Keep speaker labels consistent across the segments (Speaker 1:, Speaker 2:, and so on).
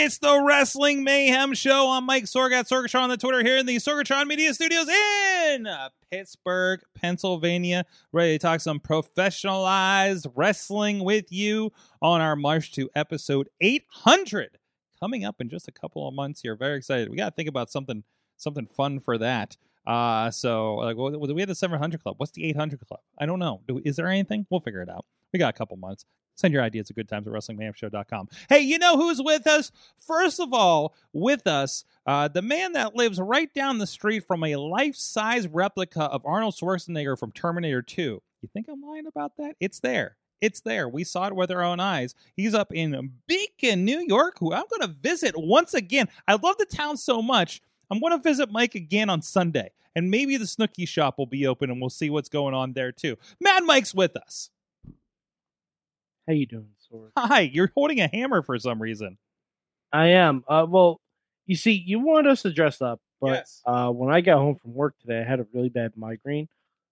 Speaker 1: It's the Wrestling Mayhem Show. I'm Mike Sorg at Sorgatron on the Twitter here in the Sorgatron Media Studios in Pittsburgh, Pennsylvania. Ready to talk some professionalized wrestling with you on our march to episode 800 coming up in just a couple of months here. Very excited. We got to think about something something fun for that. Uh, so like, what- we had the 700 club. What's the 800 club? I don't know. Do, is there anything? We'll figure it out. We got a couple months. Send your ideas to good times at WrestlingMayhemShow.com. Hey, you know who's with us? First of all, with us, uh, the man that lives right down the street from a life size replica of Arnold Schwarzenegger from Terminator 2. You think I'm lying about that? It's there. It's there. We saw it with our own eyes. He's up in Beacon, New York, who I'm going to visit once again. I love the town so much. I'm going to visit Mike again on Sunday, and maybe the Snooky shop will be open, and we'll see what's going on there too. Mad Mike's with us.
Speaker 2: How you doing, Sword?
Speaker 1: Hi, you're holding a hammer for some reason.
Speaker 2: I am. Uh, well, you see, you wanted us to dress up, but
Speaker 1: Yes.
Speaker 2: uh, when I got home from work today, I had a really bad migraine.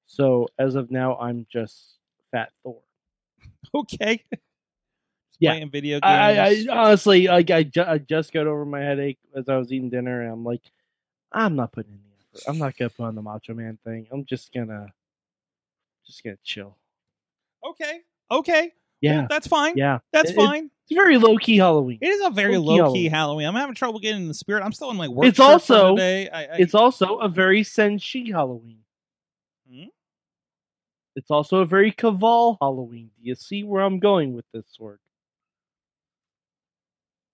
Speaker 2: So as of now, I'm just Fat Thor.
Speaker 1: Okay.
Speaker 2: Yeah.
Speaker 1: Playing video games.
Speaker 2: I, I, I honestly, like, I, ju- I just got over my headache as I was eating dinner, and I'm like, I'm not putting in the effort. I'm not gonna put on the Macho Man thing. I'm just gonna, just gonna chill.
Speaker 1: okay. Okay.
Speaker 2: Yeah,
Speaker 1: That's fine.
Speaker 2: yeah.
Speaker 1: That's
Speaker 2: It-
Speaker 1: fine.
Speaker 2: It's very low key Halloween.
Speaker 1: It is a very
Speaker 2: Low-key
Speaker 1: low key
Speaker 2: Halloween.
Speaker 1: Halloween. I'm having trouble getting in the spirit. I'm still in like work.
Speaker 2: It's also-
Speaker 1: today. I, I,
Speaker 2: It's also a very Senshi Halloween.
Speaker 1: Hmm?
Speaker 2: It's also a very Kaval Halloween. Do you see where I'm going with this sword?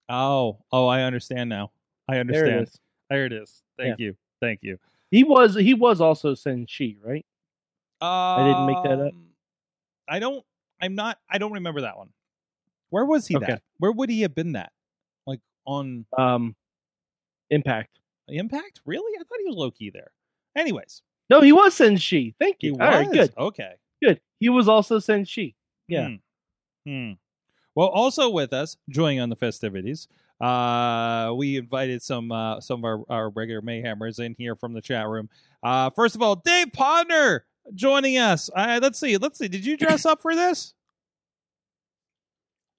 Speaker 1: oh oh I understand now. I
Speaker 2: There
Speaker 1: understand.
Speaker 2: it is.
Speaker 1: There it is. Thank you. Thank you.
Speaker 2: He was he was also Senshi, right? Um, I didn't make that up.
Speaker 1: Um, I don't. I'm not. I don't remember that one. Where was he?
Speaker 2: Okay.
Speaker 1: That? Where would he have been? That like on
Speaker 2: Um, Impact.
Speaker 1: Impact? Really? I thought he was low key there. Anyways,
Speaker 2: No, he was Senshi. Thank
Speaker 1: he
Speaker 2: you.
Speaker 1: was
Speaker 2: All right, good,
Speaker 1: Okay.
Speaker 2: good. He was also Senshi. Yeah.
Speaker 1: Hmm. Hmm. Well, also with us, joining on the festivities, uh, we invited some uh, some of our, our regular Mayhemers in here from the chat room. Uh, first of all, Dave Podner joining us. Uh, let's see. Let's see. Did you dress up for this?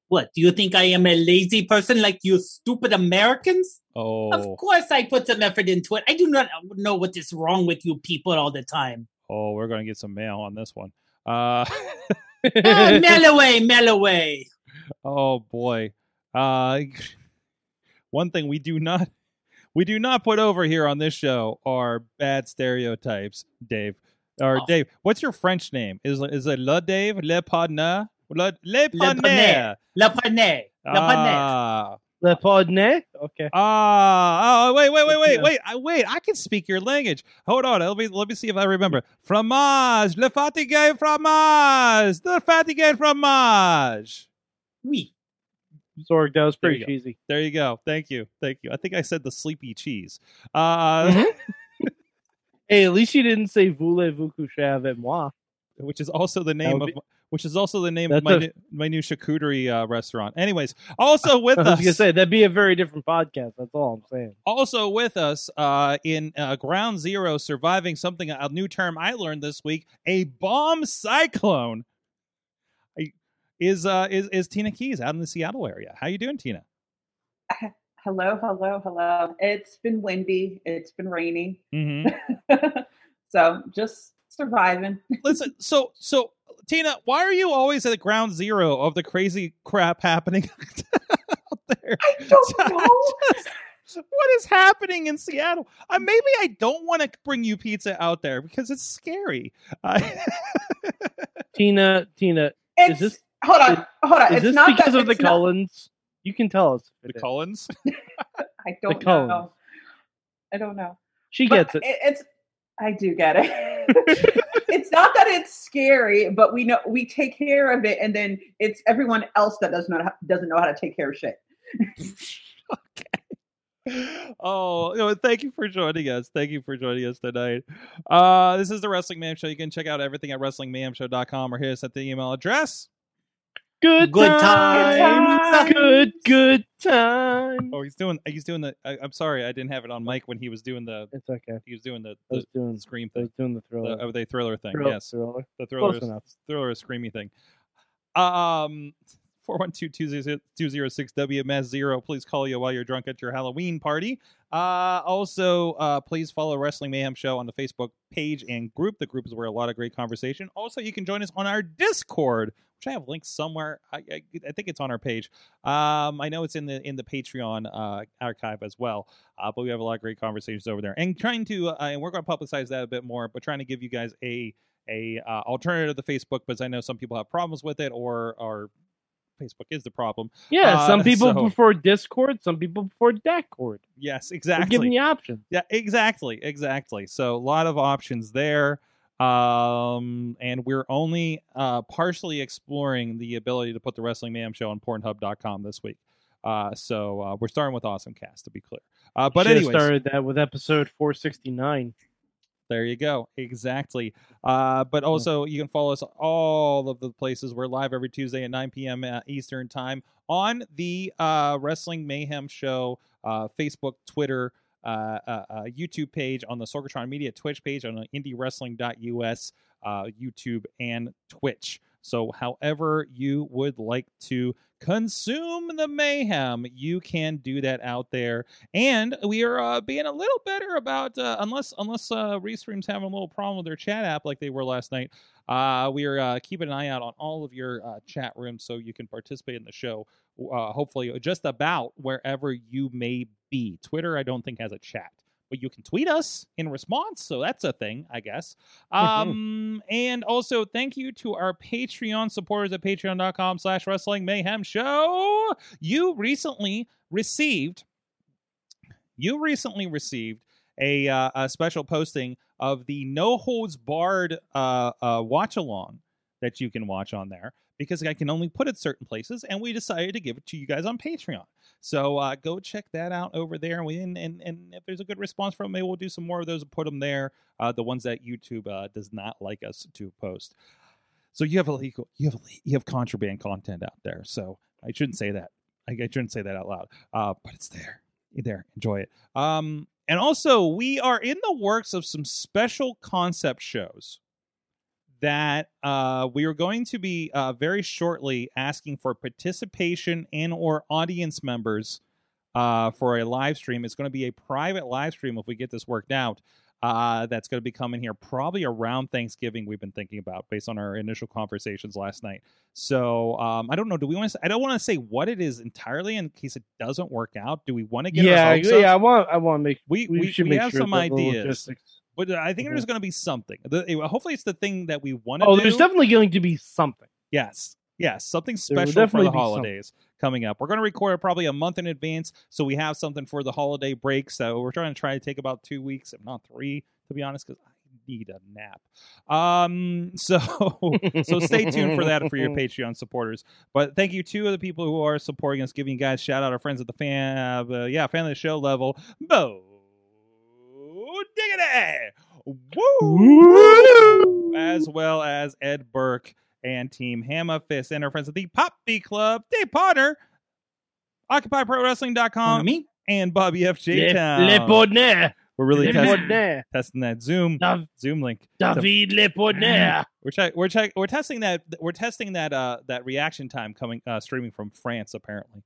Speaker 3: What, do you think I am a lazy person like you stupid Americans?
Speaker 1: Oh,
Speaker 3: Of course I put some effort into it. I do not know what is wrong with you people all the time.
Speaker 1: oh, we're gonna get some mail on this one. Uh,
Speaker 3: Ah, mail away, mail away.
Speaker 1: oh boy. Uh, one thing we do not we do not put over here on this show are bad stereotypes, Dave. Or
Speaker 3: Oh.
Speaker 1: Dave, what's your French name? Is is it Le Dave Le Podner? Le, Le
Speaker 3: Le
Speaker 1: Podner.
Speaker 3: Le Poney. Le Poney.
Speaker 1: Ah,
Speaker 2: Le Podne? Okay.
Speaker 1: ah, oh, wait, wait, wait, wait,
Speaker 2: Yeah.
Speaker 1: wait, I, wait! I can speak your language. Hold on, let me let me see if I remember. Fromage, le fatigué fromage, the fatigué fromage.
Speaker 3: Oui.
Speaker 2: Zorg, that was
Speaker 1: There
Speaker 2: pretty
Speaker 1: you go.
Speaker 2: cheesy.
Speaker 1: There you go. Thank you. Thank you. I think I said the sleepy cheese. Uh,
Speaker 2: Mhm. Hey, at least you didn't say voulez-vous coucher avec moi.
Speaker 1: which is also the name
Speaker 2: would
Speaker 1: of which is also the name of my
Speaker 2: a-
Speaker 1: new, my new charcuterie uh, restaurant. Anyways, also with
Speaker 2: I was
Speaker 1: us
Speaker 2: gonna say that'd be a very different podcast. That's all I'm saying.
Speaker 1: also with us uh, in uh, Ground Zero, surviving something a new term I learned this week: a bomb cyclone. I- Is uh is is Tina Keys out in the Seattle area? How you doing, Tina?
Speaker 4: Hello, hello, hello. It's been windy. It's been raining.
Speaker 1: hmm
Speaker 4: so just surviving.
Speaker 1: Listen, so so Tina, why are you always at ground zero of the crazy crap happening out there?
Speaker 4: I don't know.
Speaker 1: Just- what is happening in Seattle? Uh, maybe I don't want to bring you pizza out there because it's scary. Uh,
Speaker 2: Tina, Tina,
Speaker 4: It's,
Speaker 2: this-
Speaker 4: hold on, hold on.
Speaker 2: is
Speaker 4: it's
Speaker 2: this
Speaker 4: not
Speaker 2: because
Speaker 4: that,
Speaker 2: of the
Speaker 4: it's not-
Speaker 2: Cullens? You can tell us. if
Speaker 1: the
Speaker 2: it is.
Speaker 1: Cullens.
Speaker 4: I don't
Speaker 2: Cullens.
Speaker 4: know. I don't know.
Speaker 2: She
Speaker 4: But
Speaker 2: gets it.
Speaker 4: It's. I do get it. it's not that it's scary, but we know we take care of it, and then it's everyone else that doesn't know how, doesn't know how to take care of shit. Okay.
Speaker 1: Oh, you know, thank you for joining us. Thank you for joining us tonight. Uh, this is the Wrestling Mayhem Show. You can check out everything at WrestlingMayhemShow.com or hit us at the email address.
Speaker 2: Good,
Speaker 3: Good
Speaker 2: times.
Speaker 3: times.
Speaker 2: Good, good time.
Speaker 1: Oh, he's doing. He's doing the. I, I'm sorry, I didn't have it on mic when he was doing the.
Speaker 2: It's okay.
Speaker 1: He was doing the,
Speaker 2: I
Speaker 1: the
Speaker 2: was doing,
Speaker 1: scream
Speaker 2: I was doing the
Speaker 1: The,
Speaker 2: thriller.
Speaker 1: oh, the thriller thing.
Speaker 2: Thrill-
Speaker 1: yes,
Speaker 2: thriller.
Speaker 1: the thriller,
Speaker 2: Close enough.
Speaker 1: thriller screamy thing. Um, four one two two zero six WMS zero. Please call you while you're drunk at your Halloween party. Uh, also, uh, please follow Wrestling Mayhem Show on the Facebook page and group. The group is where a lot of great conversation. Also, you can join us on our Discord, which I have links somewhere. I, I, I think it's on our page. Um, I know it's in the in the Patreon uh, archive as well. Uh, but we have a lot of great conversations over there, and trying to uh, and we're going to publicize that a bit more. But trying to give you guys a a uh, alternative to Facebook, because I know some people have problems with it, or or Facebook is the problem.
Speaker 2: Yeah,
Speaker 1: Uh,
Speaker 2: some people
Speaker 1: so-
Speaker 2: prefer Discord, some people prefer Discord.
Speaker 1: Yes, exactly.
Speaker 2: We're giving you options.
Speaker 1: Yeah, exactly, exactly. So a lot of options there. Um, and we're only uh, partially exploring the ability to put the Wrestling Mayhem Show on Pornhub.com this week. Uh, so uh, we're starting with Awesome Cast to be clear. Uh, but
Speaker 2: Should've started that with episode 469.
Speaker 1: there you go. Exactly. Uh, but also, you can follow us all of the places. We're live every Tuesday at 9 p.m. uh, Eastern Time on the uh, Wrestling Mayhem Show uh, Facebook, Twitter, uh, uh, uh, YouTube page, on the Sorgatron Media Twitch page, on IndieWrestling.us uh, YouTube and Twitch. So, however you would like to consume the mayhem, you can do that out there. And we are uh, being a little better about uh, unless unless uh, Restream's having a little problem with their chat app like they were last night. Uh, we are uh, keeping an eye out on all of your uh, chat rooms so you can participate in the show. Uh, hopefully, just about wherever you may be. Twitter, I don't think has a chat. But you can tweet us in response, so that's a thing, I guess. Um, and also thank you to our Patreon supporters at patreon.com slash wrestling mayhem show. You recently received you recently received a, uh, a special posting of the No Holds Barred uh, uh, watch along that you can watch on there because I can only put it certain places, and we decided to give it to you guys on Patreon. So uh, go check that out over there, and, and, and if there's a good response from it, maybe we'll do some more of those and put them there. Uh, the ones that YouTube uh, does not like us to post. So you have illegal, you have you have contraband content out there. So I shouldn't say that. I, I shouldn't say that out loud. Uh, but it's there. There, enjoy it. Um, and also we are in the works of some special concept shows that uh, we are going to be uh, very shortly asking for participation and or audience members uh, for a live stream. It's going to be a private live stream if we get this worked out. Uh, that's going to be coming here probably around Thanksgiving. We've been thinking about based on our initial conversations last night. So um, I don't know. Do we want to? I don't want to say what it is entirely in case it doesn't work out. Do we want to get?
Speaker 2: yeah, yeah. I want. I want to make.
Speaker 1: We
Speaker 2: We,
Speaker 1: we,
Speaker 2: should
Speaker 1: we
Speaker 2: make
Speaker 1: have
Speaker 2: sure
Speaker 1: some ideas,
Speaker 2: logistics-
Speaker 1: but I think there's
Speaker 2: Mhm.
Speaker 1: going to be something. The, hopefully, it's the thing that we want to
Speaker 2: Oh,
Speaker 1: do.
Speaker 2: there's definitely going to be something.
Speaker 1: Yes. Yes, something special for the holidays coming up. We're going to record it probably a month in advance, so we have something for the holiday break. So we're trying to try to take about two weeks, if not three, to be honest, because I need a nap. Um, so so stay tuned for that for your Patreon supporters. But thank you to the people who are supporting us, giving you guys shout out our friends at the fan, uh, yeah, fan of the show level. Bo diggity, woo, as well as Ed Burke and Team Hammer Fist and our friends at the Poppy Club, Dave Potter, OccupyProWrestling.com,
Speaker 3: me?
Speaker 1: and Bobby FJ Town.
Speaker 2: Le Bonnet.
Speaker 1: We're really
Speaker 2: Le
Speaker 1: testing, testing that Zoom
Speaker 2: Dav-
Speaker 1: Zoom link.
Speaker 2: David Le Bonnet.
Speaker 1: We're check, we're check, we're testing that we're testing that uh that reaction time coming uh streaming from France apparently.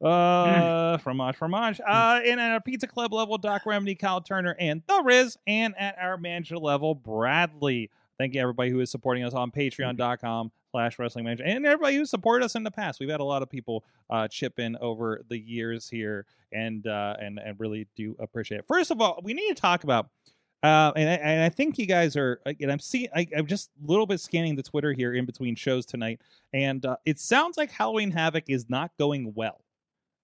Speaker 1: Uh fromage fromage. Uh and at our pizza club level, Doc Remedy, Kyle Turner, and the Riz, and at our manager level, Bradley. Thank you everybody who is supporting us on patreon.com slash wrestling manager and everybody who supported us in the past. We've had a lot of people uh chip in over the years here and uh and, and really do appreciate it. First of all, we need to talk about uh, and I, and I think you guys are. And I'm seeing. I, I'm just a little bit scanning the Twitter here in between shows tonight, and uh, it sounds like Halloween Havoc is not going well.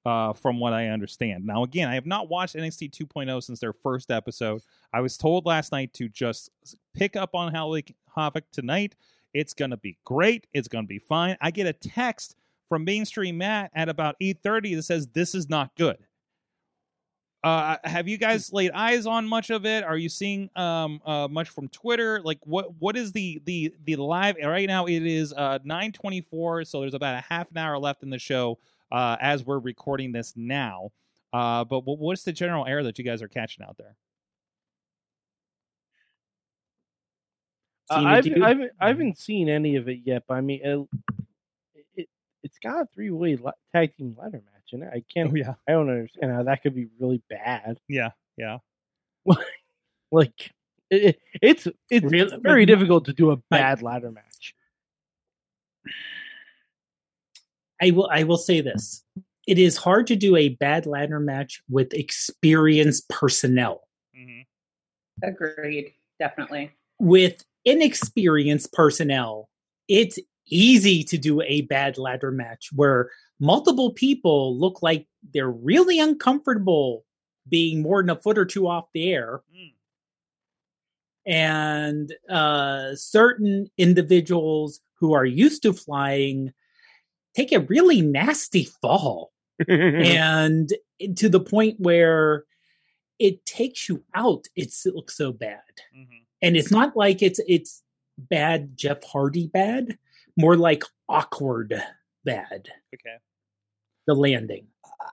Speaker 1: Uh, from what I understand. Now, again, I have not watched NXT 2.0 since their first episode. I was told last night to just pick up on Havoc tonight. It's going to be great. It's going to be fine. I get a text from Mainstream Matt at about 8:30 that says this is not good. Uh, have you guys laid eyes on much of it? Are you seeing um, uh, much from Twitter? Like, what what is the the the live right now? It is uh, nine twenty four, so there's about a half an hour left in the show uh, as we're recording this now. Uh, but what's the general air that you guys are catching out there?
Speaker 2: Uh, I've,
Speaker 3: I've,
Speaker 2: I haven't seen any of it yet, but I mean, it, it it's got a three way tag team ladder match in it. I can't,
Speaker 1: yeah,
Speaker 2: I don't understand how that could be really bad.
Speaker 1: yeah, yeah.
Speaker 2: Like, it, it- it's it's
Speaker 3: Really-
Speaker 2: very difficult to do a bad ladder match.
Speaker 3: I will I will say this. It is hard to do a bad ladder match with experienced personnel.
Speaker 1: hmm
Speaker 4: Agreed. Definitely.
Speaker 3: With inexperienced personnel, it's easy to do a bad ladder match where multiple people look like they're really uncomfortable being more than a foot or two off the air.
Speaker 1: Mm.
Speaker 3: and uh, certain individuals who are used to flying take a really nasty fall. And to the point where it takes you out. It looks so bad.
Speaker 1: Hmm
Speaker 3: and it's not like it's it's bad jeff hardy bad more like awkward bad.
Speaker 1: Okay.
Speaker 3: the landing.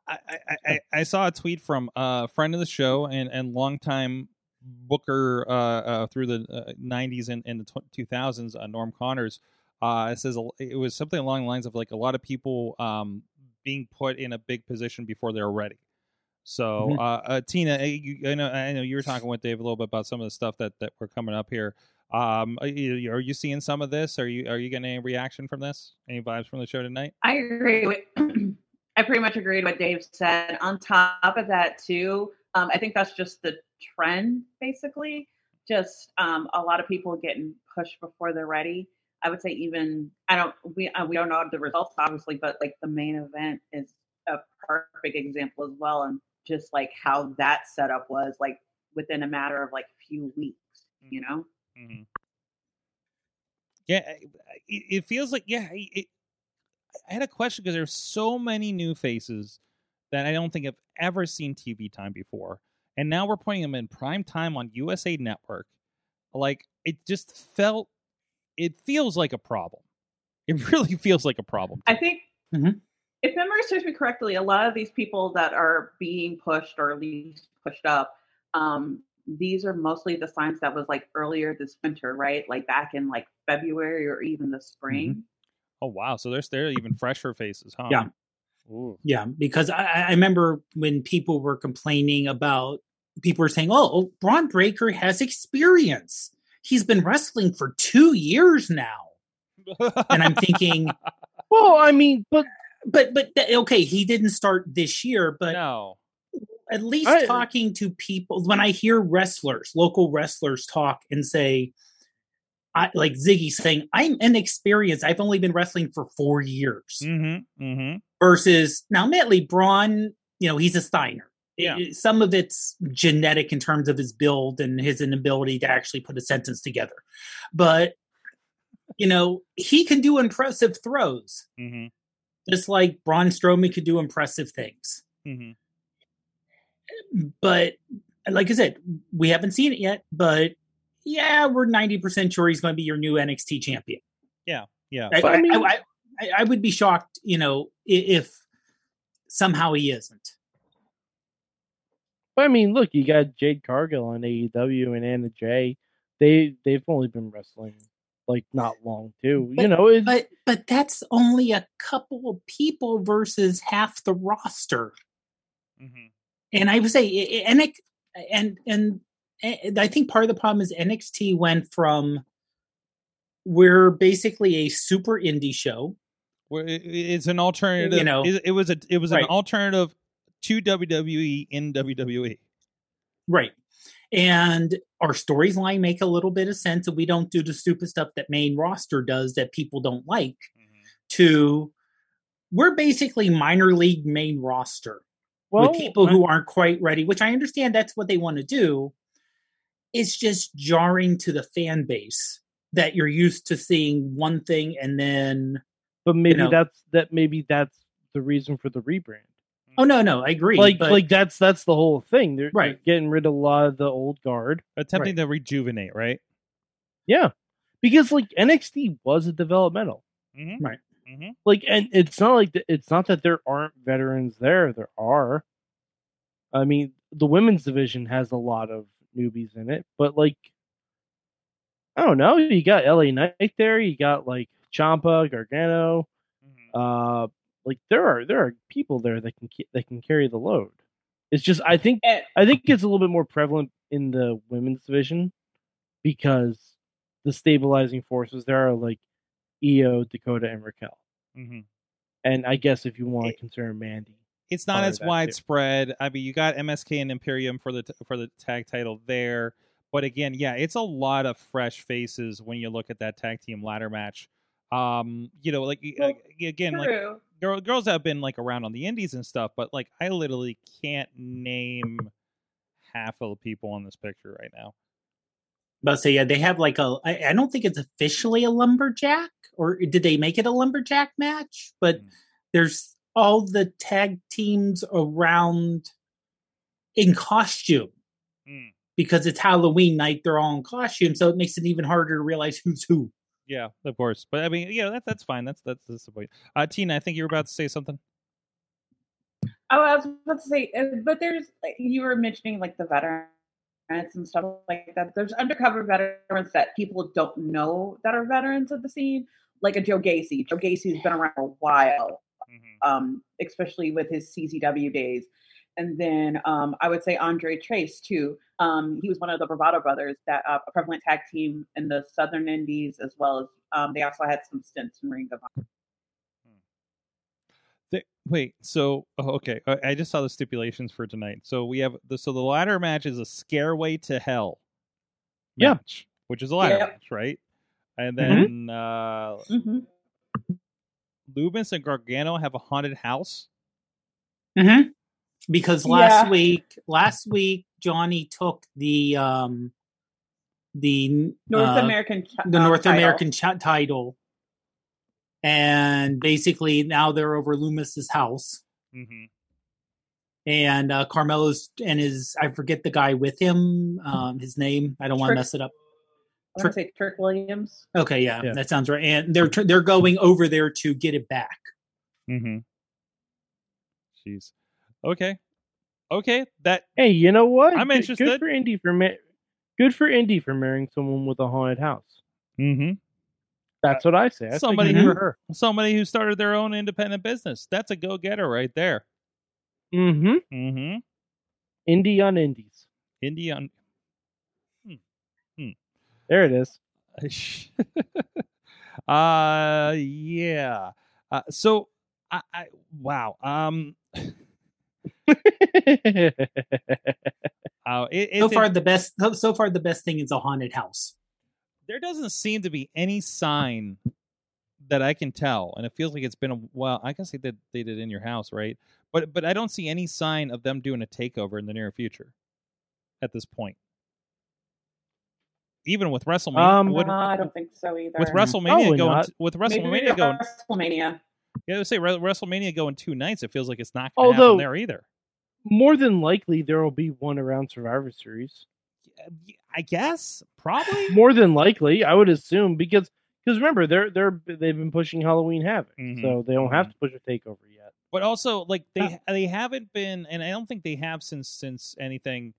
Speaker 1: I, I, I, I saw a tweet from a friend of the show and and longtime booker uh, uh, through the uh, 90s and, and the tw- 2000s, uh, Norm Connors. Uh, it says it was something along the lines of like a lot of people um, being put in a big position before they're ready. So,
Speaker 3: Mhm.
Speaker 1: uh, uh, Tina, uh, you, I know I know you were talking with Dave a little bit about some of the stuff that that we're coming up here. Um, are you, are you seeing some of this? Are you are you getting any reaction from this? Any vibes from the show tonight?
Speaker 4: I agree with. I pretty much agreed with what Dave said. On top of that, too, um, I think that's just the trend, basically. Just um, a lot of people getting pushed before they're ready. I would say even I don't we uh, we don't know the results obviously, but like the main event is a perfect example as well, and just like how that setup was like within a matter of like a few weeks, you know.
Speaker 1: Mm-hmm. Yeah, I- I- it, it feels like yeah. I- It, I had a question because there's so many new faces that I don't think I've ever seen TV time before, and now we're putting them in prime time on USA Network. Like it just felt, it feels like a problem. It really feels like a problem.
Speaker 4: I think
Speaker 3: Mhm.
Speaker 4: if memory serves me correctly, a lot of these people that are being pushed or at least pushed up, um, these are mostly the signs that was like earlier this winter, right? Like back in like February or even the spring.
Speaker 1: Oh wow! So there's they're even fresher faces, huh?
Speaker 3: Yeah.
Speaker 1: Ooh.
Speaker 3: Yeah, because I, I remember when people were complaining about people were saying, "Oh, oh, Bron Breakker has experience. He's been wrestling for two years now." And I'm thinking,
Speaker 2: Well, I mean, but
Speaker 3: but but okay, he didn't start this year, but
Speaker 1: no.
Speaker 3: at least
Speaker 2: I-
Speaker 3: talking to people when I hear wrestlers, local wrestlers talk and say, I like Ziggy saying, I'm inexperienced. I've only been wrestling for four years.
Speaker 1: Mm-hmm. Mm-hmm.
Speaker 3: versus now admittedly Bron, you know, he's a Steiner.
Speaker 1: Yeah.
Speaker 3: It- some of it's genetic in terms of his build and his inability to actually put a sentence together. But you know, he can do impressive throws,
Speaker 1: Mm-hmm.
Speaker 3: just like Braun Strowman could do impressive things.
Speaker 1: Mm-hmm.
Speaker 3: But like I said, we haven't seen it yet, but yeah, we're 90% sure he's going to be your new NXT champion.
Speaker 1: Yeah.
Speaker 3: I,
Speaker 2: But I
Speaker 3: I,
Speaker 2: mean-
Speaker 3: I, I, I would be shocked, you know, i- if somehow he isn't.
Speaker 2: I mean, look, you got Jade Cargill on AEW and Anna Jay. They they've only been wrestling like not long too. you know, it's,
Speaker 3: But but that's only a couple of people versus half the roster.
Speaker 1: Mm-hmm.
Speaker 3: And I would say i- i- NX and and and I think part of the problem is NXT went from we're basically a super indie show.
Speaker 1: It's an alternative.
Speaker 3: You know.
Speaker 1: it, it was a it was
Speaker 3: Right.
Speaker 1: an alternative to WWE in. WWE.
Speaker 3: Right. And our storyline make a little bit of sense and we don't do the stupid stuff that main roster does that people don't like. Mm-hmm. to we're basically minor league main roster
Speaker 2: Well,
Speaker 3: with people who aren't quite ready, which I understand that's what they want to do. It's just jarring to the fan base that you're used to seeing one thing and then
Speaker 2: but maybe
Speaker 3: know.
Speaker 2: that's that. Maybe that's the reason for the rebrand.
Speaker 3: Oh no no I agree
Speaker 2: like,
Speaker 3: but
Speaker 2: like that's that's the whole thing. They're,
Speaker 3: Right.
Speaker 2: they're getting rid of a lot of the old guard.
Speaker 1: Attempting to rejuvenate, right?
Speaker 2: Yeah, because like NXT was a developmental.
Speaker 1: Mm-hmm.
Speaker 3: Right.
Speaker 1: Mm-hmm.
Speaker 2: Like, and it's not like th- it's not that there aren't veterans there. There are. I mean, the women's division has a lot of newbies in it, but like, I don't know. You got LA Knight there. You got like Ciampa, Gargano.
Speaker 1: Mm-hmm.
Speaker 2: Uh, like there are there are people there that can that can carry the load. It's just I think I think it's a little bit more prevalent in the women's division because the stabilizing forces there are like Io, Dakota, and Raquel.
Speaker 1: Mm-hmm.
Speaker 2: And I guess if you want to consider Mandy,
Speaker 1: It's not as
Speaker 2: that, too.
Speaker 1: widespread. I mean, you got MSK and Imperium for the for the tag title there, but again, yeah, it's a lot of fresh faces when you look at that tag team ladder match. Um, you know, like
Speaker 4: Well,
Speaker 1: again, like
Speaker 4: True.
Speaker 1: Girl, girls have been like around on the indies and stuff, but like I literally can't name half of the people on this picture right now.
Speaker 3: But so yeah, they have like a. I, I don't think it's officially a lumberjack, or did they make it a lumberjack match? But
Speaker 1: Mm.
Speaker 3: there's all the tag teams around in costume
Speaker 1: Mm.
Speaker 3: because it's Halloween night. They're all in costume, so it makes it even harder to realize who's who.
Speaker 1: Yeah, of course, but I mean, yeah, that, that's fine. That's that's point. Uh, Tina, I think you were about to say something.
Speaker 4: Oh, I was about to say, uh, but there's like you were mentioning like the veterans and stuff like that. There's undercover veterans that people don't know that are veterans of the scene, like a Joe Gacy. Joe Gacy's been around for a while,
Speaker 1: Mm-hmm.
Speaker 4: um, especially with his CCW days. And then um, I would say Andre Chase too. Um, he was one of the Bravado brothers that uh, a prevalent tag team in the Southern Indies, as well as um, they also had some stints in Ring of Honor.
Speaker 1: Th- wait, so oh, okay, I I just saw the stipulations for tonight. So we have the so the ladder match is a scareway to hell.
Speaker 2: Yeah.
Speaker 1: match, which is a ladder
Speaker 4: Yep.
Speaker 1: match, right? And
Speaker 2: Mhm.
Speaker 1: then uh
Speaker 4: Mm-hmm.
Speaker 1: Lumis and Gargano have a haunted house.
Speaker 3: Mm-hmm. Because last
Speaker 4: Yeah.
Speaker 3: week, last week Johnny took the um the
Speaker 4: North
Speaker 3: uh,
Speaker 4: American, ch-
Speaker 3: the
Speaker 4: um,
Speaker 3: North
Speaker 4: title.
Speaker 3: American ch- title, and basically now they're over Lumis's house,
Speaker 1: Mm-hmm.
Speaker 3: and uh, Carmelo's and his I forget the guy with him, um, his name. I don't want to mess it up.
Speaker 4: I want to say Trick Williams.
Speaker 3: Okay, yeah,
Speaker 2: Yeah.
Speaker 3: that sounds right. And they're tr- they're going over there to get it back.
Speaker 1: Mm-hmm. Jeez. Okay. Okay. That
Speaker 2: hey, you know what?
Speaker 1: I'm interested.
Speaker 2: Good for Indi for ma- good for Indi for marrying someone with a haunted house.
Speaker 1: mm-hmm.
Speaker 2: That's what I say.
Speaker 1: Somebody
Speaker 3: who-
Speaker 2: her.
Speaker 1: somebody who started their own independent business. That's a go getter right there.
Speaker 2: Mm-hmm.
Speaker 1: Mm-hmm.
Speaker 2: Indy on Indies.
Speaker 1: Indian.
Speaker 2: There it is.
Speaker 1: uh yeah. Uh, so I, I wow. Um uh, it,
Speaker 3: So far,
Speaker 1: in-
Speaker 3: the best so, so far the best thing is a haunted house.
Speaker 1: there doesn't seem to be any sign that I can tell, and it feels like it's been a while. I guess they did they did in your house, right? But but I don't see any sign of them doing a takeover in the near future. At this point, even with WrestleMania,
Speaker 2: Um,
Speaker 1: would-
Speaker 4: no, I don't think so either.
Speaker 1: with WrestleMania
Speaker 2: Probably
Speaker 1: going
Speaker 2: not.
Speaker 1: with WrestleMania going,
Speaker 4: WrestleMania.
Speaker 1: yeah, I would say WrestleMania going two nights. It feels like it's not going to happen there either.
Speaker 2: More than likely, there will be one around Survivor Series.
Speaker 1: I guess probably.
Speaker 2: More than likely, I would assume because because remember they're they're they've been pushing Halloween Havoc,
Speaker 1: Mhm.
Speaker 2: so they don't have to push a takeover yet.
Speaker 1: but also like they they haven't been and i don't think they have since since anything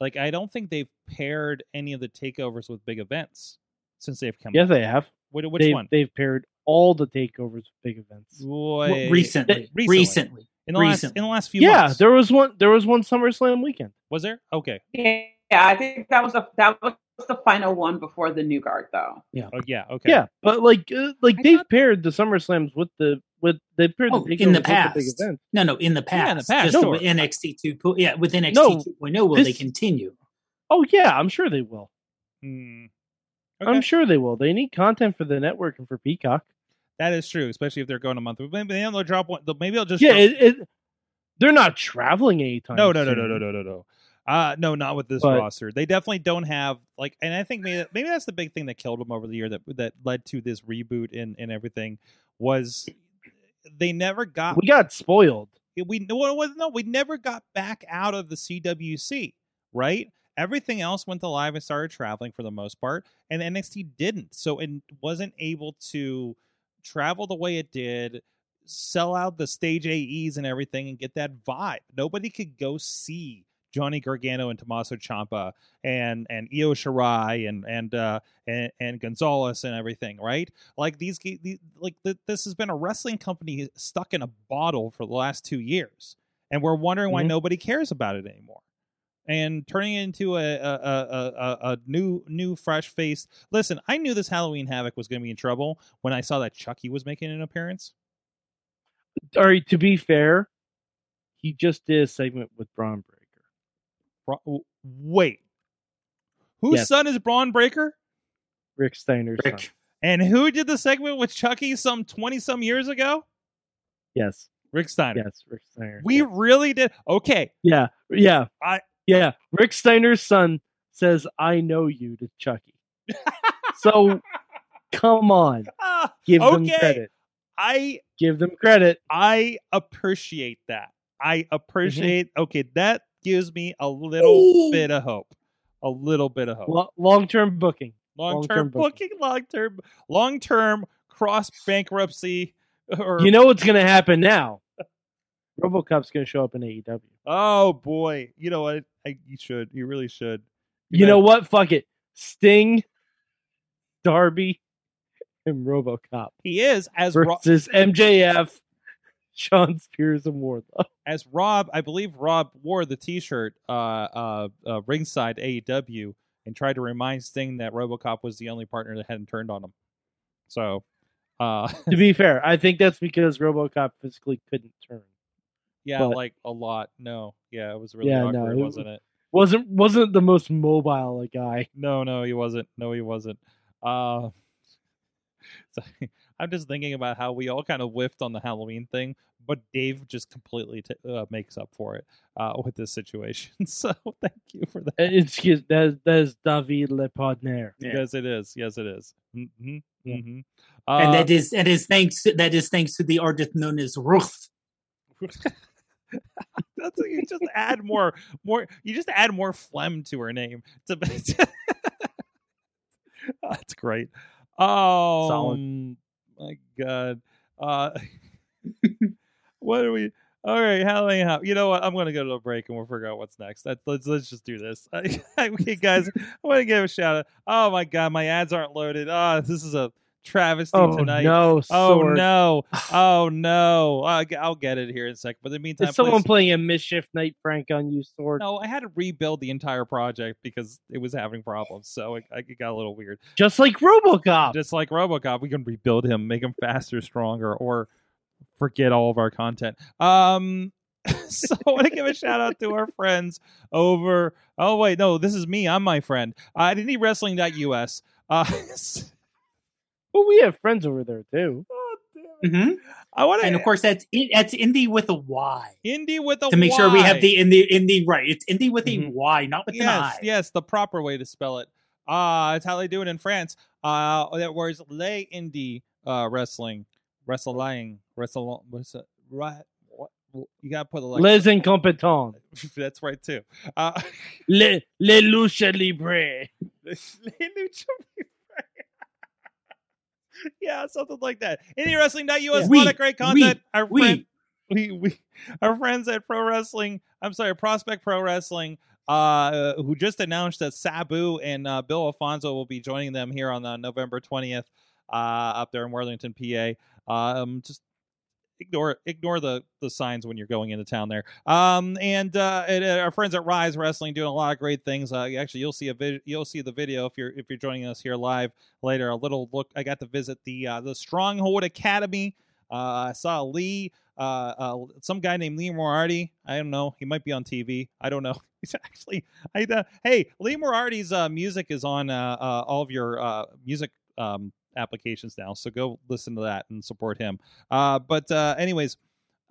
Speaker 1: like i don't think they've paired any of the takeovers with big events since they've come
Speaker 2: Yes,
Speaker 1: out.
Speaker 2: they have.
Speaker 1: Which, which
Speaker 2: they've,
Speaker 1: one
Speaker 2: They've paired all the takeovers with big events.
Speaker 1: Wait,
Speaker 3: recently,
Speaker 1: recently.
Speaker 3: recently,
Speaker 1: in the last in the last few weeks.
Speaker 2: Yeah,
Speaker 1: months
Speaker 2: there was one. There was one SummerSlam weekend.
Speaker 1: was there okay
Speaker 4: Yeah, I think that was a that was the final one before the new guard, though. Yeah.
Speaker 1: Oh yeah okay
Speaker 2: Yeah, but like uh, like
Speaker 1: I
Speaker 2: they've
Speaker 1: thought-
Speaker 2: paired the SummerSlams with the with they paired
Speaker 3: Oh,
Speaker 2: the
Speaker 3: in the past.
Speaker 2: the big events.
Speaker 3: No, no, in the past.
Speaker 1: Yeah, in the past,
Speaker 3: Just
Speaker 1: sure.
Speaker 3: with NXT 2. Yeah, with NXT
Speaker 2: No,
Speaker 3: 2.0, will they continue?
Speaker 2: Oh yeah, I'm sure they will.
Speaker 1: Hmm.
Speaker 2: I'm sure they will. They need content for the network and for Peacock.
Speaker 1: That is true, especially if they're going a month. Maybe they'll drop one. Maybe they'll just
Speaker 2: Yeah,
Speaker 1: drop-
Speaker 2: it, it, they're not traveling anytime.
Speaker 1: no, no, no, no, no, no, no, no. Uh no, not with this
Speaker 2: But-
Speaker 1: roster. They definitely don't have like, and I think maybe maybe that's the big thing that killed them over the year that that led to this reboot and and everything was they never got
Speaker 2: We got spoiled.
Speaker 1: we no, was- no, we never got back out of the CWC, right? Everything else went to live and started traveling for the most part, and NXT didn't. So it wasn't able to travel the way it did, sell out the stage AEs and everything, and get that vibe. Nobody could go see Johnny Gargano and Tommaso Ciampa and and Io Shirai and and uh and, and Gonzalez and everything, right? Like these, these like th- this has been a wrestling company stuck in a bottle for the last two years, and we're wondering why
Speaker 2: Mhm.
Speaker 1: nobody cares about it anymore. And turning it into a a, a, a, a a new new fresh face. Listen, I knew this Halloween Havoc was going to be in trouble when I saw that Chucky was making an appearance.
Speaker 2: All right, to be fair, he just did a segment with Bron Breakker.
Speaker 1: Bra- wait, whose
Speaker 2: Yes.
Speaker 1: son is Bron Breakker?
Speaker 2: Rick Steiner's
Speaker 3: Rick.
Speaker 2: son.
Speaker 1: And who did the segment with Chucky some twenty some years ago?
Speaker 2: Yes,
Speaker 1: Rick Steiner.
Speaker 2: yes, Rick Steiner.
Speaker 1: We really did. Okay,
Speaker 2: Yeah, yeah,
Speaker 1: I-
Speaker 2: yeah. Rick Steiner's son says, "I know you" to Chucky. so, come on,
Speaker 1: Ah,
Speaker 2: give them credit.
Speaker 1: I
Speaker 2: Give them credit.
Speaker 1: I appreciate that. I appreciate. Okay, that gives me a little bit of hope. A little bit of hope.
Speaker 2: Lo- long-term booking.
Speaker 1: long term
Speaker 2: long-term
Speaker 1: booking, long term, long term cross bankruptcy. Or
Speaker 2: You know what's going to happen now? RoboCop's going to show up in AEW.
Speaker 1: oh boy, you know what? I, you should. You really should.
Speaker 2: You know what? Fuck it. Sting, Darby, and RoboCop
Speaker 1: He is as Ro-
Speaker 2: versus MJF, Shawn Spears, and Wardlow.
Speaker 1: as Rob, I believe Rob wore the T-shirt uh, uh, uh, ringside AEW and tried to remind Sting that RoboCop was the only partner that hadn't turned on him. So, uh,
Speaker 2: to be fair, I think that's because RoboCop physically couldn't turn.
Speaker 1: Yeah,
Speaker 2: But-
Speaker 1: like a lot. No, yeah, it was really
Speaker 2: Yeah, no,
Speaker 1: awkward,
Speaker 2: it-
Speaker 1: wasn't it?
Speaker 2: wasn't wasn't the most mobile guy.
Speaker 1: No, no, he wasn't. No, he wasn't. Uh, so, I'm just thinking about how we all kind of whiffed on the Halloween thing, but Dave just completely t- uh, makes up for it uh, with this situation. So thank you for that.
Speaker 2: Uh, Excuse that is, that is David Lepardner.
Speaker 3: Yeah.
Speaker 1: Yes, it is. Yes, it is. Mm-hmm.
Speaker 2: Yeah.
Speaker 1: Mm-hmm.
Speaker 3: and
Speaker 1: Uh,
Speaker 3: that is that is thanks that is thanks to the artist known as Ruth.
Speaker 1: That's you just add more, more. You just add more phlegm to her name. To, that's great. Oh
Speaker 2: Solid.
Speaker 1: my god. Uh, what are we? All right, Halloween. How, you know what? I'm gonna go to a break and we'll figure out what's next. That, let's let's just do this. okay, guys. I want to give a shout out. Oh my god, my ads aren't loaded. Oh, this is a travesty
Speaker 2: Oh
Speaker 1: tonight.
Speaker 2: no!
Speaker 1: Oh
Speaker 2: Sword.
Speaker 1: no! Oh no! I'll, get it here in a second. But in the meantime,
Speaker 2: Is someone
Speaker 1: please-
Speaker 2: playing a mischief night Frank on you, Sword?
Speaker 1: no, I had to rebuild the entire project because it was having problems. So it, it got a little weird.
Speaker 2: Just like RoboCop.
Speaker 1: Just like RoboCop, we can rebuild him, make him faster, stronger, or forget all of our content. Um, so I want to give a shout out to our friends over. Oh wait, no, this is me. I'm my friend. I uh, IndieWrestling.us. Uh,
Speaker 2: Well, we have friends over there too.
Speaker 1: oh, damn it.
Speaker 3: hmm
Speaker 1: I want to
Speaker 3: And of course, that's it, that's indie with a Y
Speaker 1: Indie with a
Speaker 3: to make sure we have
Speaker 1: Y.
Speaker 3: the indie indie right. It's indie with a
Speaker 2: Mhm.
Speaker 3: Y, not with an
Speaker 1: yes,
Speaker 3: I.
Speaker 1: yes, the proper way to spell it. Uh it's how they do it in France. Uh that was Les Indie uh wrestling. Wrestling. Wrestle what's it? Right what you gotta put the like
Speaker 2: Les incompetents.
Speaker 1: that's right too. Uh
Speaker 2: Les, les lucha libre.
Speaker 1: Les Lucha Libre. yeah, something like that. IndieWrestling.us, a lot of great content. our
Speaker 3: we-
Speaker 1: friend, we we our friends at Pro Wrestling. I'm sorry, Prospect Pro Wrestling. Uh, who just announced that Sabu and uh, Bill Alfonso will be joining them here on uh, November 20th uh, up there in Worthington, PA. Um, just ignore ignore the the signs when you're going into town there. Um, and, uh, uh, our friends at Rise Wrestling doing a lot of great things. Uh, actually, you'll see a vid- you'll see the video if you're if you're joining us here live later. A little look. I got to visit the uh, the Stronghold Academy. Uh, I saw Lee, uh, some guy named Lee Moriarty. I don't know. He might be on TV. I don't know. He's actually. I hey, Lee Moriarty's uh, music is on all of your uh, music um, applications now. So go listen to that and support him. Uh, but uh, anyways,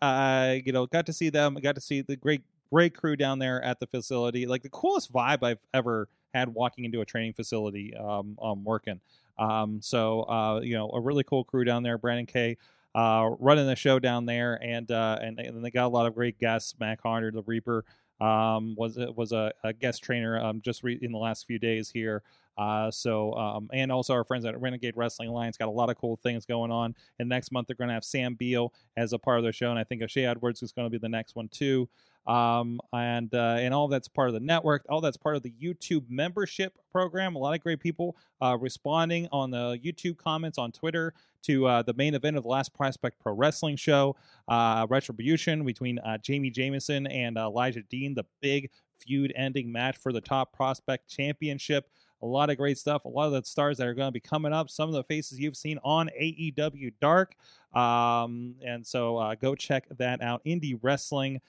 Speaker 1: uh, you know, got to see them. Got to see the great great crew down there at the facility. Like the coolest vibe I've ever had walking into a training facility. Um, um working. Um, so uh, you know, a really cool crew down there. Brandon K. Uh, running the show down there, and uh, and, and they got a lot of great guests. Mac Hunter, the Reaper, um, was was a, a guest trainer um, just re- in the last few days here. Uh, so um, and also our friends at Renegade Wrestling Alliance got a lot of cool things going on. And next month they're going to have Sam Beal as a part of their show, and I think O'Shea Edwards is going to be the next one too. Um, and uh, and all that's part of the network. All that's part of the YouTube membership program. A lot of great people uh, responding on the YouTube comments on Twitter to uh, the main event of the Last Prospect Pro Wrestling Show, uh, Retribution between uh, Jamie Jameson and Elijah Dean, the big feud-ending match for the Top Prospect Championship. A lot of great stuff. A lot of the stars that are going to be coming up. Some of the faces you've seen on AEW Dark. Um, and so uh, go check that out. Indie Wrestling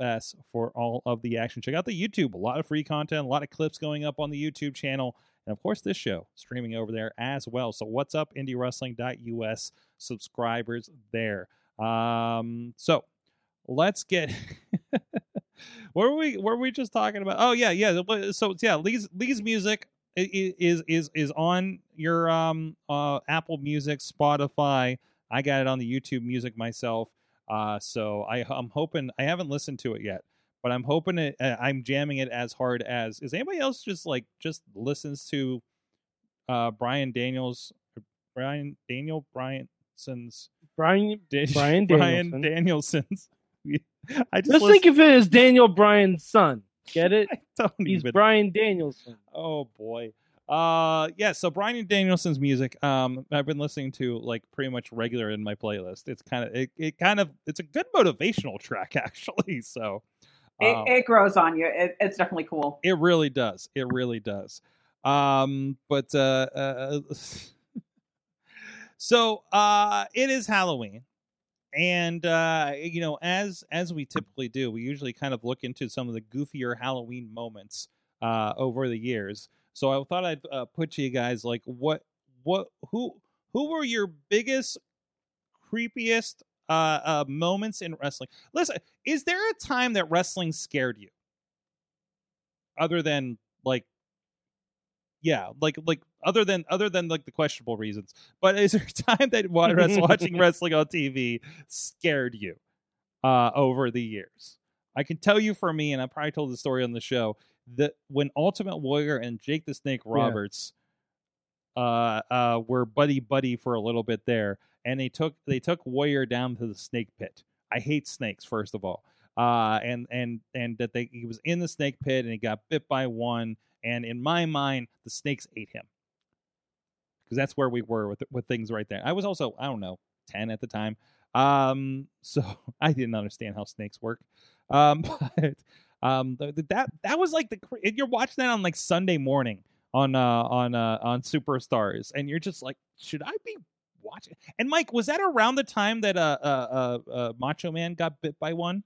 Speaker 1: us for all of the action. Check out the YouTube. A lot of free content, a lot of clips going up on the YouTube channel. And of course, this show streaming over there as well. So, what's up, IndieWrestling.us subscribers there. Um, so, let's get. what were we? What were we just talking about? Oh yeah, yeah. So yeah, Lee's Lee's music is is is on your um uh Apple Music, Spotify. I got it on the YouTube Music myself. Uh, so I, I'm hoping I haven't listened to it yet, but I'm hoping it. Uh, I'm jamming it as hard as is anybody else. Just like just listens to uh, Brian Daniels, Brian Daniel Bryanson's
Speaker 2: Brian Brian Bryan
Speaker 1: Danielson's. I just
Speaker 2: Just think of it as Daniel Bryan's son. Get it?
Speaker 1: Don't
Speaker 2: He's
Speaker 1: even-
Speaker 2: Bryan Danielson.
Speaker 1: Oh boy. Uh yeah, so Bryan Danielson's music um I've been listening to like pretty much regular in my playlist. It's kind of it, it kind of it's a good motivational track actually. So
Speaker 4: It,
Speaker 1: um,
Speaker 4: it grows on you. It, it's definitely cool.
Speaker 1: it really does. It really does. Um but uh, uh so uh it is Halloween. And uh you know, as as we typically do, we usually kind of look into some of the goofier Halloween moments uh over the years. So I thought I'd uh, put to you guys like what what who who were your biggest creepiest uh, uh moments in wrestling? Listen, is there a time that wrestling scared you? Other than like yeah, like like other than other than like the questionable reasons. But is there a time that wa- watching wrestling on TV scared you uh over the years? I can tell you for me, and I probably told the story on the show, that when Ultimate Warrior and Jake the Snake Roberts uh uh were buddy buddy for a little bit there, and they took they took Warrior down to the snake pit. I hate snakes, first of all. Uh and and and that they he was in the snake pit and he got bit by one, and in my mind, the snakes ate him. Because that's where we were with with things right there. I was also, I don't know, ten at the time. Um, so I didn't understand how snakes work. Um, but um, th- th- that that was like the you're watching that on like Sunday morning on uh on uh on Superstars, and you're just like, should I be watching? And Mike, was that around the time that uh uh uh, uh Macho Man got bit by one?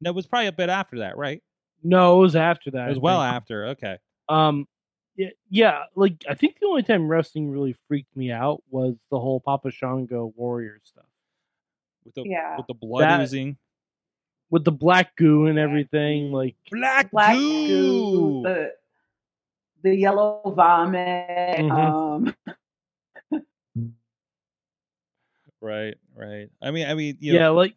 Speaker 1: No, it was probably a bit after that, right?
Speaker 2: No, it was after that.
Speaker 1: It was well after. Okay.
Speaker 2: Um, yeah, yeah, like I think the only time wrestling really freaked me out was the whole Papa Shango Warrior stuff
Speaker 1: With the
Speaker 4: Yeah.
Speaker 1: with the blood
Speaker 2: That-
Speaker 1: oozing.
Speaker 2: with the black goo and everything. Like,
Speaker 1: Black,
Speaker 4: Black
Speaker 1: goo.
Speaker 4: goo, the the yellow vomit.
Speaker 2: Mhm.
Speaker 4: Um,
Speaker 1: Right, right. I mean, I mean, you
Speaker 2: yeah,
Speaker 1: know,
Speaker 2: like,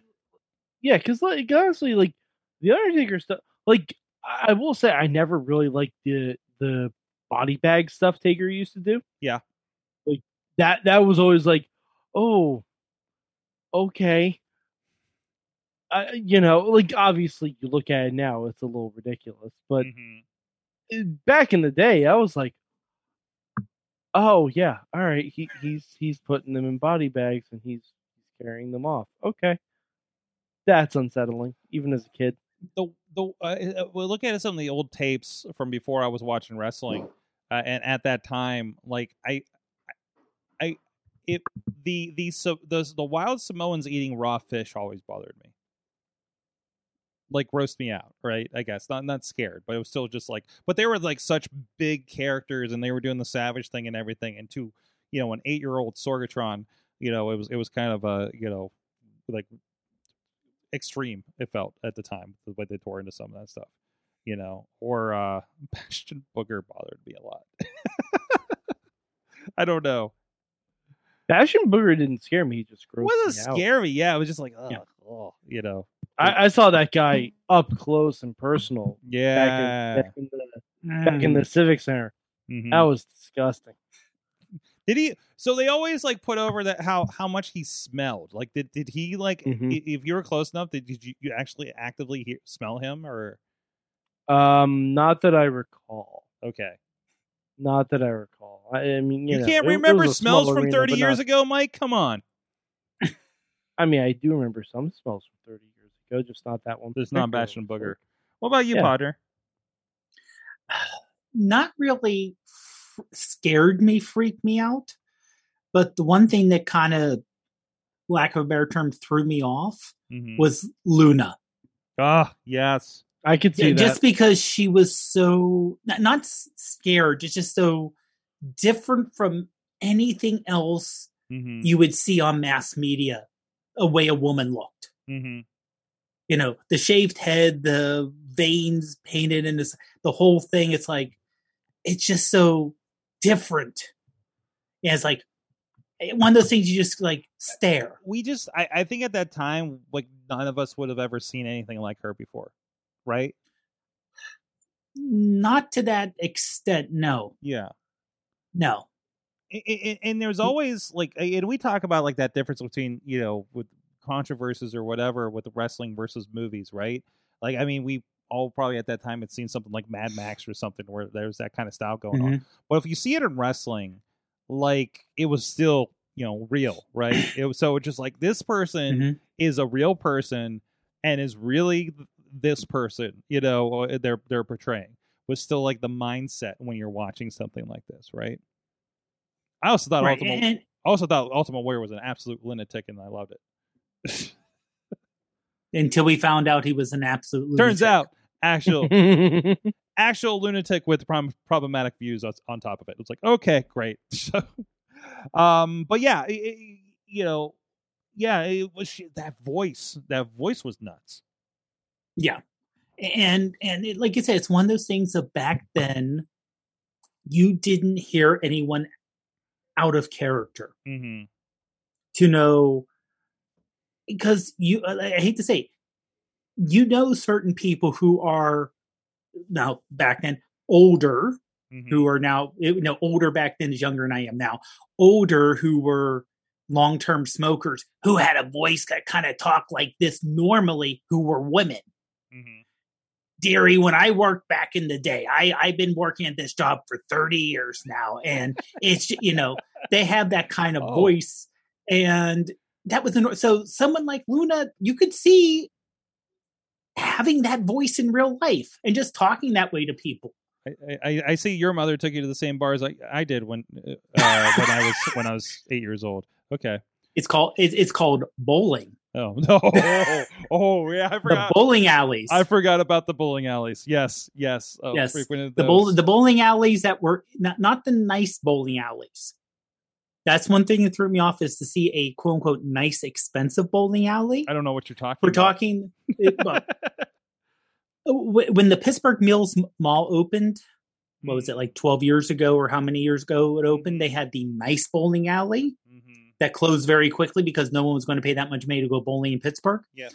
Speaker 2: yeah, because like honestly, like the Undertaker stuff. Like, I I will say, I never really liked the the body bag stuff Taker used to do.
Speaker 1: Yeah.
Speaker 2: like that. That was always like, oh, okay. I, you know, like obviously you look at it now, it's a little ridiculous, but
Speaker 1: mhm.
Speaker 2: back in the day, I was like, "Oh yeah, all right, he, he's he's putting them in body bags and he's he's carrying them off." Okay, that's unsettling, even as a kid.
Speaker 1: the the uh, uh, well, look at some of the old tapes from before I was watching wrestling, uh, and at that time, like I, I, I- it the the so the the wild Samoans eating raw fish always bothered me. Like roast me out, right? I guess not not scared, but it was still just like. But they were like such big characters, and they were doing the savage thing and everything, and to you know, an eight year old Sorgatron, you know, it was it was kind of a you know, like extreme. It felt at the time the way they tore into some of that stuff, you know, or uh Bastion Booger bothered me a lot. I don't know.
Speaker 2: Bastion Booger didn't scare me. He just
Speaker 1: It
Speaker 2: grossed
Speaker 1: wasn't
Speaker 2: me
Speaker 1: scary. Yeah, it was just like, ugh,
Speaker 2: Yeah.
Speaker 1: ugh, you know,
Speaker 2: I, I saw that guy up close and personal
Speaker 1: yeah.
Speaker 2: back in, back in the back in the Civic Center.
Speaker 1: Mhm.
Speaker 2: That was disgusting.
Speaker 1: Did he? So they always like put over that how how much he smelled. Like, did did he like?
Speaker 2: Mhm.
Speaker 1: If you were close enough, did, did you, you actually actively hear, smell him or?
Speaker 2: Um, not that I recall.
Speaker 1: Okay,
Speaker 2: Not that I recall. I, I mean, you,
Speaker 1: you,
Speaker 2: know,
Speaker 1: can't
Speaker 2: it- it
Speaker 1: remember
Speaker 2: was a small
Speaker 1: smells from
Speaker 2: arena,
Speaker 1: thirty years
Speaker 2: not-
Speaker 1: ago, Mike. Come on,
Speaker 2: I mean, I do remember some smells from 30 years ago, just not that one.
Speaker 1: there's not
Speaker 2: particular
Speaker 1: Bastion. Booger. What about you,
Speaker 2: Yeah.
Speaker 1: Podger?
Speaker 3: not really f- scared me, freaked me out. But the one thing that kind of, lack of a better term, threw me off
Speaker 1: Mhm.
Speaker 3: was Luna.
Speaker 1: Ah, yes.
Speaker 2: I could see
Speaker 3: Yeah,
Speaker 2: that.
Speaker 3: just because she was so not, not scared, it's just so different from anything else
Speaker 1: hmm
Speaker 3: you would see on mass media. A way a woman looked,
Speaker 1: hmm
Speaker 3: you know, the shaved head, the veins painted in this, the whole thing. It's like it's just so different. It's like eh, one of those things you just like stare.
Speaker 1: We just, I, I think at that time, like none of us would have ever seen anything like her before, right?
Speaker 3: Not to that extent, no,
Speaker 1: Yeah.
Speaker 3: no.
Speaker 1: and, and, and there's always like and we talk about like that difference between you know with controversies or whatever with wrestling versus movies right like i mean we all probably at that time had seen something like mad max or something where there's that kind of style going on but if you see it in wrestling like it was still you know real right it was so it's just like this person
Speaker 3: Mhm.
Speaker 1: is a real person and is really this person you know uh, they're they're portraying was still like the mindset when you're watching something like this right i also thought
Speaker 3: Right.
Speaker 1: ultimate
Speaker 3: And,
Speaker 1: I also thought Ultimate Warrior was an absolute lunatic, and I loved it.
Speaker 3: until we found out he was an absolute.
Speaker 1: Turns
Speaker 3: lunatic.
Speaker 1: out, actual actual lunatic with prom- problematic views on, on top of it. It's like okay, great. So, um, but yeah, it- it- you know, yeah, it was that voice. That voice was nuts.
Speaker 3: Yeah. And and it, like you said, it's one of those things of back then you didn't hear anyone out of character
Speaker 1: hmm
Speaker 3: to know because you I I hate to say it, you know certain people who are now back then older
Speaker 1: hmm
Speaker 3: who are now you know older back then is younger than I am now older who were long term smokers who had a voice that kind of talked like this normally who were women
Speaker 1: hmm
Speaker 3: Deary, when I worked back in the day, I, I've been working at this job for 30 years now. And it's, you know, they have that kind of
Speaker 1: Oh.
Speaker 3: voice. And that was, an, so someone like Luna, you could see having that voice in real life and just talking that way to people.
Speaker 1: I, I, I see your mother took you to the same bars I, I did when uh, when I was when I was eight years old. Okay.
Speaker 3: It's called, it, it's called bowling,
Speaker 1: Oh no! Oh, oh, yeah, I
Speaker 3: the bowling alleys.
Speaker 1: I forgot about the bowling alleys. Yes, yes, oh,
Speaker 3: Yes, the bowl, the bowling alleys that were not, not the nice bowling alleys. That's one thing that threw me off is to see a quote unquote nice expensive bowling alley.
Speaker 1: I don't know what you're talking.
Speaker 3: We're
Speaker 1: about.
Speaker 3: talking it, when the Pittsburgh Mills Mall opened. What was it like twelve years ago, or how many years ago it opened? They had the nice bowling alley
Speaker 1: Mhm.
Speaker 3: that closed very quickly because no one was going to pay that much money to go bowling in Pittsburgh.
Speaker 1: Yeah.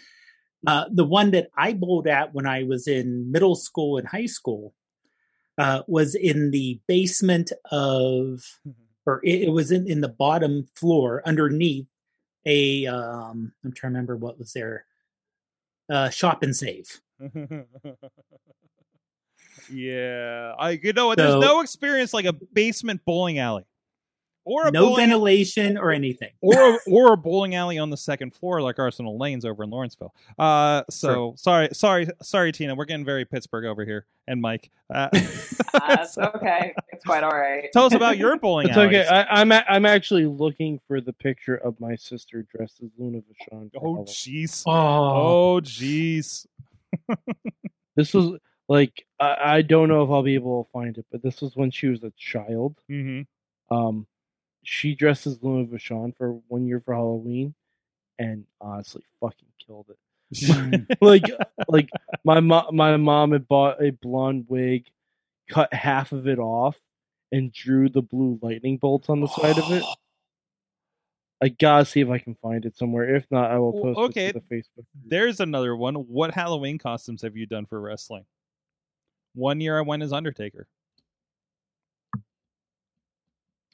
Speaker 3: Uh, the one that I bowled at when I was in middle school and high school uh, was in the basement of, or it, it was in, in the bottom floor underneath a, um, I'm trying to remember what was there, uh, shop and save.
Speaker 1: yeah, I you know what? There's no experience like a basement bowling alley, or a
Speaker 3: No
Speaker 1: bowling,
Speaker 3: ventilation or anything.
Speaker 1: or a, or a bowling alley on the second floor like Arsenal Lanes over in Lawrenceville. Uh, so sorry, sorry, sorry, Tina. We're getting very Pittsburgh over here, and Mike. Uh,
Speaker 4: Uh, it's okay. It's quite all right.
Speaker 1: tell us about your bowling
Speaker 2: It's
Speaker 1: alleys.
Speaker 2: okay. I, I'm a, I'm actually looking for the picture of my sister dressed as Luna Vachon.
Speaker 1: Oh jeez.
Speaker 3: Oh,
Speaker 1: Oh jeez.
Speaker 2: This was like I, I don't know if I'll be able to find it, but this was when she was a child.
Speaker 1: hmm
Speaker 2: Um, she dressed as Luna Vachon for one year for Halloween, and honestly, fucking killed it. like, like my mom, my mom had bought a blonde wig, cut half of it off, and drew the blue lightning bolts on the side of it. I gotta see if I can find it somewhere. If not, I will
Speaker 1: Well,
Speaker 2: post
Speaker 1: okay.
Speaker 2: it to the Facebook.
Speaker 1: There's another one. What Halloween costumes have you done for wrestling? One year I went as Undertaker.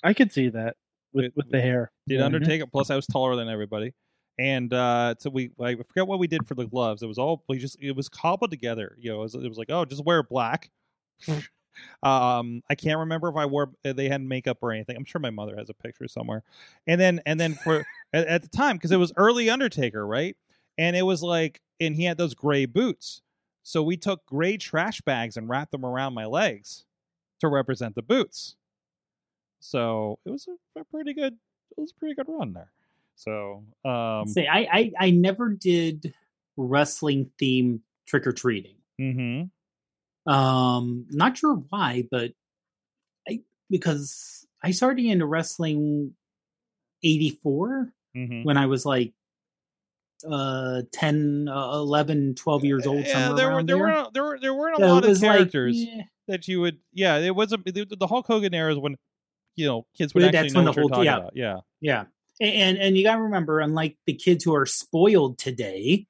Speaker 2: I could see that with
Speaker 1: With-
Speaker 2: the hair.
Speaker 1: Did. Undertaker. Plus, I was taller than everybody. And uh, so we, I forget what we did for the gloves. It was all we just, it was cobbled together. You know, it was, it was like, oh, just wear black. um, I can't remember if I wore, they had makeup or anything. I'm sure my mother has a picture somewhere. And then, and then for at, at the time, because it was early Undertaker, right? And it was like, and he had those gray boots. So we took gray trash bags and wrapped them around my legs to represent the boots. So it was a, a pretty good, it was a pretty good run there. So, um,
Speaker 3: Say, I, I I never did wrestling theme trick or treating.
Speaker 1: mhm.
Speaker 3: Um, not sure why, but I because I started into wrestling eighty four
Speaker 1: Mhm.
Speaker 3: when I was like uh 10 uh, 11 12 years old
Speaker 1: Yeah, there were there,
Speaker 3: there.
Speaker 1: were there were there weren't a
Speaker 3: So
Speaker 1: lot of
Speaker 3: was like,
Speaker 1: characters
Speaker 3: eh,
Speaker 1: that you would. Yeah, it wasn't the, the Hulk Hogan era is when you know kids would actually
Speaker 3: that's
Speaker 1: know
Speaker 3: when
Speaker 1: what
Speaker 3: the
Speaker 1: you're
Speaker 3: whole-
Speaker 1: talking
Speaker 3: yeah.
Speaker 1: about. Yeah.
Speaker 3: yeah and and you got to remember unlike the kids who are spoiled today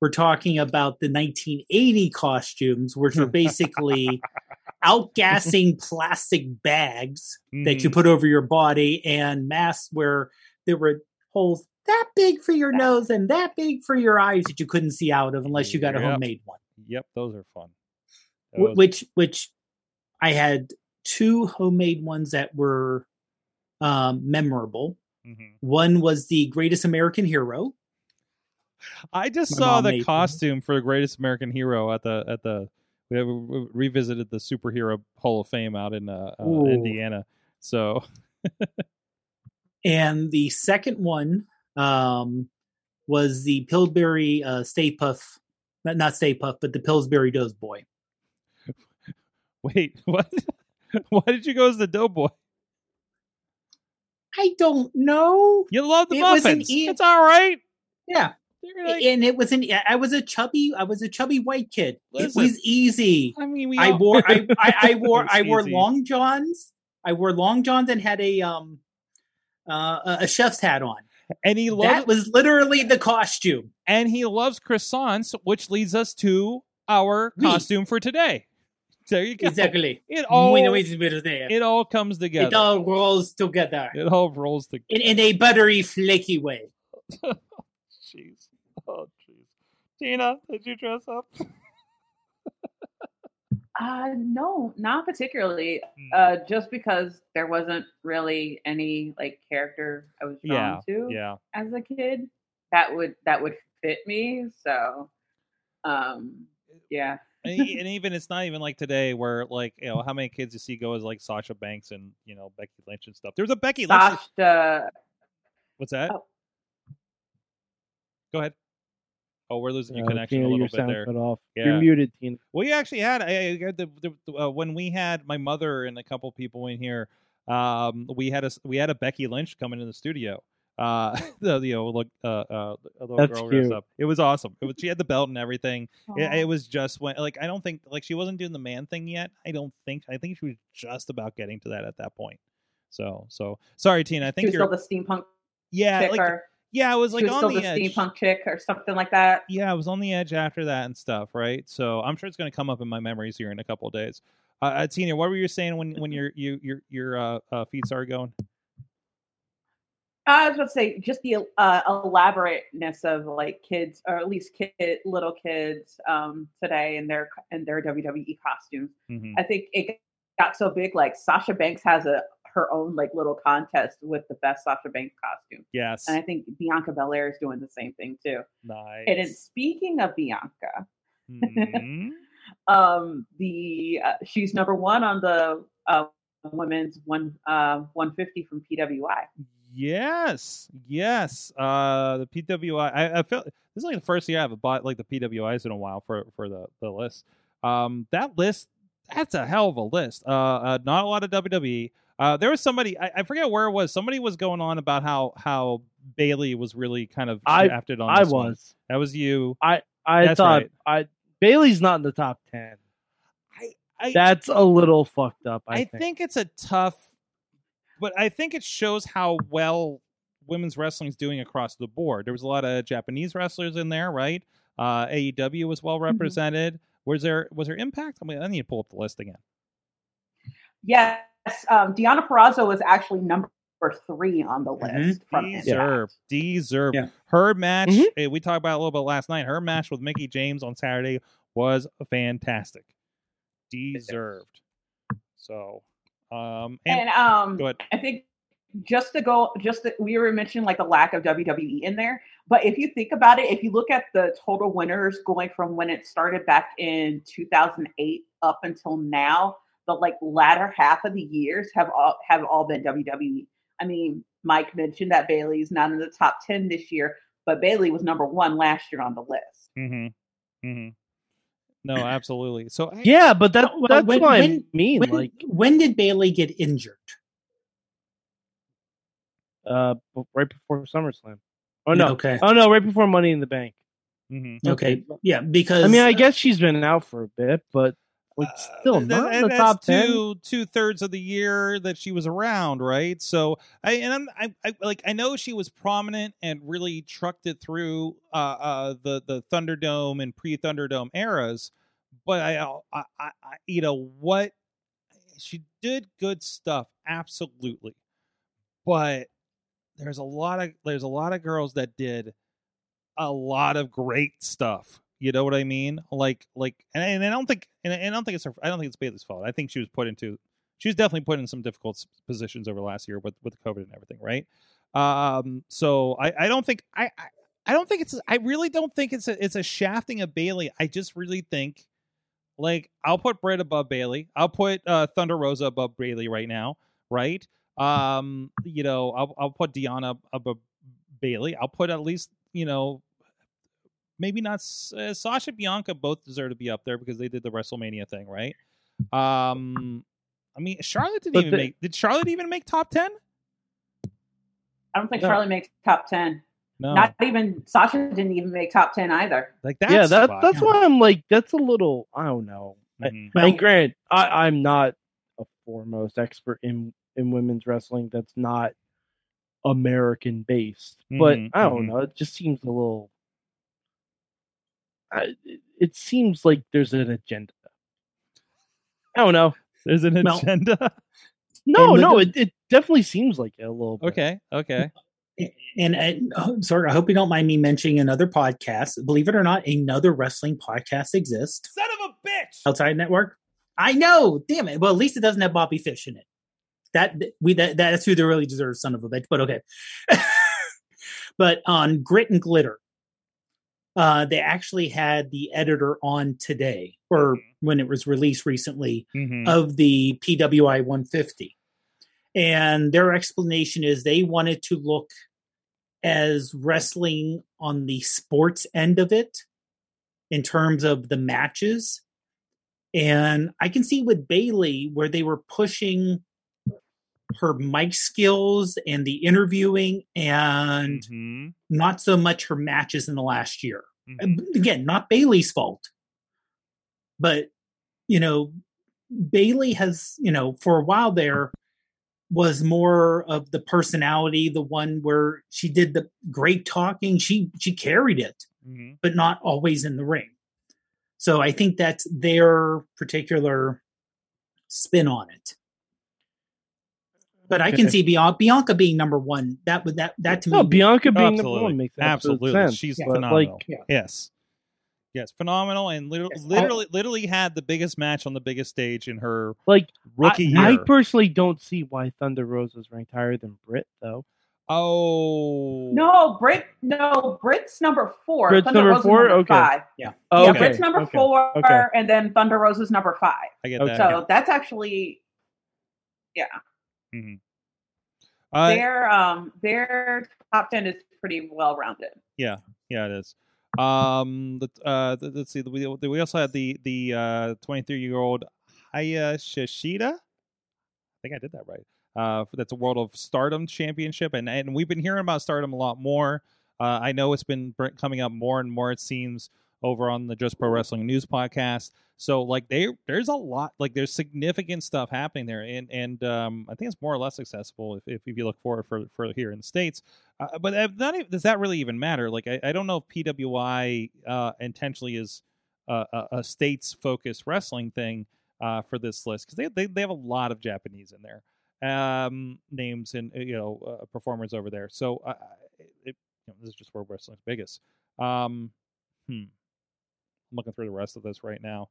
Speaker 3: we're talking about the 1980 costumes which are basically outgassing plastic bags that you
Speaker 1: Mhm.
Speaker 3: put over your body and masks where there were holes that big for your nose and that big for your eyes that you couldn't see out of unless you got a
Speaker 1: Yep.
Speaker 3: homemade one
Speaker 1: Yep, those are fun. Those-
Speaker 3: which which I had two homemade ones that were um, memorable.
Speaker 1: mhm.
Speaker 3: One was the Greatest American Hero.
Speaker 1: I just
Speaker 3: My
Speaker 1: saw the
Speaker 3: made them.
Speaker 1: costume for the Greatest American Hero at the at the we revisited the superhero Hall of Fame out in uh, uh, Indiana. So
Speaker 3: And the second one um, was the Pillsbury uh, Stay Puft, not, not Stay Puft, but the Pillsbury Doughboy.
Speaker 1: wait, what? Why did you go as the Doughboy?
Speaker 3: I don't know.
Speaker 1: You love the
Speaker 3: It
Speaker 1: muffins.
Speaker 3: e-
Speaker 1: It's all right.
Speaker 3: Yeah,
Speaker 1: like-
Speaker 3: and it was an. I was a chubby. I was a chubby white kid.
Speaker 1: Listen.
Speaker 3: it was easy.
Speaker 1: I mean, we
Speaker 3: I
Speaker 1: all-
Speaker 3: wore. I, I, I wore. I wore
Speaker 1: easy.
Speaker 3: long johns. I wore long johns and had a um, uh, a chef's hat on.
Speaker 1: and he loves
Speaker 3: That was literally the costume.
Speaker 1: and he loves croissants, which leads us to our costume for today. There you go.
Speaker 3: Exactly.
Speaker 1: It all
Speaker 3: Muy noisy bit there.
Speaker 1: it all comes together.
Speaker 3: It all rolls together
Speaker 1: It all rolls together.
Speaker 3: in, in a buttery, flaky way.
Speaker 1: Jeez. Oh, jeez. Tina, did you dress up?
Speaker 4: Uh, no, not particularly.
Speaker 1: Hmm.
Speaker 4: Uh, just because there wasn't really any like character I was drawn
Speaker 1: yeah.
Speaker 4: to
Speaker 1: Yeah.
Speaker 4: as a kid that would that would fit me. So, um, yeah.
Speaker 1: and, and even it's not even like today where like you know how many kids you see go as like Sasha Banks and you know Becky Lynch and stuff. There's a Becky Lynch.
Speaker 4: Sasha,
Speaker 1: What's that?
Speaker 4: Oh.
Speaker 1: Go ahead. Oh, we're losing your
Speaker 2: Uh,
Speaker 1: connection
Speaker 2: Tina,
Speaker 1: a little bit there.
Speaker 2: cut off.
Speaker 1: Yeah.
Speaker 2: You're muted, Tina.
Speaker 1: Well, we actually had I, I got the, the, uh, when we had my mother and a couple people in here. Um, we had a we had a Becky Lynch coming in the studio. Uh, the you know look uh uh a little
Speaker 2: That's
Speaker 1: girl dressed
Speaker 2: cute.
Speaker 1: up. It was awesome. It was she had the belt and everything. It, it was just when like I don't think like she wasn't doing the man thing yet. I don't think. I think she was just about getting to that at that point. So so sorry, Tina. I
Speaker 4: she
Speaker 1: think
Speaker 4: was
Speaker 1: you're
Speaker 4: still the steampunk
Speaker 1: yeah
Speaker 4: chick,
Speaker 1: like
Speaker 4: or
Speaker 1: yeah. It was
Speaker 4: she
Speaker 1: like
Speaker 4: was
Speaker 1: on
Speaker 4: still
Speaker 1: the,
Speaker 4: the,
Speaker 1: edge.
Speaker 4: steampunk chick, or something like that.
Speaker 1: Yeah, I was on the edge after that and stuff, right? So I'm sure it's going to come up in my memories here in a couple of days. Uh, uh, Tina, what were you saying when when your you your your uh, uh, feet started going?
Speaker 4: I was about to say just the uh, elaborateness of like kids, or at least kid, little kids um, today in their in their WWE costumes.
Speaker 1: Mhm.
Speaker 4: I think it got so big. Like Sasha Banks has a her own like little contest with the best Sasha Banks costume,
Speaker 1: Yes,
Speaker 4: and I think Bianca Belair is doing the same thing too.
Speaker 1: nice.
Speaker 4: And then speaking of Bianca,
Speaker 1: Mhm.
Speaker 4: um, the uh, she's number one on the uh, women's one uh, 150 from PWI.
Speaker 1: Yes, yes. Uh, the PWI. I, I feel this is like the first year I've bought like the PWIs in a while for for the the list. Um, that list, that's a hell of a list. Uh, uh not a lot of WWE. Uh, there was somebody I, I forget where it was. Somebody was going on about how how Bayley was really kind of
Speaker 2: I-
Speaker 1: shafted on.
Speaker 2: I
Speaker 1: this one.
Speaker 2: was.
Speaker 1: That was you.
Speaker 2: I
Speaker 1: That's
Speaker 2: thought
Speaker 1: right.
Speaker 2: I Bayley's not in the top ten.
Speaker 1: I I,
Speaker 2: That's a little fucked up. I,
Speaker 1: I
Speaker 2: think.
Speaker 1: think it's a tough, but I think it shows how well women's wrestling is doing across the board. There was a lot of Japanese wrestlers in there, right? Uh, AEW was well represented. Was there was there Impact? I mean, I need to pull up the list again.
Speaker 4: Yes, um, Deonna Purrazzo was actually number three on the
Speaker 3: Mhm.
Speaker 4: list from Impact.
Speaker 1: Deserve, deserve.
Speaker 3: Yeah.
Speaker 1: Her match.
Speaker 2: Mhm.
Speaker 1: eh, We talked about it a little bit last night. Her match with Mickie James on Saturday was fantastic. Deserved. So, um, and,
Speaker 4: And um. I think just to go, just that we were mentioning like the lack of WWE in there. But if you think about it, if you look at the total winners going from when it started back in 2008 up until now, the like latter half of the years have all have all been WWE. I mean, Mike mentioned that Bayley's not in the top 10 this year, but Bayley was number one last year on the list.
Speaker 1: Mm-hmm. Mm-hmm. No, absolutely. So I,
Speaker 2: Yeah, but that
Speaker 3: Well,
Speaker 2: that's
Speaker 3: when-
Speaker 2: what I
Speaker 3: when-
Speaker 2: mean.
Speaker 3: When,
Speaker 2: like
Speaker 3: when did Bayley get injured?
Speaker 2: uh, right before SummerSlam. Oh no.
Speaker 3: Okay.
Speaker 2: Oh no, right before Money in the Bank.
Speaker 1: mhm.
Speaker 3: Okay. Yeah, because
Speaker 2: I mean, I guess she's been out for a bit, but like
Speaker 1: Uh,
Speaker 2: still
Speaker 1: that-
Speaker 2: not in the top
Speaker 1: that's
Speaker 2: ten.
Speaker 1: two two thirds of the year that she was around, right? So I and I'm I, I like I know she was prominent and really trucked it through uh, uh the the Thunderdome and pre Thunderdome eras, but I I I you know what she did good stuff absolutely, but there's a lot of there's a lot of girls that did a lot of great stuff. You know what I mean? Like, like, and, and I don't think, and I don't think it's her. I don't think it's Bayley's fault. I think she was put into, she was definitely put in some difficult positions over last year with with COVID and everything, right? Um, so I, I don't think, I, I, I don't think it's, I really don't think it's a, it's a shafting of Bayley. I just really think, like, I'll put Britt above Bayley. I'll put uh, Thunder Rosa above Bayley right now, right? Um, you know, I'll I'll put Deonna above Bayley. I'll put at least you know maybe not uh, Sasha Bianca both deserve to be up there because they did the WrestleMania thing, right? Um, I mean, Charlotte didn't
Speaker 2: But
Speaker 1: even
Speaker 2: the-
Speaker 1: make. Did Charlotte even make top ten?
Speaker 4: I don't think
Speaker 2: No.
Speaker 4: Charlotte makes top 10.
Speaker 1: No,
Speaker 4: Not even Sasha didn't even make top 10 either.
Speaker 1: like that's
Speaker 2: yeah, that that's why I'm like that's a little. I don't know. I-
Speaker 1: Mhm.
Speaker 3: Well-
Speaker 2: and grant, I, I'm not a foremost expert in in women's wrestling. That's not American based, but
Speaker 1: Mhm,
Speaker 2: I don't
Speaker 1: mhm.
Speaker 2: know. It just seems a little. I, it- it seems like there's an agenda. I don't know.
Speaker 1: There's an
Speaker 3: Well-
Speaker 1: agenda.
Speaker 2: No, no,
Speaker 3: with
Speaker 2: it, it definitely seems like it a little bit.
Speaker 1: okay, okay.
Speaker 3: and, uh, and oh, sorry, I hope you don't mind me mentioning another podcast. Believe it or not, another wrestling podcast exists.
Speaker 1: Son of a bitch.
Speaker 3: Outside Network. I know, damn it. Well, at least it doesn't have Bobby Fish in it. That we that that's who they really deserve, son of a bitch. But okay. but on Grit and Glitter, uh, they actually had the editor on today, or when it was released recently,
Speaker 1: Mhm.
Speaker 3: of the PWI 150. And their explanation is they wanted to look as wrestling on the sports end of it in terms of the matches. And I can see with Bayley where they were pushing her mic skills and the interviewing and
Speaker 1: Mhm.
Speaker 3: not so much her matches in the last year
Speaker 1: Mhm.
Speaker 3: again, not Bayley's fault, but you know, Bayley has, you know, for a while there was more of the personality, the one where she did the great talking. She she carried it,
Speaker 1: Mhm.
Speaker 3: but not always in the ring. So I think that's their particular spin on it. But I can see Bianca, Bianca being number one. That would that that to
Speaker 2: No,
Speaker 3: me.
Speaker 2: Bianca being number
Speaker 1: Absolutely.
Speaker 2: one makes absolute
Speaker 1: Absolutely.
Speaker 2: sense.
Speaker 1: She's
Speaker 3: Yeah.
Speaker 1: phenomenal.
Speaker 2: Like,
Speaker 3: Yeah.
Speaker 1: Yes. Yes, phenomenal, and literally,
Speaker 3: Yes.
Speaker 1: literally, literally had the biggest match on the biggest stage in her
Speaker 2: like
Speaker 1: rookie
Speaker 2: I, I personally don't see why Thunder Rosa's ranked higher than Britt, though.
Speaker 1: oh
Speaker 4: No, Britt. No, Britt's number four.
Speaker 2: Britt's
Speaker 4: Thunder
Speaker 2: number
Speaker 4: Rosa's
Speaker 2: four?
Speaker 4: Number
Speaker 2: Okay.
Speaker 4: Five.
Speaker 3: Yeah.
Speaker 2: Oh,
Speaker 4: Yeah,
Speaker 2: okay.
Speaker 4: Britt's number
Speaker 2: okay,
Speaker 4: four,
Speaker 2: Okay.
Speaker 4: and then Thunder Rosa's number five.
Speaker 1: I get
Speaker 2: Okay.
Speaker 1: that.
Speaker 4: So that's actually
Speaker 1: Mhm. Uh,
Speaker 4: their um their top ten is pretty well rounded.
Speaker 1: yeah, yeah, it is. Um, the, uh, let's see. We, we also had the the uh 23 year old Hayashishita. I think I did that right. Uh, that's a World of Stardom Championship, and and we've been hearing about Stardom a lot more. Uh, I know it's been coming up more and more. It seems over on the Just Pro Wrestling News podcast. So like they there's a lot like there's significant stuff happening there, and and um, I think it's more or less accessible if, if, if you look forward for for here in the states. Uh, but uh, not does that really even matter? Like I, I don't know if PWI uh, intentionally is uh, a, a states focused wrestling thing uh, for this list because they, they they have a lot of Japanese in there um, names and you know uh, performers over there. So uh, it, you know, this is just where wrestling's biggest. Um, hmm. I'm looking through the rest of this right now,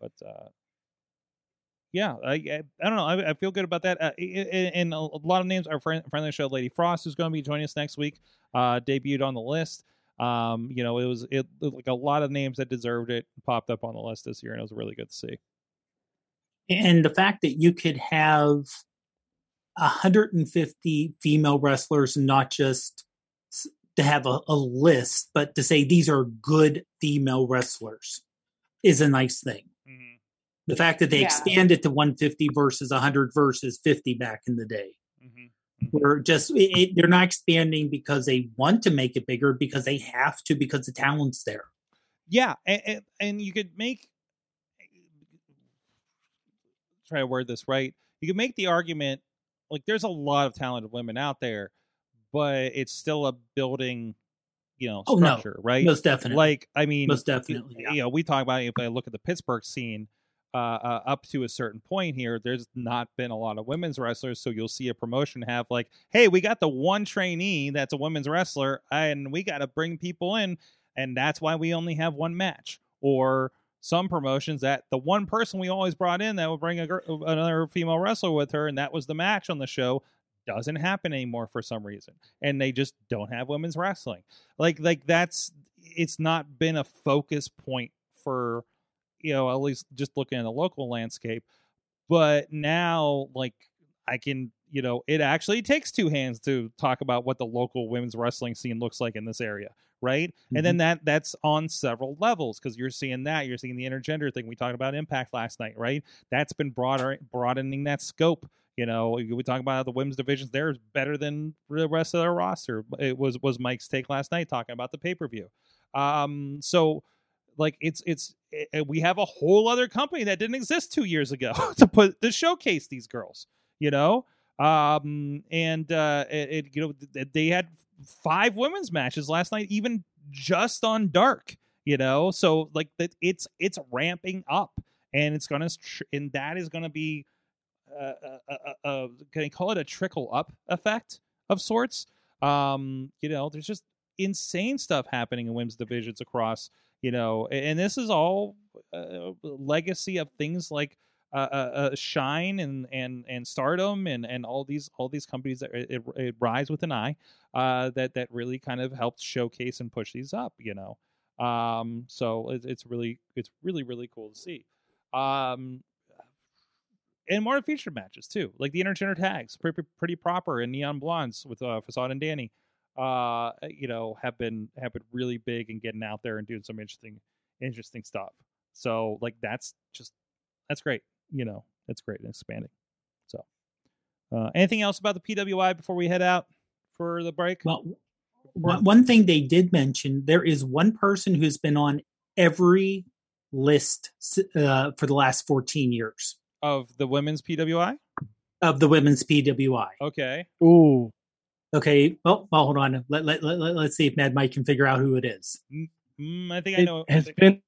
Speaker 1: but uh, yeah, I, I I don't know. I, I feel good about that. Uh, and a lot of names. Our friend, friend of the show, Lady Frost, who's going to be joining us next week, uh, debuted on the list. Um, you know, it was it like a lot of names that deserved it popped up on the list this year, and it was really good to see.
Speaker 3: and the fact that you could have 150 female wrestlers not just to have a, a list but to say these are good female wrestlers is a nice thing the fact that they
Speaker 4: Yeah.
Speaker 3: expanded to 150 versus 100 versus 50 back in the day
Speaker 1: Mm-hmm.
Speaker 3: where just it, it- they're not expanding because they want to make it bigger because they have to because the talent's there
Speaker 1: Yeah, and, and, and you could make try to word this right. You could make the argument like there's a lot of talented women out there, but it's still a building, you know,
Speaker 3: Oh, no.
Speaker 1: structure, right?
Speaker 3: most definitely
Speaker 1: Like, I mean,
Speaker 3: most definitely
Speaker 1: you
Speaker 3: yeah.
Speaker 1: know, we talk about if I look at the Pittsburgh scene, uh, uh, up to a certain point here, there's not been a lot of women's wrestlers. So you'll see a promotion have like, hey, we got the one trainee that's a women's wrestler, and we got to bring people in, and that's why we only have one match. Or some promotions that the one person we always brought in that would bring a, another female wrestler with her, and that was the match on the show. Doesn't happen anymore for some reason, and they just don't have women's wrestling. Like, like that's it's not been a focus point for you know at least just looking at the local landscape but now like i can you know it actually takes two hands to talk about what the local women's wrestling scene looks like in this area right? And then mm-hmm. that that's on several levels because you're seeing that you're seeing the intergender thing we talked about impact last night right? That's been broader broadening that scope you know we talk about how the women's divisions there is better than the rest of their roster. It was was mike's take last night talking about the pay-per-view. Um so like it's it's it, we have a whole other company that didn't exist two years ago to put to showcase these girls you know? Um and uh it, it you know they had five women's matches last night even just on dark you know? So like that it's it's ramping up and it's gonna and that is gonna be uh, uh, uh, uh, can I call it a trickle up effect of sorts? Um, you know, there's just insane stuff happening in women's divisions across, you know, and this is all uh, legacy of things like uh, uh, Shine and and and Stardom and and all these all these companies that it, it, rise with an eye uh, that that really kind of helped showcase and push these up, you know. Um, so it, it's really it's really really cool to see. Um, and more featured matches too, like the intergender tags, pretty, pretty proper and neon blondes with uh, Facade and Danny. Uh, you know, have been have been really big and getting out there and doing some interesting interesting stuff. So like that's just that's great. You know, that's great and expanding. So, uh, anything else about the PWI before we head out for the break?
Speaker 3: Well, one, one thing they did mention there is one person who's been on every list uh, for the last 14 years
Speaker 1: of the women's PWI.
Speaker 3: of the women's PWI.
Speaker 1: Okay.
Speaker 2: Ooh,
Speaker 3: Okay, well, well hold on. Let, let, let, let, us see if Mad Mike can figure out who it is.
Speaker 1: Mm, I think I know.
Speaker 2: has been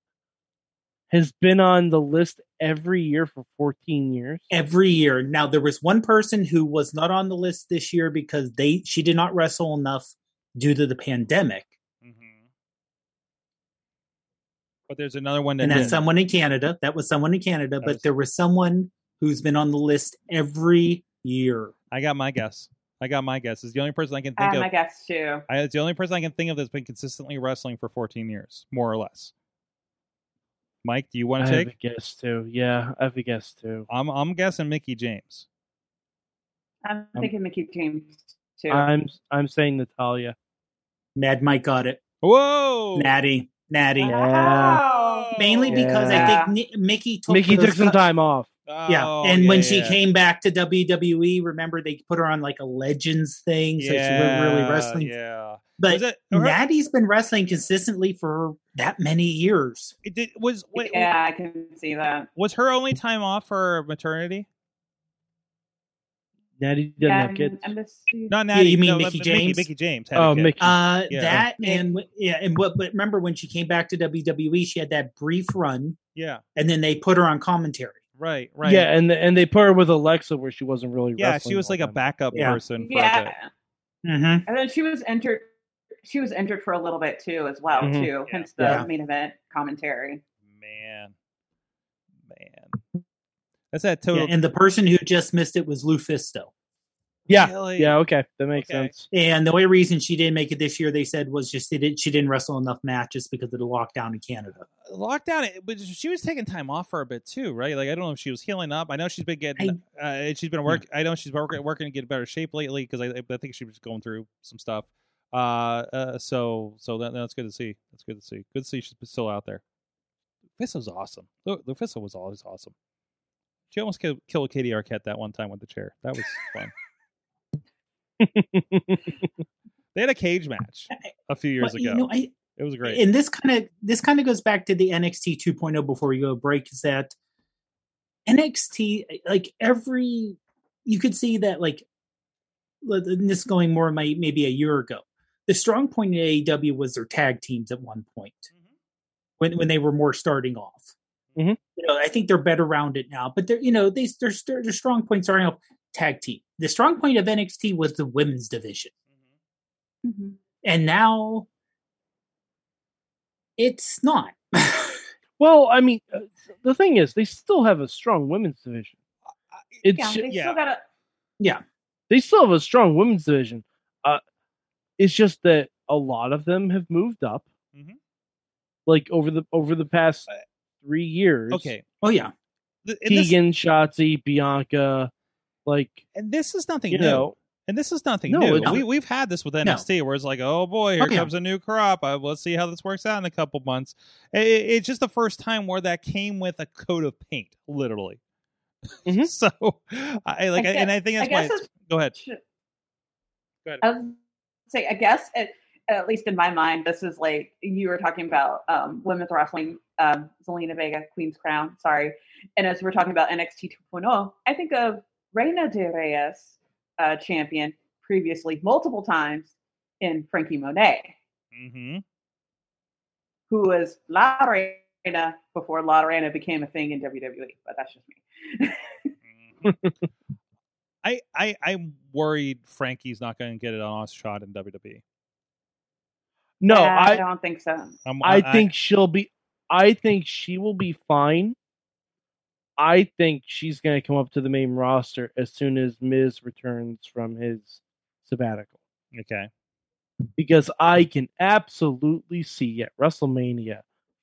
Speaker 2: has been on the list every year for 14 years.
Speaker 3: Every year. Now, there was one person who was not on the list this year because they she did not wrestle enough due to the pandemic.
Speaker 1: But there's another one that
Speaker 3: and that's
Speaker 1: didn't.
Speaker 3: someone in Canada. That was someone in Canada,
Speaker 1: That
Speaker 3: but
Speaker 1: was-
Speaker 3: there was someone who's been on the list every year.
Speaker 1: I got my guess. I got my guess. It's the only person I can
Speaker 4: I
Speaker 1: think
Speaker 4: have
Speaker 1: of.
Speaker 4: my guess too.
Speaker 1: I, it's the only person I can think of that's been consistently wrestling for 14 years, more or less. Mike, do you want
Speaker 2: I
Speaker 1: to
Speaker 2: have a
Speaker 1: take?
Speaker 2: guess too. Yeah, I have a guess too.
Speaker 1: I'm I'm guessing Mickie James.
Speaker 4: I'm
Speaker 2: Um,
Speaker 4: thinking Mickie James too.
Speaker 2: I'm I'm saying Natalya.
Speaker 3: Mad Mike got it.
Speaker 1: Whoa!
Speaker 3: Natty, Natty.
Speaker 4: Wow.
Speaker 3: Mainly because
Speaker 2: Yeah.
Speaker 3: I think Mickie took Mickie
Speaker 2: took some
Speaker 3: su-
Speaker 2: time off.
Speaker 3: yeah,
Speaker 1: Oh,
Speaker 3: and when she
Speaker 1: yeah.
Speaker 3: came back to WWE, remember they put her on like a Legends thing, so she wasn't really wrestling.
Speaker 1: Yeah.
Speaker 3: But
Speaker 1: Was it- her-
Speaker 3: Natty's been wrestling consistently for that many years.
Speaker 1: It did, was wait,
Speaker 4: yeah, I can see that.
Speaker 1: was her only time off for maternity?
Speaker 2: Natty doesn't
Speaker 4: Yeah,
Speaker 2: have kids.
Speaker 4: Embassy-
Speaker 1: Not Natty.
Speaker 3: you mean
Speaker 1: no,
Speaker 3: Mickie
Speaker 1: Mickie,
Speaker 3: James?
Speaker 1: Mickie James. had a
Speaker 2: Oh,
Speaker 1: kid.
Speaker 2: Mickie.
Speaker 3: Uh,
Speaker 1: Yeah.
Speaker 3: that and yeah, and what? But remember when she came back to WWE, she had that brief run,
Speaker 1: Yeah.
Speaker 3: and then they put her on commentary.
Speaker 1: Right. Right.
Speaker 2: Yeah, and and they put her with Alexa where she wasn't really.
Speaker 1: Yeah.
Speaker 2: wrestling
Speaker 1: She was like
Speaker 2: the
Speaker 1: a backup
Speaker 3: Yeah.
Speaker 1: person for a
Speaker 4: Yeah.
Speaker 3: Mm-hmm.
Speaker 4: and then she was entered. She was entered for a little bit too, as well,
Speaker 2: Mhm.
Speaker 4: too. Hence the
Speaker 3: Yeah.
Speaker 4: main event commentary.
Speaker 1: Man. Man. That's that total.
Speaker 3: and the person who just missed it was LuFisto.
Speaker 2: Yeah,
Speaker 1: Really?
Speaker 2: yeah, okay, that makes
Speaker 1: Okay.
Speaker 2: sense.
Speaker 3: And the only reason she didn't make it this year, they said, was just they did, she didn't wrestle enough matches because of the lockdown in Canada.
Speaker 1: lockdown but she was taking time off for a bit too right like i don't know if she was healing up i know she's been getting uh, she's been work i know she's working working to get better shape lately because I, I think she was going through some stuff uh, uh so so that, that's good to see that's good to see good to see she's still out there Lufisto's awesome Lu- Lufisto was always awesome she almost killed, killed katie arquette that one time with the chair. That was fun. They had a cage match a few years ago
Speaker 3: you know, I,
Speaker 1: it was great.
Speaker 3: and this kind of this kind of goes back to the NXT 2.0 before we go break is that NXT like every you could see that like this going more my, maybe a year ago the strong point in AEW was their tag teams at one point when when they were more starting off.
Speaker 2: Mhm.
Speaker 3: You know I think they're better rounded now but they're you know they their their strong points are off tag team the strong point of NXT was the women's division
Speaker 4: Mm-hmm.
Speaker 3: and now it's not
Speaker 2: Well, I mean, uh, the thing is, they still have a strong women's division. It's
Speaker 4: yeah, they
Speaker 1: yeah.
Speaker 4: still got to.
Speaker 2: they still have a strong women's division. Uh, it's just that a lot of them have moved up,
Speaker 1: Mhm.
Speaker 2: like over the over the past
Speaker 1: Uh,
Speaker 2: three years.
Speaker 1: okay
Speaker 3: oh yeah
Speaker 1: Th- and this,
Speaker 2: Shotzi, Bianca, like
Speaker 1: and this is nothing
Speaker 2: you
Speaker 1: new
Speaker 2: know,
Speaker 1: And this is nothing
Speaker 2: No,
Speaker 1: new.
Speaker 2: it's-
Speaker 1: We we've had this with NXT, where it's like, oh boy, here
Speaker 3: Oh, yeah.
Speaker 1: comes a new crop. Uh, let's see how this works out in a couple months. It, it- it's just the first time where that came with a coat of paint, literally.
Speaker 2: Mhm.
Speaker 1: so, I like,
Speaker 4: I
Speaker 1: and I think
Speaker 4: I
Speaker 1: that's why. It's,
Speaker 4: it's
Speaker 1: go ahead. Go ahead.
Speaker 4: I was say, I guess it, at least in my mind, this is like you were talking about um, women's wrestling, um, Zelina Vega, Queen's Crown. Sorry, and as we're talking about NXT 2.0, oh, I think of Reina de Reinas, uh, champion previously multiple times in Frankie Monet,
Speaker 1: hmm
Speaker 4: who was La Reina before La Reina became a thing in WWE. But that's just me.
Speaker 1: I I I'm worried Frankie's not going to get it on shot in WWE.
Speaker 2: No,
Speaker 4: Yeah, I
Speaker 2: I
Speaker 4: don't think so.
Speaker 1: I'm,
Speaker 2: I think she'll be. I think she will be fine. I think she's going to come up to the main roster as soon as Miz returns from his sabbatical.
Speaker 1: okay.
Speaker 2: because I can absolutely see at WrestleMania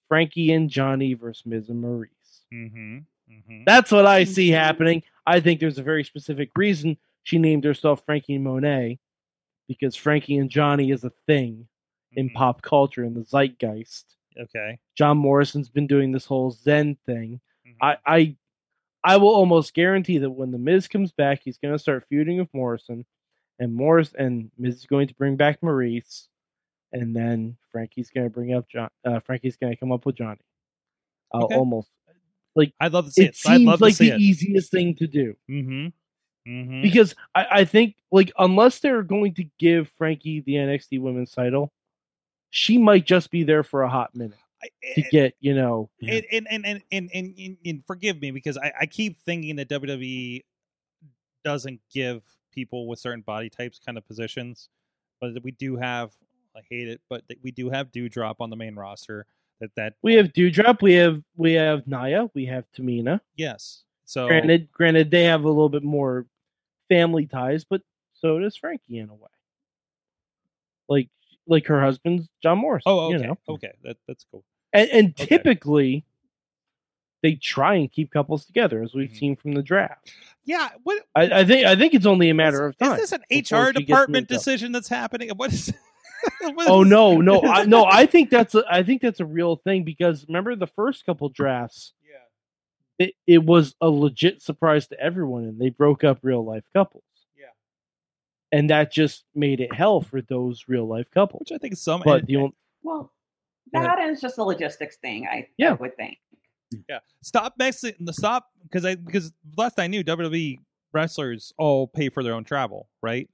Speaker 2: Frankie and Johnny versus Miz and Maurice.
Speaker 1: Mm-hmm. Mm-hmm.
Speaker 2: That's what I see
Speaker 4: Mhm.
Speaker 2: happening. I think there's a very specific reason she named herself Frankie Monet because Frankie and Johnny is a thing in
Speaker 1: Mhm.
Speaker 2: pop culture in the zeitgeist.
Speaker 1: Okay.
Speaker 2: John Morrison's been doing this whole Zen thing.
Speaker 1: Mhm.
Speaker 2: I I I will almost guarantee that when the Miz comes back, he's going to start feuding with Morrison, and Morris and Miz is going to bring back Maurice, and then Frankie's going to bring up John. Uh, Frankie's going to come up with Johnny. I'll
Speaker 1: Okay.
Speaker 2: almost.
Speaker 1: Like I'd love to see
Speaker 2: It
Speaker 1: it. I'd
Speaker 2: seems
Speaker 1: love
Speaker 2: like
Speaker 1: to see
Speaker 2: the
Speaker 1: it.
Speaker 2: easiest thing to do
Speaker 1: Mm-hmm. Mm-hmm.
Speaker 2: because I, I think like unless they're going to give Frankie the NXT Women's title, she might just be there for a hot minute to eh, get you know.
Speaker 1: and and and and and, and, and, and forgive me because I, I keep thinking that WWE doesn't give people with certain body types kind of positions, but we do have. I hate it, but we do have Doudrop on the main roster. That that
Speaker 2: We have Doudrop, we have we have Nia, we have Tamina.
Speaker 1: yes. So
Speaker 2: Granted, granted, they have a little bit more family ties, but so does Frankie in a way. Like like her husband's John Morris.
Speaker 1: Oh, okay,
Speaker 2: you know,
Speaker 1: okay, that that's cool.
Speaker 2: and, and
Speaker 1: Okay.
Speaker 2: typically they try and keep couples together, as we've
Speaker 1: Mhm.
Speaker 2: seen from the draft.
Speaker 1: Yeah, what
Speaker 2: I, I think I think it's only a matter of time.
Speaker 1: is this an HR department decision that's happening? What is? what
Speaker 2: Oh
Speaker 1: is-
Speaker 2: no, no, I, no! I think that's a, I think that's a real thing because remember the first couple drafts,
Speaker 1: Yeah.
Speaker 2: it, it was a legit surprise to everyone, and they broke up real life couples.
Speaker 1: Yeah.
Speaker 2: and that just made it hell for those real life couples.
Speaker 1: which I think some.
Speaker 2: But
Speaker 1: and-
Speaker 2: the only,
Speaker 4: Well,
Speaker 2: Go ahead.
Speaker 4: that is just a logistics thing. I,
Speaker 2: Yeah.
Speaker 4: I would think.
Speaker 1: Yeah, stop mixing the stop because I because last I knew WWE wrestlers all pay for their own travel, right?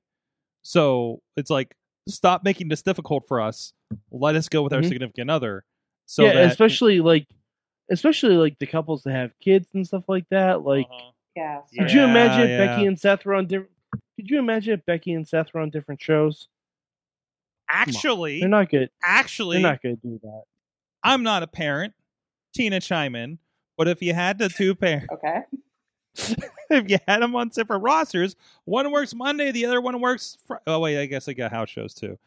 Speaker 1: So it's like stop making this difficult for us. Let us go with our
Speaker 2: Mhm.
Speaker 1: significant other. So
Speaker 2: yeah,
Speaker 1: that,
Speaker 2: especially like, especially like the couples that have kids and stuff like that. Like,
Speaker 1: Uh-huh.
Speaker 4: Yeah.
Speaker 1: Yeah.
Speaker 2: could you imagine
Speaker 1: yeah.
Speaker 2: Becky and Seth were on different? Could you imagine if Becky and Seth were on different shows?
Speaker 1: actually,
Speaker 2: They're not good.
Speaker 1: actually,
Speaker 2: They're not going to do that.
Speaker 1: I'm not a parent. Tina chime in, but if you had the two pair,
Speaker 4: Okay.
Speaker 1: if you had them on separate rosters, one works Monday, the other one works. Fr- oh wait, I guess I got house shows too.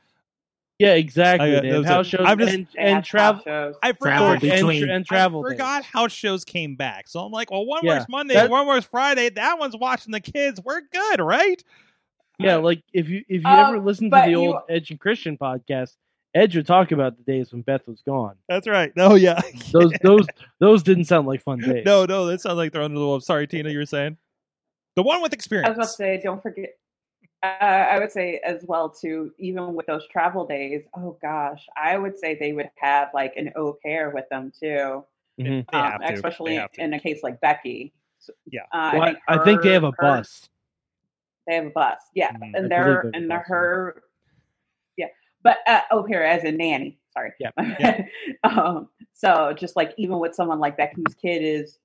Speaker 2: Yeah, exactly.
Speaker 1: I-
Speaker 2: They
Speaker 1: that
Speaker 2: have
Speaker 1: was
Speaker 2: house
Speaker 1: it.
Speaker 2: shows
Speaker 1: I'm just-
Speaker 2: and,
Speaker 4: They
Speaker 2: and
Speaker 4: have
Speaker 2: travel
Speaker 4: shows.
Speaker 1: I
Speaker 3: Travel
Speaker 1: forgot.
Speaker 2: and,
Speaker 3: between-
Speaker 2: and travel.
Speaker 1: I
Speaker 2: days.
Speaker 1: forgot house shows came back. So I'm like, well, one
Speaker 2: Yeah,
Speaker 1: works Monday,
Speaker 2: that-
Speaker 1: one works Friday. That one's watching the kids. We're good, right?
Speaker 2: Yeah, like if you if you
Speaker 4: Uh,
Speaker 2: ever listen to
Speaker 4: but
Speaker 2: the
Speaker 4: you-
Speaker 2: old Edge and Christian podcast, Edge would talk about the days when Beth was gone.
Speaker 1: That's right. No, yeah.
Speaker 2: Those those those didn't sound like fun days.
Speaker 1: no, no, that sounds like they're under the wolf. Sorry, Tina, you were saying the one with experience I
Speaker 4: was about to say, don't forget. Uh, I would say as well too, even with those travel days. Oh gosh, I would say they would have like an au pair with them too,
Speaker 2: Mhm.
Speaker 4: Um,
Speaker 1: have to. They
Speaker 4: especially in a case like Becky. So,
Speaker 1: Yeah.
Speaker 4: uh,
Speaker 2: Well, I, I think they have a
Speaker 4: her-
Speaker 2: bus.
Speaker 4: They have a bus, yeah,
Speaker 1: Mhm.
Speaker 4: And they're
Speaker 2: they have a
Speaker 4: and
Speaker 2: bus, yeah.
Speaker 4: her, yeah, but uh, au pair as a nanny. Sorry.
Speaker 2: Yeah,
Speaker 1: yeah.
Speaker 4: um, so just like even with someone like Becky, whose kid is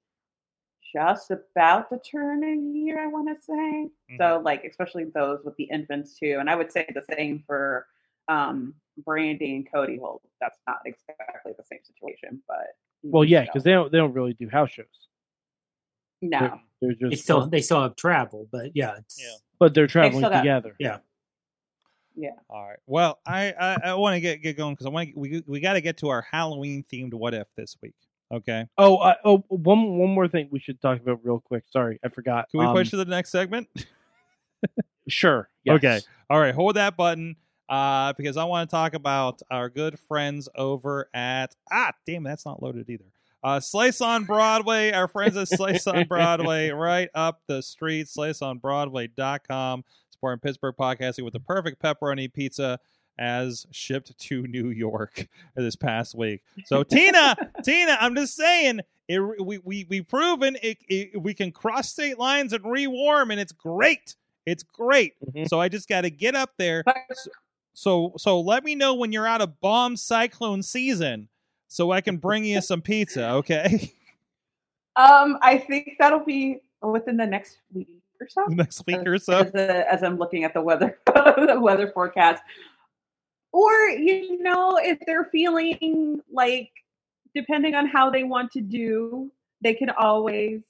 Speaker 4: just about to turn a year, I want to say.
Speaker 1: Mm-hmm.
Speaker 4: So like especially those with the infants too, and I would say the same for um Brandi and Cody. Well, that's not exactly the same situation, but
Speaker 2: Well, yeah, because they don't they don't really do house shows.
Speaker 4: no,
Speaker 2: They're, they're just
Speaker 3: They still they still have travel, but yeah, it's,
Speaker 1: Yeah.
Speaker 2: but they're traveling
Speaker 4: still got-
Speaker 2: together.
Speaker 3: yeah. Yeah.
Speaker 1: All right. Well, I I, I want to get get going because I want we we got to get to our Halloween themed what if this week. Okay.
Speaker 2: Oh, uh, oh, one one more thing we should talk about real quick. Sorry, I forgot.
Speaker 1: Can we
Speaker 2: Um,
Speaker 1: push to the next segment?
Speaker 2: Sure. yes.
Speaker 1: Okay. All right, hold that button uh, because I want to talk about our good friends over at ah, damn, that's not loaded either. Uh, Slice on Broadway, our friends at Slice on Broadway, right up the street, sliceonbroadway.com, supporting Pittsburgh podcasting with the perfect pepperoni pizza as shipped to New York this past week. So Tina, Tina, I'm just saying, it, we we we proven it, it, we can cross state lines and rewarm, and it's great. It's great.
Speaker 2: Mhm.
Speaker 1: So I just got to get up there. So so let me know when you're out of bomb cyclone season, so I can bring you some pizza. Okay,
Speaker 4: um, I think that'll be within the next week or so.
Speaker 1: next week or so.
Speaker 4: as, the- as I'm looking at the weather the weather forecast. Or you know, if they're feeling like, depending on how they want to do, they can always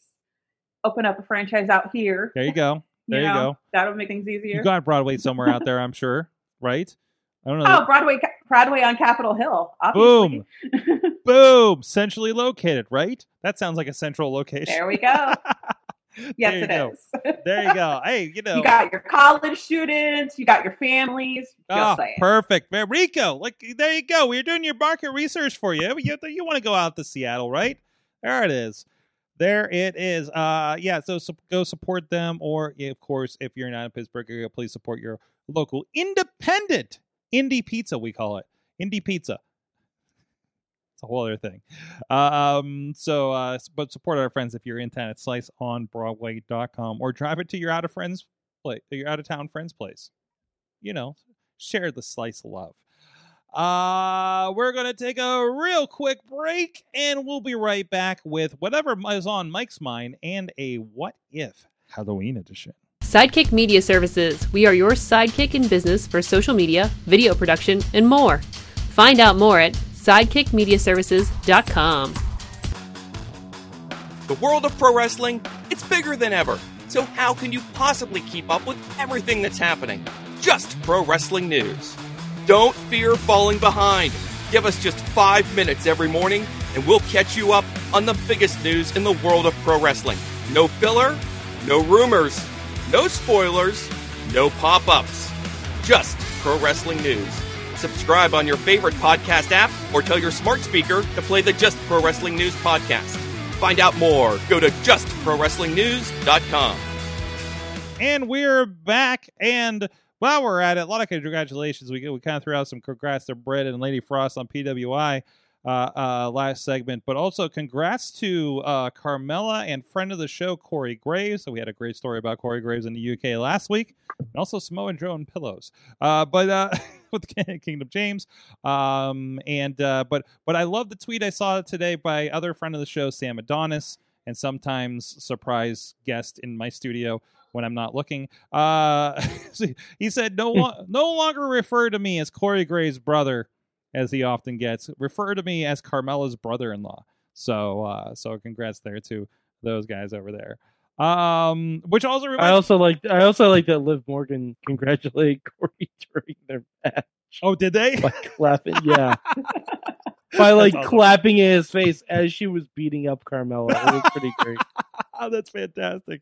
Speaker 4: open up a franchise out here.
Speaker 1: There you go. There you,
Speaker 4: know?
Speaker 1: go.
Speaker 4: That'll make things easier.
Speaker 1: You got Broadway somewhere out there, I'm sure, right? I don't know.
Speaker 4: oh, Broadway, Broadway on Capitol Hill. Obviously.
Speaker 1: Boom, centrally located, right? That sounds like a central location.
Speaker 4: there we go. Yes, it
Speaker 1: go.
Speaker 4: is.
Speaker 1: There you go. Hey, you know.
Speaker 4: You got your college students. You got your families.
Speaker 1: Oh,
Speaker 4: saying.
Speaker 1: perfect. Man, Rico, like there you go. We're doing your market research for you. You, you want to go out to Seattle, right? There it is. There it is. Uh, yeah. So, so go support them, or yeah, of course, if you're not in Pittsburgh please support your local independent indie pizza. We call it indie pizza. It's a whole other thing. Um, so, uh, but support our friends if you're in town at sliceonbroadway.com or drive it to your out of friends place, your out of town friends place. You know, share the slice of love. Uh, we're to take a real quick break and we'll be right back with whatever is on Mike's mind and a what if Halloween edition.
Speaker 5: Sidekick Media Services. We are your sidekick in business for social media, video production, and more. Find out more at sidekickmediaservices.com.
Speaker 6: The world of pro wrestling, it's bigger than ever. So how can you possibly keep up with everything that's happening? Just pro wrestling news. Don't fear falling behind. Give us just 5 minutes every morning and we'll catch you up on the biggest news in the world of pro wrestling. No filler, no rumors, no spoilers, no pop-ups. Just pro wrestling news. Subscribe on your favorite podcast app or tell your smart speaker to play the Just Pro Wrestling News podcast. Find out more. Go to justprowrestlingnews.com.
Speaker 1: And we're back. And while we're at it, a lot of congratulations. We we kind of threw out some congrats to Britt and Lady Frost on PWI uh, uh, last segment, but also congrats to uh, Carmella and friend of the show Corey Graves. So we had a great story about Corey Graves in the UK last week, and also Samoa Joe and pillows. Uh, but uh, with Kingdom James, um, and uh, but but I love the tweet I saw today by other friend of the show Sam Adonis, and sometimes surprise guest in my studio when I'm not looking. Uh, he said, "No, lo- no longer refer to me as Corey Gray's brother, as he often gets. Refer to me as Carmella's brother-in-law." So, uh, so congrats there to those guys over there. Um, which also reminds- I
Speaker 2: also like I also like that Liv Morgan congratulated Corey during their match
Speaker 1: oh, did they?
Speaker 2: by clapping. Yeah, by like
Speaker 1: awesome.
Speaker 2: clapping in his face as she was beating up Carmella. It was pretty great.
Speaker 1: That's fantastic.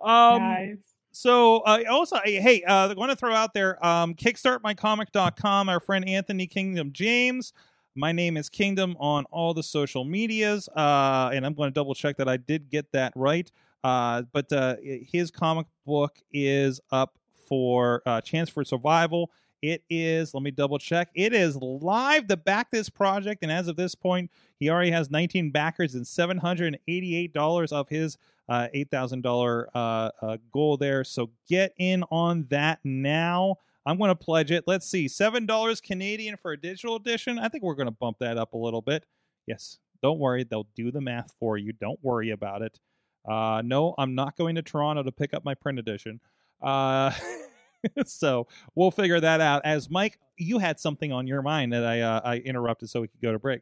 Speaker 1: Um,
Speaker 4: Nice.
Speaker 1: So uh, also, hey, uh, I want to throw out there, um, kickstartmycomic.com. Our friend Anthony Kingdom James. My name is Kingdom on all the social medias, uh, and I'm going to double check that I did get that right. Uh, but uh, his comic book is up for uh, Chance for Survival. It is, let me double check. It is live to back this project, and as of this point, he already has 19 backers and $788 of his uh, $8,000 uh, uh, goal there. So get in on that now. I'm going to pledge it. Let's see, $7 Canadian for a digital edition. I think we're going to bump that up a little bit. Yes, don't worry. They'll do the math for you. Don't worry about it. Uh, no, I'm not going to Toronto to pick up my print edition. Uh, so we'll figure that out. As Mike, you had something on your mind that I uh, I interrupted so we could go to break.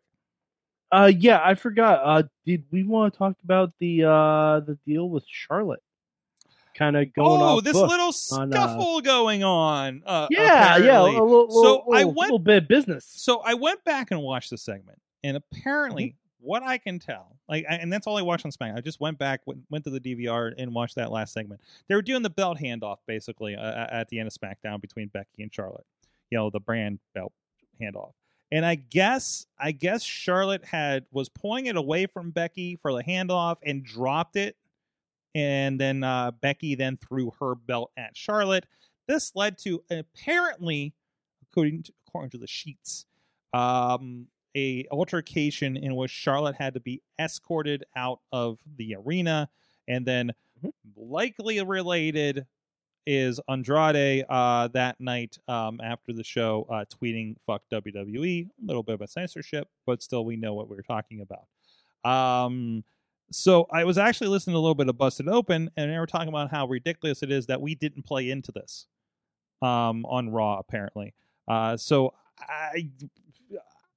Speaker 2: Uh, yeah, I forgot. Uh, did we want to talk about the uh the deal with Charlotte? Kind of going
Speaker 1: on.
Speaker 2: oh,
Speaker 1: this little
Speaker 2: on, uh,
Speaker 1: scuffle going on. Uh,
Speaker 2: Yeah, yeah, a
Speaker 1: apparently.
Speaker 2: little,
Speaker 1: So I went-
Speaker 2: little bit of business.
Speaker 1: So I went back and watched the segment, and apparently,
Speaker 2: Mm-hmm.
Speaker 1: What I can tell, like, and that's all I watched on SmackDown. I just went back, went, went to the DVR, and watched that last segment. They were doing the belt handoff basically uh, at the end of SmackDown between Becky and Charlotte. You know, the brand belt handoff. And I guess, I guess Charlotte had was pulling it away from Becky for the handoff and dropped it, and then uh, Becky then threw her belt at Charlotte. This led to apparently, according to, according to the sheets, um, a altercation in which Charlotte had to be escorted out of the arena, and then
Speaker 2: Mhm.
Speaker 1: likely related is Andrade uh, that night um, after the show uh, tweeting "fuck WWE," a little bit of a censorship, but still we know what we are talking about. Um, so I was actually listening to a little bit of Busted Open, and they were talking about how ridiculous it is that we didn't play into this um, on Raw, apparently. Uh, so I,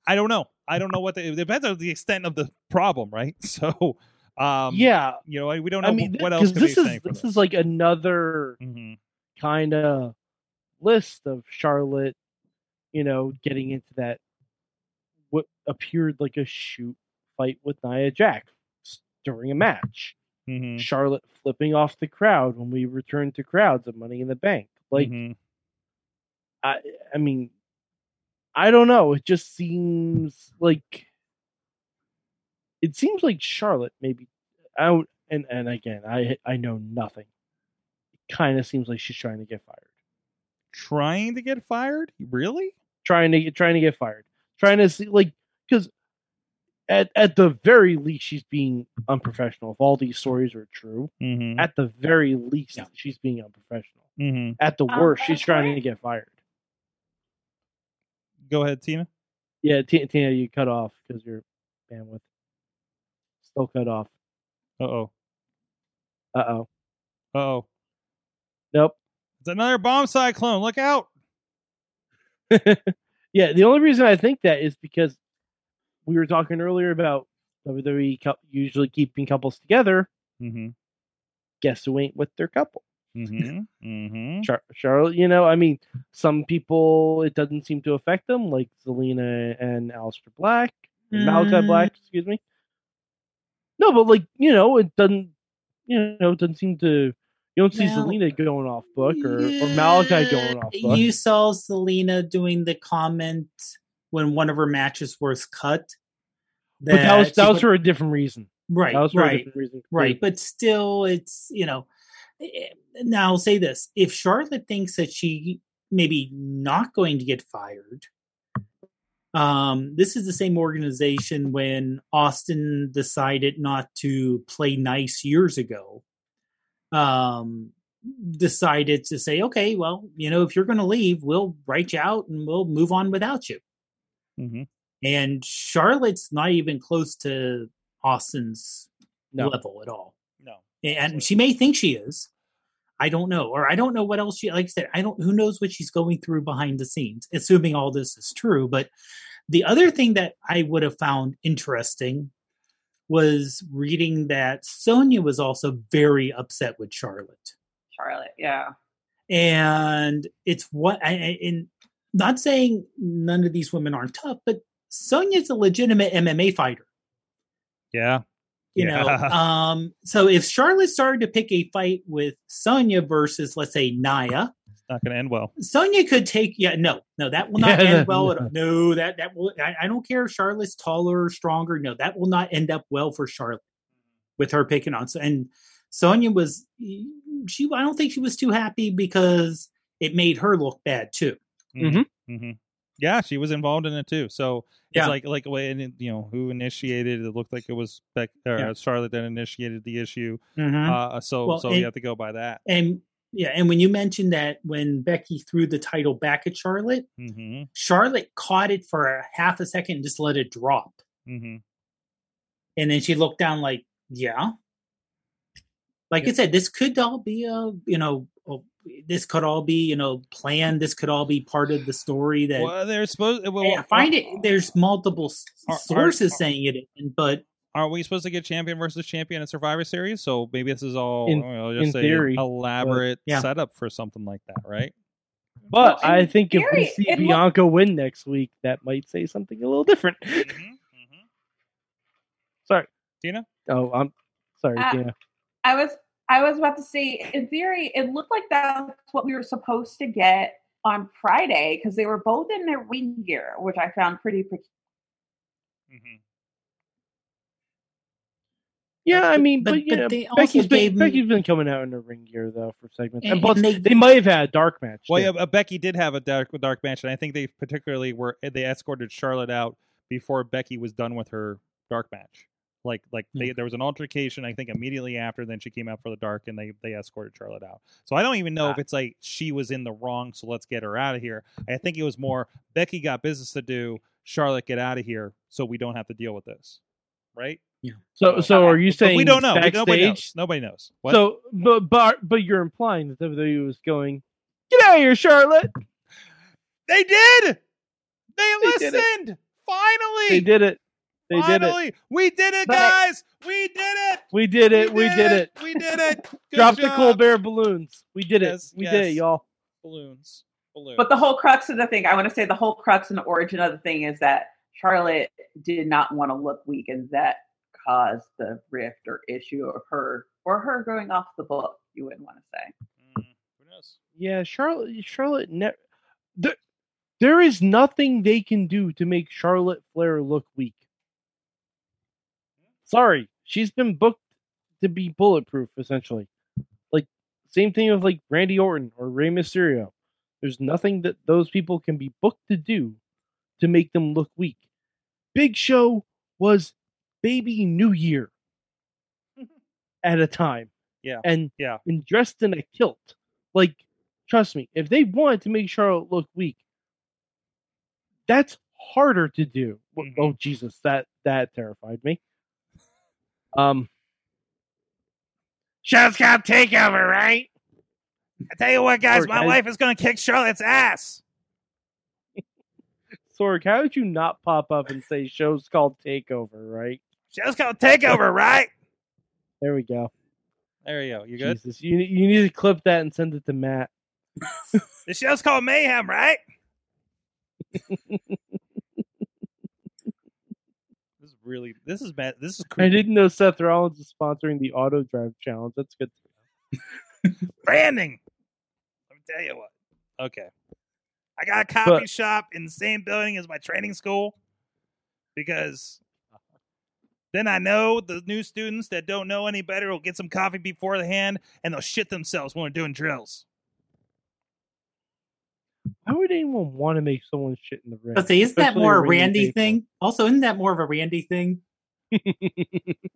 Speaker 1: I don't know. I don't know what the, it depends on the extent of the problem, right? So, um,
Speaker 2: yeah,
Speaker 1: you know, we don't know
Speaker 2: I mean,
Speaker 1: what else
Speaker 2: this is this
Speaker 1: this.
Speaker 2: is like another
Speaker 1: Mhm.
Speaker 2: kind of list of Charlotte, you know, getting into that what appeared like a shoot fight with Nia Jax during a match.
Speaker 1: Mhm.
Speaker 2: Charlotte flipping off the crowd when we returned to crowds of Money in the Bank. Like,
Speaker 1: Mhm.
Speaker 2: I, I mean, I don't know. It just seems like it seems like Charlotte maybe out and and again, I I know nothing. It kind of seems like she's trying to get fired.
Speaker 1: trying to get fired, really?
Speaker 2: trying to get trying to get fired, trying to see like because at at the very least she's being unprofessional. If all these stories are true,
Speaker 1: Mm-hmm.
Speaker 2: at the very least
Speaker 3: Yeah.
Speaker 2: she's being unprofessional.
Speaker 1: Mm-hmm.
Speaker 2: At the
Speaker 4: Um,
Speaker 2: worst, she's
Speaker 4: that's
Speaker 2: trying to get fired.
Speaker 1: Go ahead, Tina.
Speaker 2: Yeah, T- Tina, you cut off because your bandwidth still cut off.
Speaker 1: Uh oh.
Speaker 2: Uh oh.
Speaker 1: Uh oh.
Speaker 2: Nope.
Speaker 1: It's another bomb cyclone. Look out.
Speaker 2: yeah, the only reason I think that is because we were talking earlier about WWE usually keeping couples together.
Speaker 1: Mm-hmm.
Speaker 2: Guess who ain't with their couple?
Speaker 1: Mm-hmm. mm-hmm.
Speaker 2: Char- Charlotte, you know, I mean, some people it doesn't seem to affect them, like Zelina and Aleister Black, and Malachi
Speaker 3: Mm.
Speaker 2: Black, excuse me. No, but like you know, it doesn't, you know, it doesn't seem to. You don't see
Speaker 3: Well,
Speaker 2: Zelina going off book or, or Malachi going off book.
Speaker 3: You saw Zelina doing the comment when one of her matches was cut.
Speaker 2: but that was that was
Speaker 3: put-
Speaker 2: for a different reason.
Speaker 3: Right,
Speaker 2: That was for a
Speaker 3: right,
Speaker 2: different reason.
Speaker 3: right. But still, it's you know. Eh, Now I'll say this: if Charlotte thinks that she maybe not going to get fired, um, this is the same organization when Austin decided not to play nice years ago. Um, decided to say, okay, well, you know, if you're going to leave, we'll write you out and we'll move on without you.
Speaker 1: hmm
Speaker 3: And Charlotte's not even close to Austin's
Speaker 2: No.
Speaker 3: level at all.
Speaker 1: No.
Speaker 3: And she may think she is. I don't know. Or I don't know what else she like I said, I don't who knows what she's going through behind the scenes, assuming all this is true. But the other thing that I would have found interesting was reading that Sonya was also very upset with Charlotte.
Speaker 4: Charlotte, yeah.
Speaker 3: And it's what I I- in not saying none of these women aren't tough, but Sonya's a legitimate MMA fighter.
Speaker 1: Yeah.
Speaker 3: You
Speaker 1: Yeah.
Speaker 3: know um so if charlotte started to pick a fight with sonya versus let's say Nia
Speaker 1: It's not going to end well.
Speaker 3: sonya could take yeah no no that will not
Speaker 2: Yeah,
Speaker 3: end well
Speaker 2: no.
Speaker 3: at all. no that that will I, I don't care if charlotte's taller or stronger no that will not end up well for charlotte with her picking on so and sonya was she i don't think she was too happy because it made her look bad too
Speaker 2: Mhm.
Speaker 1: hmm Yeah, she was involved in it too. So
Speaker 3: Yeah.
Speaker 1: it's like like when you know who initiated. It looked like it was Beck, or
Speaker 3: Yeah.
Speaker 1: Charlotte that initiated the issue.
Speaker 3: Mhm.
Speaker 1: Uh, so
Speaker 3: Well,
Speaker 1: so
Speaker 3: and-
Speaker 1: you have to go by that.
Speaker 3: and yeah and when you mentioned that when becky threw the title back at charlotte
Speaker 1: hmm
Speaker 3: charlotte caught it for a half a second and just let it drop
Speaker 1: hmm
Speaker 3: And then she looked down like, yeah. Like I said, this could all be a, you know, this could all be, you know, planned. This could all be part of the story that
Speaker 1: Well, they're supposed. Well,
Speaker 3: Hey, I find it. There's multiple
Speaker 1: Are- are-
Speaker 3: sources
Speaker 1: are-
Speaker 3: saying it, but
Speaker 1: Aren't we supposed to get champion versus champion in Survivor Series? So maybe this is all
Speaker 2: In-
Speaker 1: I'll just
Speaker 2: in
Speaker 1: say
Speaker 2: theory,
Speaker 1: elaborate
Speaker 3: yeah.
Speaker 1: setup for something like that, right?
Speaker 2: But
Speaker 4: Well,
Speaker 2: I
Speaker 4: in
Speaker 2: think if we see
Speaker 4: it look-
Speaker 2: Bianca win next week, that might say something a little different.
Speaker 1: Mm-hmm. Mm-hmm.
Speaker 2: Sorry.
Speaker 1: Tina.
Speaker 2: Oh, I'm sorry,
Speaker 4: Uh,
Speaker 2: Tina.
Speaker 4: I was I was about to say, in theory, it looked like that's what we were supposed to get on Friday because they were both in their wing gear, which I found pretty. pe-
Speaker 1: Mm-hmm.
Speaker 2: Yeah, I mean, but,
Speaker 3: but-
Speaker 2: you
Speaker 3: but
Speaker 2: know,
Speaker 3: they also
Speaker 2: Becky's been
Speaker 3: gave 'em-
Speaker 2: Becky's been coming out in the ring gear though for segments, and,
Speaker 3: And-
Speaker 2: plus
Speaker 3: and
Speaker 2: they,
Speaker 3: they-
Speaker 2: might have had a dark match.
Speaker 1: Well,
Speaker 2: too.
Speaker 1: yeah, uh, Becky did have a dark dark match, and I think they particularly were they escorted Charlotte out before Becky was done with her dark match. Like like they, there was an altercation, I think immediately after. Then she came out for the dark, and they they escorted Charlotte out. So I don't even know if
Speaker 2: Ah.
Speaker 1: it's like she was in the wrong, so let's get her out of here. I think it was more Becky got business to do. Charlotte, get out of here, so we don't have to deal with this, right? Yeah.
Speaker 2: so so are you
Speaker 1: But
Speaker 2: saying
Speaker 1: we don't know.
Speaker 2: Backstage?
Speaker 1: Nobody knows. Nobody knows. What?
Speaker 2: So, but but but you're implying that WWE was going, get out of here, Charlotte.
Speaker 1: they did. They
Speaker 2: They did
Speaker 1: listened. Finally,
Speaker 2: They did it. They did it.
Speaker 1: Finally, we did it, guys. We did it.
Speaker 2: We did it. We did it.
Speaker 1: We did it. Good
Speaker 2: Drop the
Speaker 1: job.
Speaker 2: Colbert balloons. We did
Speaker 1: Yes,
Speaker 2: it. We did it,
Speaker 1: yes.
Speaker 2: y'all.
Speaker 1: balloons. Balloons.
Speaker 4: But the whole crux of the thing, I want to say, the whole crux and the origin of the thing is that Charlotte did not want to look weak, and that caused the rift or issue of her or her going off the book. You wouldn't want to say.
Speaker 1: Mm, who knows?
Speaker 2: Yeah, Charlotte. Charlotte. Ne- there, there is nothing they can do to make Charlotte Flair look weak. Sorry, she's been booked to be bulletproof, essentially. Like same thing with like Randy Orton or Rey Mysterio. There's nothing that those people can be booked to do to make them look weak. Big Show was baby New Year at a time.
Speaker 1: Yeah,
Speaker 2: And
Speaker 1: yeah.
Speaker 2: and dressed in a kilt. Like, trust me, if they wanted to make Charlotte look weak, that's harder to do.
Speaker 1: Mhm.
Speaker 2: Oh Jesus, that that terrified me. Um,
Speaker 1: Show's got takeover, right? I tell you what, guys,
Speaker 2: Sorry,
Speaker 1: my
Speaker 2: guys.
Speaker 1: wife is gonna kick Charlotte's ass.
Speaker 2: Sorg, how did you not pop up and say show's called Takeover? Right
Speaker 1: Show's called takeover, right?
Speaker 2: there, we go.
Speaker 1: There you go. You good?
Speaker 2: Jesus, you you need to clip that and send it to Matt.
Speaker 1: The show's called Mayhem, right? this is really. This is bad. This is
Speaker 2: I didn't know Seth Rollins is sponsoring the Auto Drive Challenge. That's good.
Speaker 1: branding. Let me tell you what. Okay. I got a coffee
Speaker 2: But-
Speaker 1: shop in the same building as my training school because Then I know the new students that don't know any better will get some coffee before the hand and they'll shit themselves when we're doing drills.
Speaker 2: Why would anyone want to make someone shit in the ring?
Speaker 3: But say, isn't that more a
Speaker 2: ring
Speaker 3: Randy
Speaker 2: people.
Speaker 3: thing? Also, isn't that more of a Randy thing?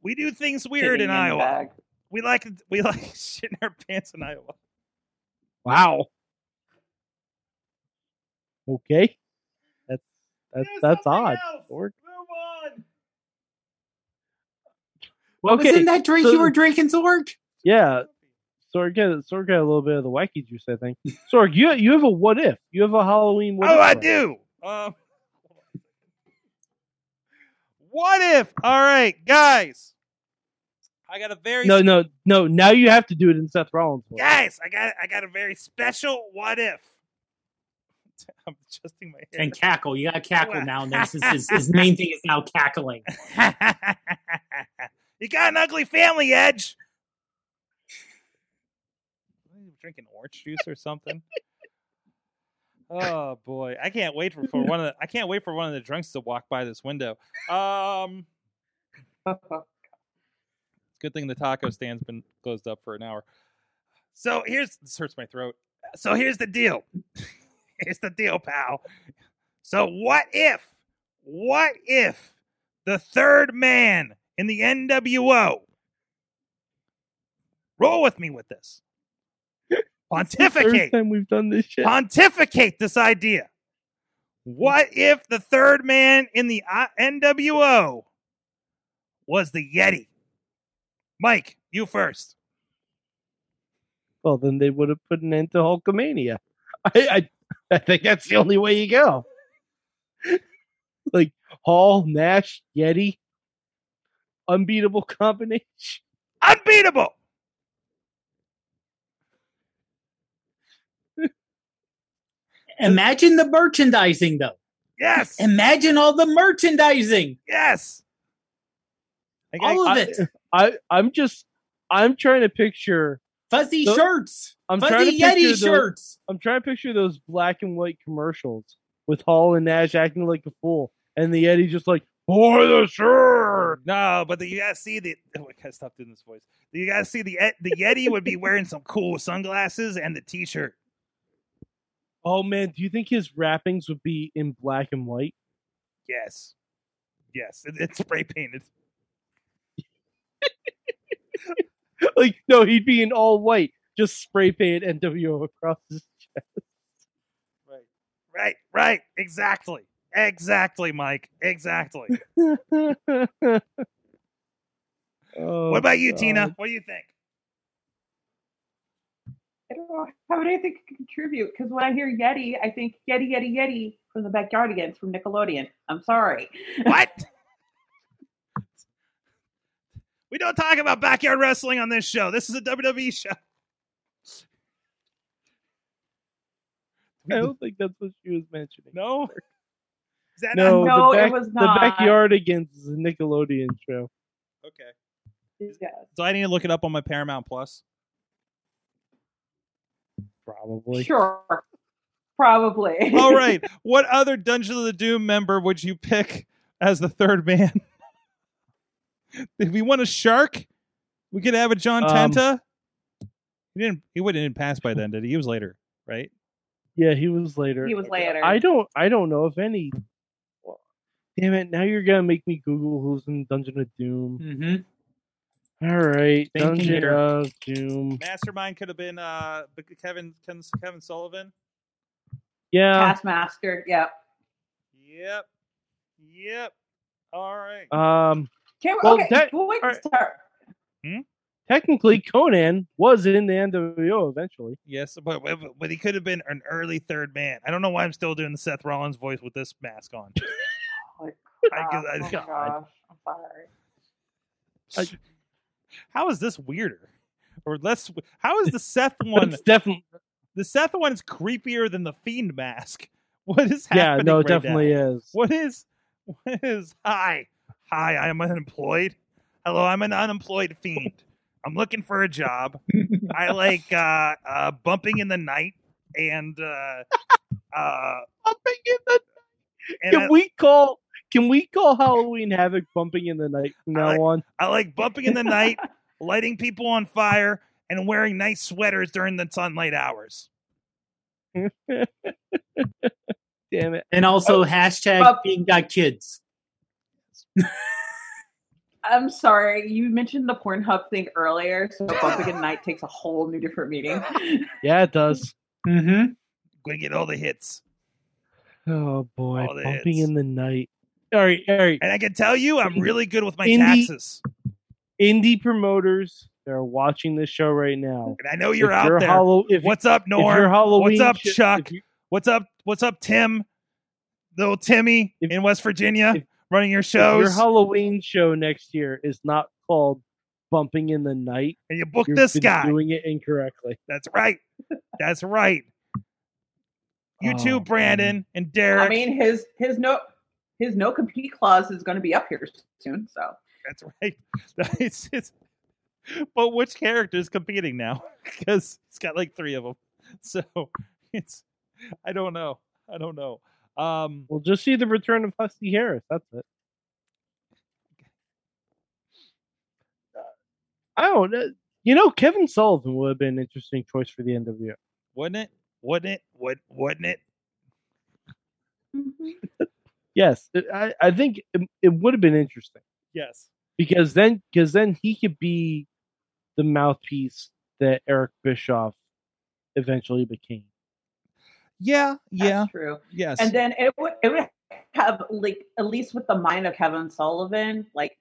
Speaker 1: We do things weird
Speaker 4: Shitting
Speaker 1: in Iowa.
Speaker 4: bag.
Speaker 1: We like we like shitting our pants in Iowa.
Speaker 2: Wow. Okay. That's that's
Speaker 1: Do
Speaker 2: that's odd.
Speaker 1: else. Move on.
Speaker 3: What was
Speaker 2: Okay,
Speaker 3: in that drink
Speaker 2: so-
Speaker 3: you were drinking, Sorg?
Speaker 2: Yeah. Sorg got Sorg got a little bit of the wacky juice, I think. Sorg, you you have a what if? You have a Halloween what
Speaker 1: Oh,
Speaker 2: if
Speaker 1: I
Speaker 2: one.
Speaker 1: do. Um, what if? All right, guys. I got a very
Speaker 2: No, no, no. Now you have to do it in Seth Rollins. voice.
Speaker 1: guys. I got I got a very special what if. I'm adjusting my hair.
Speaker 3: And cackle. You got to cackle now. And this his, his, his main thing is now cackling.
Speaker 1: you got an ugly family, Edge. What are you Drinking orange juice or something? oh boy, I can't wait for, for one of the I can't wait for one of the drunks to walk by this window. Um, good thing the taco stand's been closed up for an hour. So here's this hurts my throat. So here's the deal. here's the deal, pal. So what if, what if the third man in the NWO? Roll with me with this. Pontificate.
Speaker 2: time we've done this shit.
Speaker 1: Pontificate this idea. What if the third man in the uh, NWO was the Yeti? Mike, you first.
Speaker 2: Well, then they would have put an end to Hulkamania. I, I, I think that's the only way you go. like Hall, Nash, Yeti, unbeatable combination.
Speaker 1: Unbeatable.
Speaker 3: Imagine the merchandising, though.
Speaker 1: Yes.
Speaker 3: Imagine all the merchandising.
Speaker 1: yes. I got-
Speaker 3: All of
Speaker 2: I-
Speaker 3: it.
Speaker 2: I, I'm just, I'm trying to picture,
Speaker 3: Fuzzy
Speaker 2: So-
Speaker 3: shirts.
Speaker 2: I'm trying to
Speaker 3: Fuzzy
Speaker 2: picture
Speaker 3: Yeti
Speaker 2: those-
Speaker 3: shirts.
Speaker 2: I'm trying to picture those black and white commercials with Hall and Nash acting like a fool, and the Yeti just like, for the shirt.
Speaker 1: No, but the, you gotta see the. Oh, I gotta stop doing this voice. You gotta see the the Yeti would be wearing some cool sunglasses and the T-shirt.
Speaker 2: Oh man, do you think his wrappings would be in black and white?
Speaker 1: Yes, yes, it, it's spray painted.
Speaker 2: like, no, he'd be in all white, just spray paint NWO across his chest.
Speaker 1: Right, right, right. Exactly, exactly, Mike. Exactly.
Speaker 2: Oh,
Speaker 1: what about you,
Speaker 2: God.
Speaker 1: Tina? What do you think?
Speaker 4: I don't know how would anything could contribute because when I hear Yeti, I think Yeti, Yeti, Yeti from the Backyardigans from Nickelodeon. I'm sorry.
Speaker 1: What? we don't talk about backyard wrestling on this show. This is a WWE show.
Speaker 2: I don't think that's what she was mentioning.
Speaker 1: No. Is that
Speaker 2: No,
Speaker 4: No,
Speaker 2: the,
Speaker 4: it
Speaker 2: back,
Speaker 4: was
Speaker 2: the
Speaker 4: not.
Speaker 2: Backyardigans is a Nickelodeon show.
Speaker 1: okay?
Speaker 4: Yes.
Speaker 1: So I need to look it up on my Paramount Plus.
Speaker 2: Probably.
Speaker 4: Sure. Probably.
Speaker 1: All right. What other Dungeon of the Doom member would you pick as the third man? if we want a shark, we could have a John
Speaker 2: Um,
Speaker 1: Tenta. He didn't. He wouldn't even pass by then, did he? He was later, right?
Speaker 2: Yeah, he was later.
Speaker 4: He was later.
Speaker 2: I don't. I don't know if any. Damn it! Now you're gonna make me Google who's in Dungeon of Doom.
Speaker 3: Mm-hmm.
Speaker 2: All right,
Speaker 3: Thinking
Speaker 2: Dungeon
Speaker 3: here.
Speaker 2: of Doom.
Speaker 1: Mastermind could have been uh Kevin Kevin, Kevin Sullivan.
Speaker 2: Yeah.
Speaker 4: Taskmaster. Yep.
Speaker 1: Yep. Yep. All right.
Speaker 2: Um.
Speaker 4: Can,
Speaker 2: Well,
Speaker 4: okay.
Speaker 2: that-
Speaker 4: wait,
Speaker 2: all right.
Speaker 4: start.
Speaker 2: Technically, Konnan was in the NWO eventually.
Speaker 1: Yes, but, but but he could have been an early third man. I don't know why I'm still doing the Seth Rollins voice with this mask on.
Speaker 4: Holy
Speaker 1: I-
Speaker 4: crap.
Speaker 1: I-
Speaker 4: oh my
Speaker 2: God.
Speaker 4: gosh. I'm sorry.
Speaker 1: How is this weirder? Or less? How is the Seth one?
Speaker 2: Definitely.
Speaker 1: The Seth one is creepier than the Fiend mask. What is happening? Yeah.
Speaker 2: No, it
Speaker 1: right
Speaker 2: definitely
Speaker 1: now?
Speaker 2: is.
Speaker 1: What is? What is? Hi, hi. I am unemployed. Hello, I'm an unemployed fiend. I'm looking for a job. I like uh, uh, bumping in the night and uh, uh,
Speaker 2: Bumping in the-
Speaker 1: and
Speaker 2: Can
Speaker 1: I-
Speaker 2: we call? Can we call Halloween Havoc bumping in the night from
Speaker 1: I
Speaker 2: now
Speaker 1: like-
Speaker 2: on?
Speaker 1: I like bumping in the night, lighting people on fire, and wearing nice sweaters during the sunlight hours.
Speaker 2: Damn it!
Speaker 3: And also hashtag
Speaker 4: Well-
Speaker 3: being got kids.
Speaker 4: I'm sorry, you mentioned the Pornhub thing earlier, so bumping in the night takes a whole new different meaning.
Speaker 2: Yeah, it does.
Speaker 3: Mm-hmm.
Speaker 1: Gonna get all the hits.
Speaker 2: Oh boy,
Speaker 1: All the
Speaker 2: bumping
Speaker 1: hits.
Speaker 2: in the night. All right, all right.
Speaker 1: And I can tell you, I'm really good with my
Speaker 2: Indie-
Speaker 1: taxes.
Speaker 2: Indie promoters that are watching this show right now.
Speaker 1: And I know you're
Speaker 2: if
Speaker 1: out
Speaker 2: your
Speaker 1: there.
Speaker 2: Hallow- if,
Speaker 1: What's up,
Speaker 2: if your
Speaker 1: Norm?
Speaker 2: Halloween
Speaker 1: What's up,
Speaker 2: shit-
Speaker 1: Chuck?
Speaker 2: if you-
Speaker 1: What's up? What's up, Tim? Little Timmy
Speaker 2: If-
Speaker 1: in West Virginia
Speaker 2: if-
Speaker 1: running your
Speaker 2: if your. Halloween show next year is not called bumping in the night.
Speaker 1: and you book
Speaker 2: You're
Speaker 1: this guy.
Speaker 2: doing it incorrectly.
Speaker 1: That's right. That's right. You
Speaker 2: Oh,
Speaker 1: too, Brandon and Derek.
Speaker 4: I mean, his his no his no compete clause is going to be up here soon. So
Speaker 1: That's right. It's, it's, but which character is competing now? Because it's got like three of them. So it's I don't know. I don't know. Um,
Speaker 2: We'll just see the return of Husky Harris. That's it. Uh, I don't know. You know, Kevin Sullivan would have been an interesting choice for the NWO.
Speaker 1: wouldn't it? Wouldn't it? Would wouldn't it?
Speaker 2: Mm-hmm. Yes, I, I think it, it would have been interesting
Speaker 1: Yes.
Speaker 2: because then because then he could be the mouthpiece that Eric Bischoff eventually became.
Speaker 1: Yeah.
Speaker 4: that's
Speaker 1: Yeah.
Speaker 4: true.
Speaker 1: Yes.
Speaker 4: And then it would it would have like at least with the mind of Kevin Sullivan, like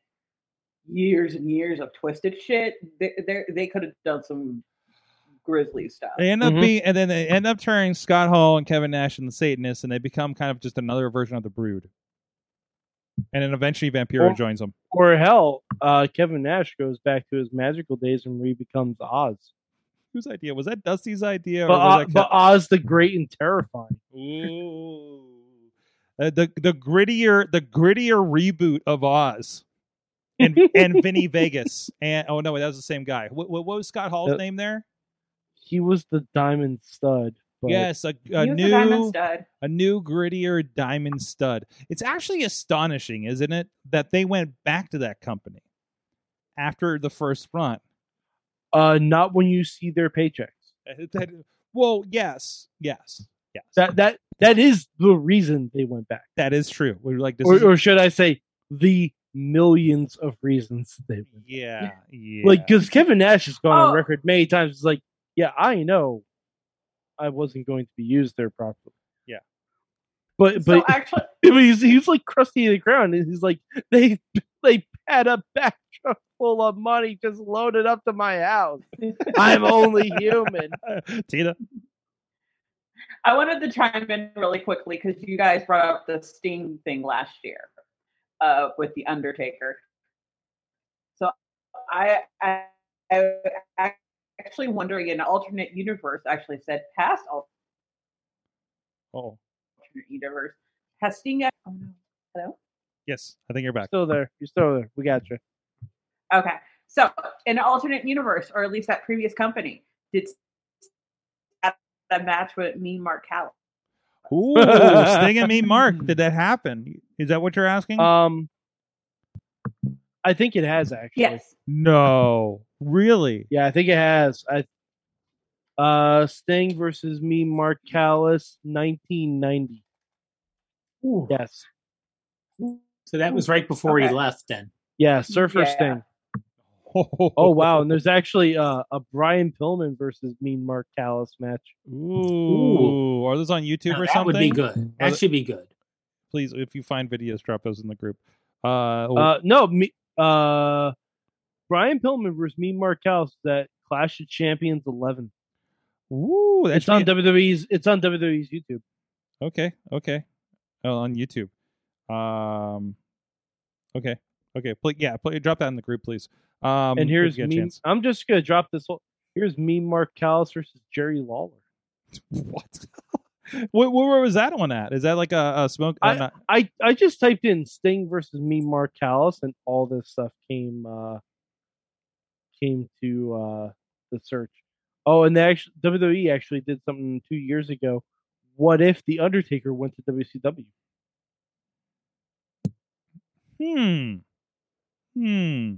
Speaker 4: years and years of twisted shit. They they, they could have done some grisly stuff.
Speaker 1: They end up
Speaker 2: Mhm.
Speaker 1: being, and then they end up turning Scott Hall and Kevin Nash and the Satanists, and they become kind of just another version of the Brood. And then eventually Vampiro
Speaker 2: Or-
Speaker 1: joins them.
Speaker 2: Or hell, uh, Kevin Nash goes back to his magical days and re becomes Oz.
Speaker 1: Whose idea was that? Dusty's idea, or
Speaker 2: But,
Speaker 1: was
Speaker 2: uh,
Speaker 1: that
Speaker 2: but Oz the Great and Terrifying.
Speaker 1: Ooh. Uh, the the grittier the grittier reboot of Oz and and Vinnie Vegas and oh no that was the same guy. What, what was Scott Hall's
Speaker 2: Uh,
Speaker 1: name there?
Speaker 2: He was the Diamond Stud. But
Speaker 1: yes, a, a
Speaker 4: He was a
Speaker 1: new
Speaker 4: stud.
Speaker 1: a new grittier diamond stud. It's actually astonishing, isn't it, that they went back to that company after the first run.
Speaker 2: Uh, not when you see their paychecks.
Speaker 1: That, well, yes, yes, yes.
Speaker 2: That that that is the reason they went back,
Speaker 1: that is true. We're like this.
Speaker 2: or,
Speaker 1: is,
Speaker 2: or should I say, the millions of reasons they went. back.
Speaker 1: yeah, yeah.
Speaker 2: Like, because Kevin Nash has gone
Speaker 4: Oh.
Speaker 2: on record many times. It's like, yeah, I know, I wasn't going to be used there properly.
Speaker 1: Yeah.
Speaker 2: but
Speaker 4: So
Speaker 2: but
Speaker 4: actually,
Speaker 2: he's, he's like crusty to the ground. and He's like, they they had a back truck full of money just loaded up to my house. I'm only human.
Speaker 1: Tina.
Speaker 4: I wanted to chime in really quickly because you guys brought up the Sting thing last year uh, with the Undertaker. So I, I, I actually wondering in an alternate universe actually said past alternate
Speaker 1: Oh,
Speaker 4: universe has Sting. Oh no, hello.
Speaker 1: yes. I think you're back.
Speaker 2: Still there. You're still there. We got you.
Speaker 4: Okay, so in an alternate universe, or at least that previous company, did that, that match with Mean Mark Callous?
Speaker 1: Ooh, Sting and me, Mark. Did that happen? Is that what you're asking?
Speaker 2: Um, I think it has actually.
Speaker 4: Yes.
Speaker 1: no, really.
Speaker 2: Yeah, I think it has. I uh Sting versus Mean Mark Callous, 1990. Yes.
Speaker 3: So that was right before he left. Then
Speaker 2: Yeah, Surfer
Speaker 4: Yeah.
Speaker 2: Sting. Oh wow, and there's actually uh, a Brian Pillman versus Mean Mark Callous match.
Speaker 1: Ooh. Are those on YouTube
Speaker 3: Now,
Speaker 1: or
Speaker 3: that
Speaker 1: something?
Speaker 3: That would be good. That should be good.
Speaker 1: Please, if you find videos, drop those in the group. Uh, oh,
Speaker 2: Uh, no, me, uh, Brian Pillman versus Mean Mark Callous that Clash of Champions 11.
Speaker 1: ooh, that's
Speaker 2: It's on WWE's. It's on WWE's YouTube.
Speaker 1: Okay, okay. Oh, on YouTube. Um, okay, okay. Play, yeah, play, drop that in the group, please. Um,
Speaker 2: and here's me.
Speaker 1: chance.
Speaker 2: I'm just gonna drop this. Whole, here's Mean Mark Callous versus Jerry Lawler.
Speaker 1: What? Where, where was that one at? Is that like a, a smoke?
Speaker 2: I-
Speaker 1: not-
Speaker 2: I I just typed in Sting versus Mean Mark Callous, and all this stuff came uh came to uh the search. Oh, and they actually WWE actually did something two years ago. What if the Undertaker went to WCW?
Speaker 1: Hmm. Hmm.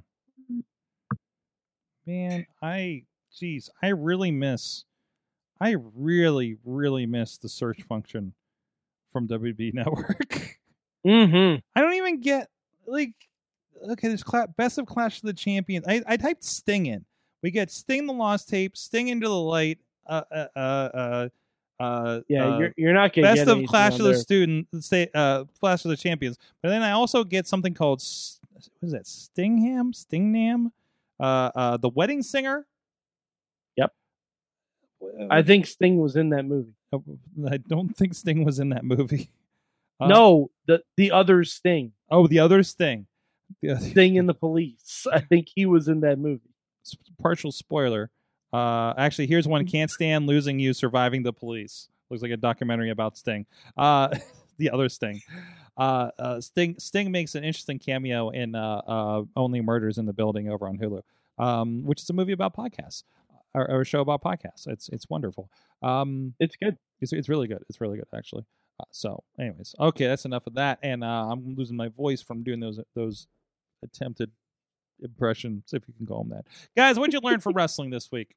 Speaker 1: Man, I geez, I really miss I really, really miss the search function from WB Network.
Speaker 2: Mm-hmm.
Speaker 1: I don't even get like okay, there's cla- best of Clash of the Champions. I, I typed Sting in. We get Sting the Lost Tape, Sting into the Light, uh uh uh uh, uh
Speaker 2: Yeah,
Speaker 1: uh,
Speaker 2: you're you're not gonna
Speaker 1: best of Clash of the. Student, say uh Clash of the Champions. But then I also get something called what is that? Stingham, Stingnam, uh uh the Wedding Singer.
Speaker 2: Yep.
Speaker 1: Uh,
Speaker 2: I think Sting was in that movie.
Speaker 1: I don't think Sting was in that movie. Uh,
Speaker 2: no, the the other Sting,
Speaker 1: Oh, the other Sting. Other,
Speaker 2: Sting and the Police. I think he was in that movie.
Speaker 1: partial spoiler. Uh, actually, here's one: "Can't stand losing you, surviving the police." Looks like a documentary about Sting. Uh, the other Sting. Uh, uh, Sting Sting makes an interesting cameo in uh, uh, "Only Murders in the Building" over on Hulu, um, which is a movie about podcasts or, or a show about podcasts. It's it's wonderful. Um,
Speaker 2: It's good.
Speaker 1: it's it's really good. It's really good actually. Uh, so, anyways, okay, that's enough of that. And uh, I'm losing my voice from doing those those attempted impressions, if you can call them that. Guys, what'd you learn from wrestling this week?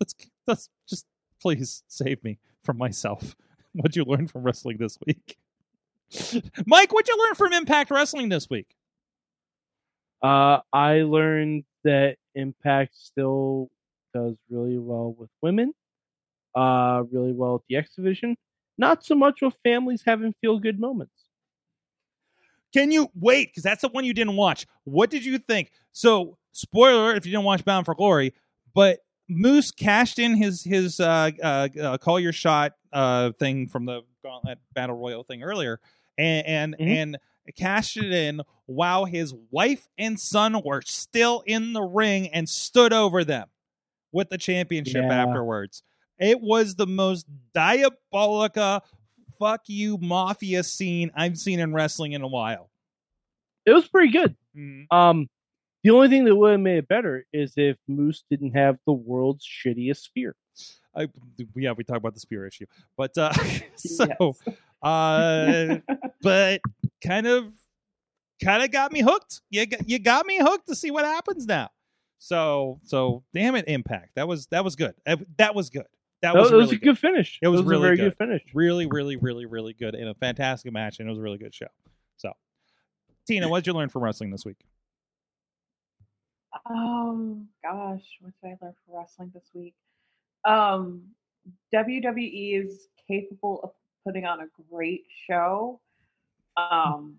Speaker 1: Let's let's just please save me from myself. What'd you learn from wrestling this week? Mike, what'd you learn from Impact Wrestling this week?
Speaker 2: Uh, I learned that Impact still does really well with women. Uh, really well with the X Division. Not so much with families having feel good moments.
Speaker 1: Can you wait? Because that's the one you didn't watch. What did you think? So, spoiler if you didn't watch Bound for Glory, but Moose cashed in his his uh, uh, uh, call your shot uh, thing from the Gauntlet Battle Royal thing earlier, and and,
Speaker 2: Mhm.
Speaker 1: and cashed it in while his wife and son were still in the ring and stood over them with the championship
Speaker 2: Yeah.
Speaker 1: afterwards. It was the most diabolica fuck you mafia scene I've seen in wrestling in a while.
Speaker 2: It was pretty good. Um, the only thing that would have made it better is if Moose didn't have the world's shittiest spear.
Speaker 1: I, yeah, we talked about the spear issue, but uh, so, uh, but kind of, kind of got me hooked. You got, you got me hooked to see what happens now. So, so damn it, Impact. That was that was good. That was good. That
Speaker 2: That
Speaker 1: was,
Speaker 2: was,
Speaker 1: really
Speaker 2: a good, finish.
Speaker 1: It was
Speaker 2: a
Speaker 1: really
Speaker 2: very
Speaker 1: good.
Speaker 2: good, finish.
Speaker 1: Really, really, really, really good, in a fantastic match, and it was a really good show. So, Tina, what did you learn from wrestling this week?
Speaker 4: Oh gosh, what did I learn from wrestling this week? Um, WWE is capable of putting on a great show. Um,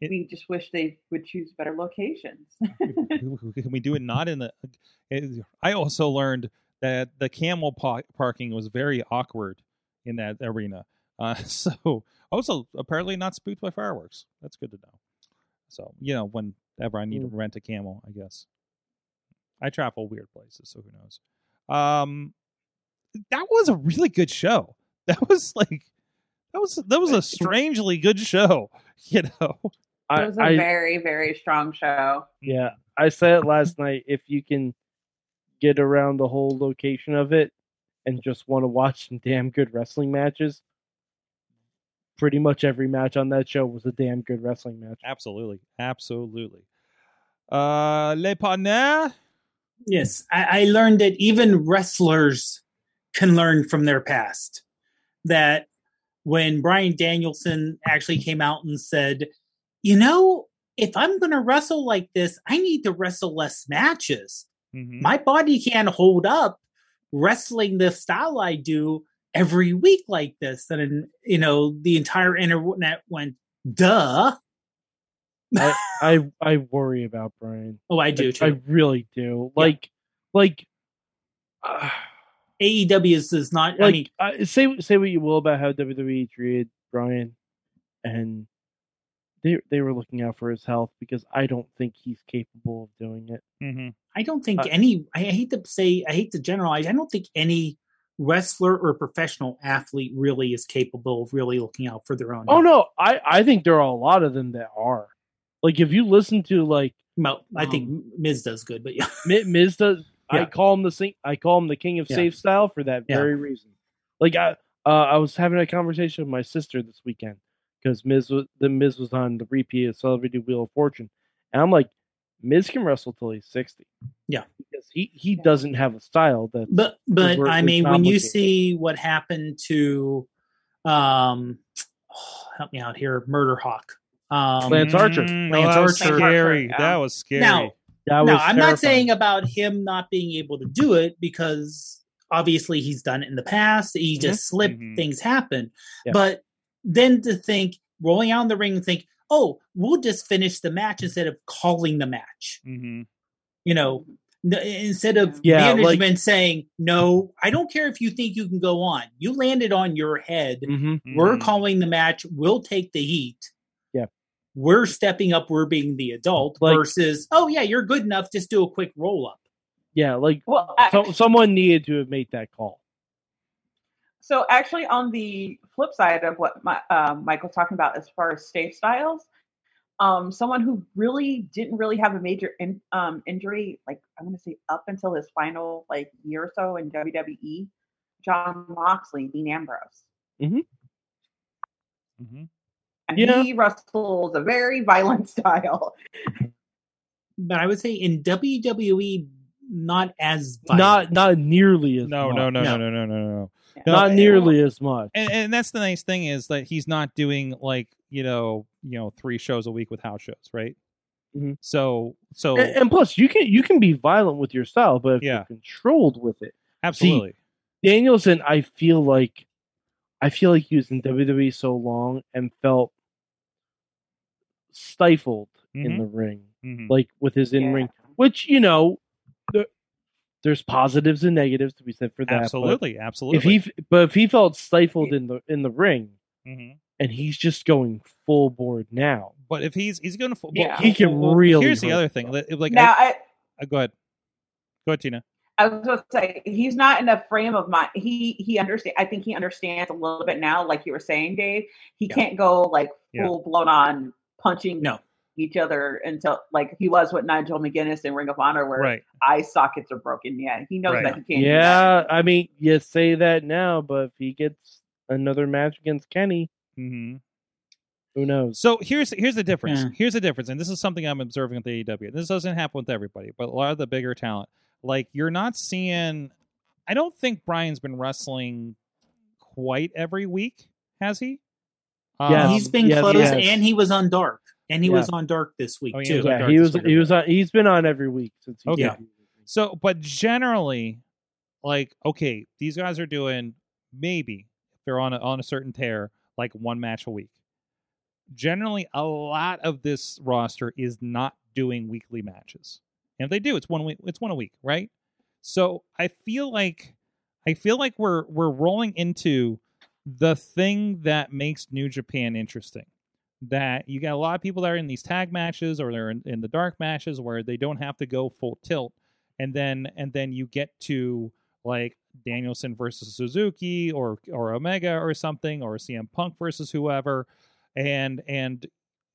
Speaker 1: It-
Speaker 4: we just wish they would choose better locations.
Speaker 1: Can we do it not in the? it- I also learned that the camel pa- parking was very awkward in that arena. Uh, so also apparently not spooked by fireworks. That's good to know. So you know whenever I need to rent a camel, I guess I travel weird places, so who knows? Um, that was a really good show. That was like that was that was a strangely good show. You know.
Speaker 4: it was a
Speaker 2: I
Speaker 4: very, very strong show.
Speaker 2: yeah, I said it last night. If you can get around the whole location of it and just want to watch some damn good wrestling matches, pretty much every match on that show was a damn good wrestling match.
Speaker 1: Absolutely, absolutely. Uh, Le Partner.
Speaker 3: Yes, I, I learned that even wrestlers can learn from their past. That when Bryan Danielson actually came out and said, you know, if I'm going to wrestle like this, I need to wrestle less matches.
Speaker 1: Mhm.
Speaker 3: My body can't hold up wrestling the style I do every week like this. And, you know, the entire internet went, duh.
Speaker 2: I, I I worry about Bryan.
Speaker 3: Oh, I do too.
Speaker 2: I really do. Like like uh,
Speaker 3: AEW is, is not, I
Speaker 2: like
Speaker 3: mean,
Speaker 2: uh, say say what you will about how WWE treated Bryan, and they they were looking out for his health because I don't think he's capable of doing it.
Speaker 1: Mm-hmm.
Speaker 3: I don't think
Speaker 2: Uh,
Speaker 3: any. I hate to say. I hate to generalize. I don't think any wrestler or professional athlete really is capable of really looking out for their own.
Speaker 2: Oh
Speaker 3: health.
Speaker 2: no, I I think there are a lot of them that are. Like if you listen to like
Speaker 3: Well, I think Miz does good, but yeah,
Speaker 2: Miz does, I call him the sing, I call him the king of
Speaker 3: Yeah.
Speaker 2: safe style for that
Speaker 3: Yeah.
Speaker 2: very reason. Like I uh, I was having a conversation with my sister this weekend because Miz was the Miz was on the repeat of Celebrity Wheel of Fortune, and I'm like, Miz can wrestle till he's sixty.
Speaker 3: Yeah.
Speaker 2: because he he doesn't have a style that.
Speaker 3: But but I mean, when you see what happened to, um, help me out here, Murder Hawk. Um,
Speaker 2: Lance Archer.
Speaker 1: Mm,
Speaker 3: Lance
Speaker 1: that was
Speaker 3: Archer.
Speaker 1: scary.
Speaker 4: Yeah.
Speaker 1: That was scary.
Speaker 3: Now,
Speaker 2: that
Speaker 3: no,
Speaker 2: was
Speaker 3: I'm not saying about him not being able to do it because obviously he's done it in the past. He just slipped,
Speaker 1: Mhm.
Speaker 3: things happen.
Speaker 2: Yeah.
Speaker 3: But then to think, rolling out in the ring and think, oh, we'll just finish the match instead of calling the match.
Speaker 1: hmm
Speaker 3: You know, n- instead of
Speaker 2: Yeah, like-
Speaker 3: management saying, no, I don't care if you think you can go on. You landed on your head.
Speaker 2: Mhm.
Speaker 3: We're
Speaker 1: Mhm.
Speaker 3: calling the match. We'll take the heat.
Speaker 2: Yeah.
Speaker 3: We're stepping up. We're being the adult
Speaker 2: Like-
Speaker 3: versus, oh, yeah, you're good enough. Just do a quick roll up.
Speaker 2: Yeah, like
Speaker 4: Well, I-
Speaker 2: so, someone needed to have made that call.
Speaker 4: So actually, on the flip side of what my, um, Michael's talking about, as far as stay styles, um, someone who really didn't really have a major in, um, injury, like I'm going to say up until his final like year or so in WWE, Jon Moxley, Dean Ambrose,
Speaker 1: Mhm.
Speaker 4: and
Speaker 2: Yeah.
Speaker 4: he wrestles a very violent style.
Speaker 3: But I would say in WWE, not as
Speaker 2: Not
Speaker 3: violent.
Speaker 2: not nearly as
Speaker 1: No, no, no, no,
Speaker 3: No.
Speaker 1: no, no, no, no.
Speaker 4: Yeah.
Speaker 2: Not
Speaker 1: and-
Speaker 2: nearly as much.
Speaker 1: And, and that's the nice thing is that he's not doing like you know you know three shows a week with house shows, right?
Speaker 2: Mhm.
Speaker 1: So so
Speaker 2: And, and plus, you can you can be violent with your style, but if
Speaker 1: Yeah.
Speaker 2: you're controlled with it.
Speaker 1: absolutely.
Speaker 2: Danielson, I feel like, I feel like he was in WWE so long and felt stifled in
Speaker 1: Mhm.
Speaker 2: the ring,
Speaker 1: Mhm.
Speaker 2: like with his in ring. Which you know, there, there's positives and negatives to be said for that. but
Speaker 1: absolutely, absolutely.
Speaker 2: If he, but if he felt stifled in the in the ring,
Speaker 1: Mhm.
Speaker 2: and he's just going full board now,
Speaker 1: But if he's he's going to full,
Speaker 4: Yeah.
Speaker 2: he can really.
Speaker 1: Here's the other thing. Like, like
Speaker 4: now,
Speaker 1: I,
Speaker 4: I,
Speaker 1: uh, go ahead, go ahead, Tina.
Speaker 4: I was going to say he's not in a frame of mind. He he understand. I think he understands a little bit now, like you were saying, Dave. He
Speaker 3: Yeah.
Speaker 4: can't go like
Speaker 1: Yeah.
Speaker 4: full blown on punching
Speaker 3: No.
Speaker 4: Each other until like he was with Nigel McGuinness in Ring of Honor, where
Speaker 1: Right.
Speaker 4: eye sockets are broken. Yeah, he knows
Speaker 1: Right.
Speaker 4: that he can't.
Speaker 2: Yeah. I mean, you say that now, but if he gets another match against Kenny,
Speaker 1: hmm
Speaker 2: who knows?
Speaker 1: So here's here's the difference.
Speaker 3: Yeah.
Speaker 1: Here's the difference, and this is something I'm observing at the AEW. This doesn't happen with everybody, but a lot of the bigger talent, like you're not seeing. I don't think Bryan's been wrestling quite every week, has he?
Speaker 2: Yeah,
Speaker 1: Um,
Speaker 3: he's been
Speaker 2: yes,
Speaker 3: close,
Speaker 2: yes.
Speaker 3: and he was on Dark, and he
Speaker 2: Yeah.
Speaker 3: was on Dark this week
Speaker 1: Oh, yeah,
Speaker 3: too.
Speaker 1: he was
Speaker 2: Yeah, he was. He was. On, he's been on every week since. He
Speaker 1: Okay.
Speaker 2: debuted.
Speaker 1: So, but generally, like, okay, these guys are doing maybe they're on a, on a certain tear, like one match a week. Generally, a lot of this roster is not doing weekly matches, and if they do, it's one week. It's one a week, right? So I feel like I feel like we're we're rolling into the thing that makes New Japan interesting. That you got a lot of people that are in these tag matches or they're in, in the dark matches where they don't have to go full tilt and then and then you get to like Danielson versus Suzuki or or Omega or something or CM Punk versus whoever and and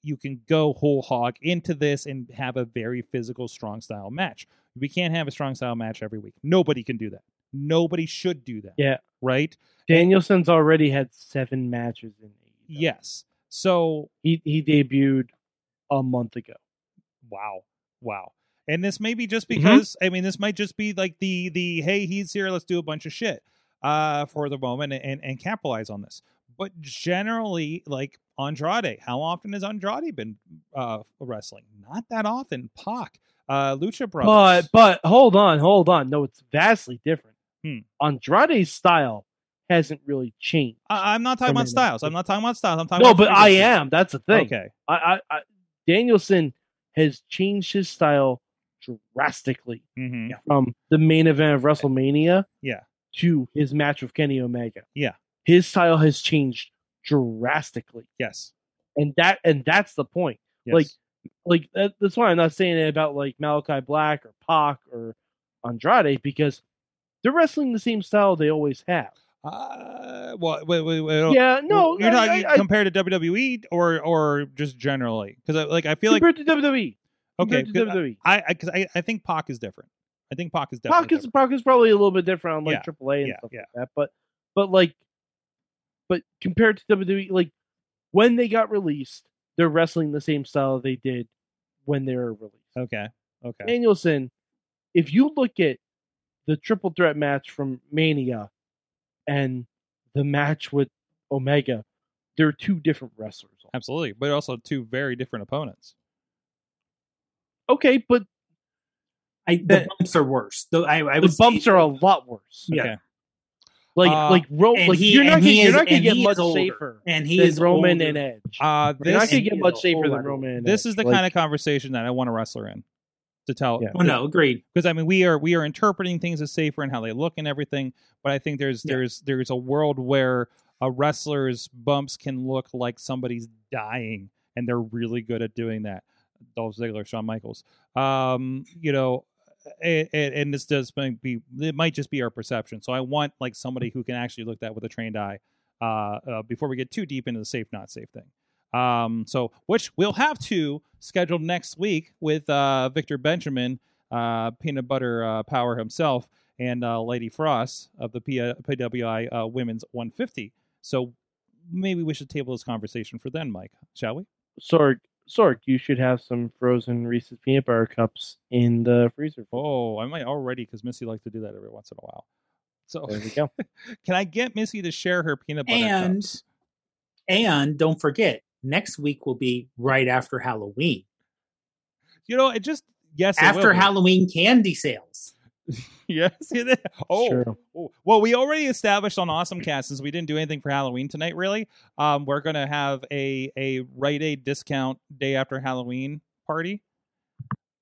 Speaker 1: you can go whole hog into this and have a very physical strong style match. We can't have a strong style match every week. Nobody can do that. Nobody should do that.
Speaker 2: Yeah.
Speaker 1: Right?
Speaker 2: Danielson's already had seven matches in. AEW.
Speaker 1: Yes. So
Speaker 2: he he debuted a month ago.
Speaker 1: wow wow and this may be just
Speaker 2: Mm-hmm.
Speaker 1: because i mean this might just be like the the hey he's here let's do a bunch of shit uh for the moment and and capitalize on this but generally like andrade how often has andrade been uh wrestling not that often Pac, uh lucha
Speaker 2: But but hold on, hold on. No, it's vastly different.
Speaker 1: Hmm.
Speaker 2: Andrade's style hasn't really changed.
Speaker 1: I, i'm not talking about styles i'm not talking about styles i'm talking
Speaker 2: No,
Speaker 1: about
Speaker 2: but I am. That's the thing.
Speaker 1: okay
Speaker 2: I, I, I Danielson has changed his style drastically
Speaker 1: hmm
Speaker 2: from the main event of WrestleMania
Speaker 1: Yeah.
Speaker 2: to his match with Kenny Omega.
Speaker 1: Yeah.
Speaker 2: His style has changed drastically.
Speaker 1: yes
Speaker 2: And that and that's the point.
Speaker 1: yes
Speaker 2: Like, Like that, that's why I'm not saying it about like Malachi Black or Pac or Andrade because they're wrestling the same style they always have.
Speaker 1: Uh well wait wait wait
Speaker 2: Yeah, no,
Speaker 1: you're
Speaker 2: I-
Speaker 1: talking
Speaker 2: I- I-
Speaker 1: compared to WWE or or just generally because like I feel like
Speaker 2: compared to WWE.
Speaker 1: okay
Speaker 2: compared to
Speaker 1: 'cause
Speaker 2: WWE.
Speaker 1: I because I, I think Pac is different. I think Pac is definitely
Speaker 2: Pac is. Pac is probably a little bit different on like
Speaker 1: Yeah,
Speaker 2: AAA and
Speaker 1: yeah,
Speaker 2: stuff
Speaker 1: yeah.
Speaker 2: like that, but but like but compared to WWE, like when they got released, they're wrestling the same style they did when they were released.
Speaker 1: Okay. Okay.
Speaker 2: Danielson, if you look at the triple threat match from Mania and the match with Omega, they're two different wrestlers.
Speaker 1: Absolutely, but also two very different opponents.
Speaker 2: Okay, but
Speaker 3: I, the
Speaker 2: That-
Speaker 3: bumps are worse. The, I, I
Speaker 2: the bumps
Speaker 3: say-
Speaker 2: are a lot worse.
Speaker 3: Yeah.
Speaker 1: Okay.
Speaker 2: Like
Speaker 1: Uh,
Speaker 2: like Ro- like
Speaker 3: he-
Speaker 2: you're not
Speaker 3: and
Speaker 2: gonna,
Speaker 3: he
Speaker 2: you're
Speaker 3: is-
Speaker 2: not gonna
Speaker 3: and
Speaker 2: get
Speaker 3: he
Speaker 2: much
Speaker 3: is older.
Speaker 2: safer
Speaker 3: and he
Speaker 2: than
Speaker 3: is
Speaker 2: Roman
Speaker 3: older.
Speaker 2: and Edge.
Speaker 1: Uh,
Speaker 2: You're not
Speaker 1: this
Speaker 2: gonna get
Speaker 3: is
Speaker 2: much safer
Speaker 3: whole
Speaker 2: than Roman. And
Speaker 1: this
Speaker 2: Edge.
Speaker 1: is the
Speaker 2: Like,
Speaker 1: kind of conversation that I want a wrestler in to tell.
Speaker 2: Yeah.
Speaker 3: Oh no, agreed.
Speaker 1: because I mean we are we are interpreting things as safer and how they look and everything, but I think there's
Speaker 3: Yeah.
Speaker 1: there's there's a world where a wrestler's bumps can look like somebody's dying, and they're really good at doing that. Dolph Ziggler, Shawn Michaels, um, you know, and, and this does might be it might just be our perception. So I want like somebody who can actually look that with a trained eye uh, uh, before we get too deep into the safe not safe thing. Um, so which we'll have to schedule next week with uh, Victor Benjamin, uh, peanut butter uh, power himself, and uh, Lady Frost of the P- PWI uh, Women's 150. So maybe we should table this conversation for then, Mike. Shall we?
Speaker 2: Sorg, Sorg, you should have some frozen Reese's peanut butter cups in the freezer.
Speaker 1: Oh, I might already because Missy likes to do that every once in a while. So
Speaker 2: There we go.
Speaker 1: can I get Missy to share her peanut butter
Speaker 3: And
Speaker 1: cups?
Speaker 3: and don't forget, next week will be right after Halloween.
Speaker 1: You know, it just yes. it will
Speaker 3: after
Speaker 1: be.
Speaker 3: Halloween candy sales.
Speaker 1: yes. Oh,
Speaker 2: Sure.
Speaker 1: Oh, well, we already established on Awesome Cast since we didn't do anything for Halloween tonight. Really, um, we're gonna have a a Rite Aid discount day after Halloween party.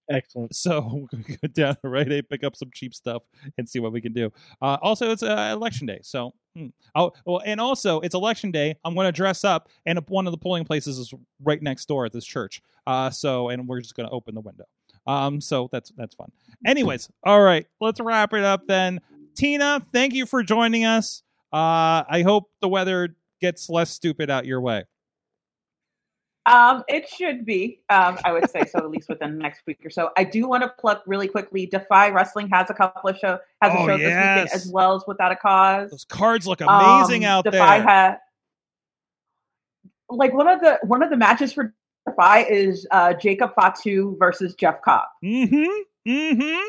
Speaker 2: Excellent.
Speaker 1: So we're gonna go down to Rite Aid, pick up some cheap stuff, and see what we can do. Uh, also, it's uh, election day, so hmm. oh well, and also it's election day. I'm gonna dress up, and one of the polling places is right next door at this church. Uh, so and we're just gonna open the window. Um, so that's that's fun. Anyways, all right, let's wrap it up then. Tina, thank you for joining us. Uh, I hope the weather gets less stupid out your way.
Speaker 4: Um, it should be. Um, I would say so, at least within the next week or so. I do want to plug really quickly. Defy Wrestling has a couple of show has a
Speaker 1: Oh,
Speaker 4: show this
Speaker 1: yes.
Speaker 4: weekend as well as Without a Cause.
Speaker 1: Those cards look amazing
Speaker 4: Um,
Speaker 1: out
Speaker 4: Defy
Speaker 1: there.
Speaker 4: ha- like one of the one of the matches for Defy is uh, Jacob Fatu versus Jeff Cobb,
Speaker 1: mm-hmm. Mm-hmm.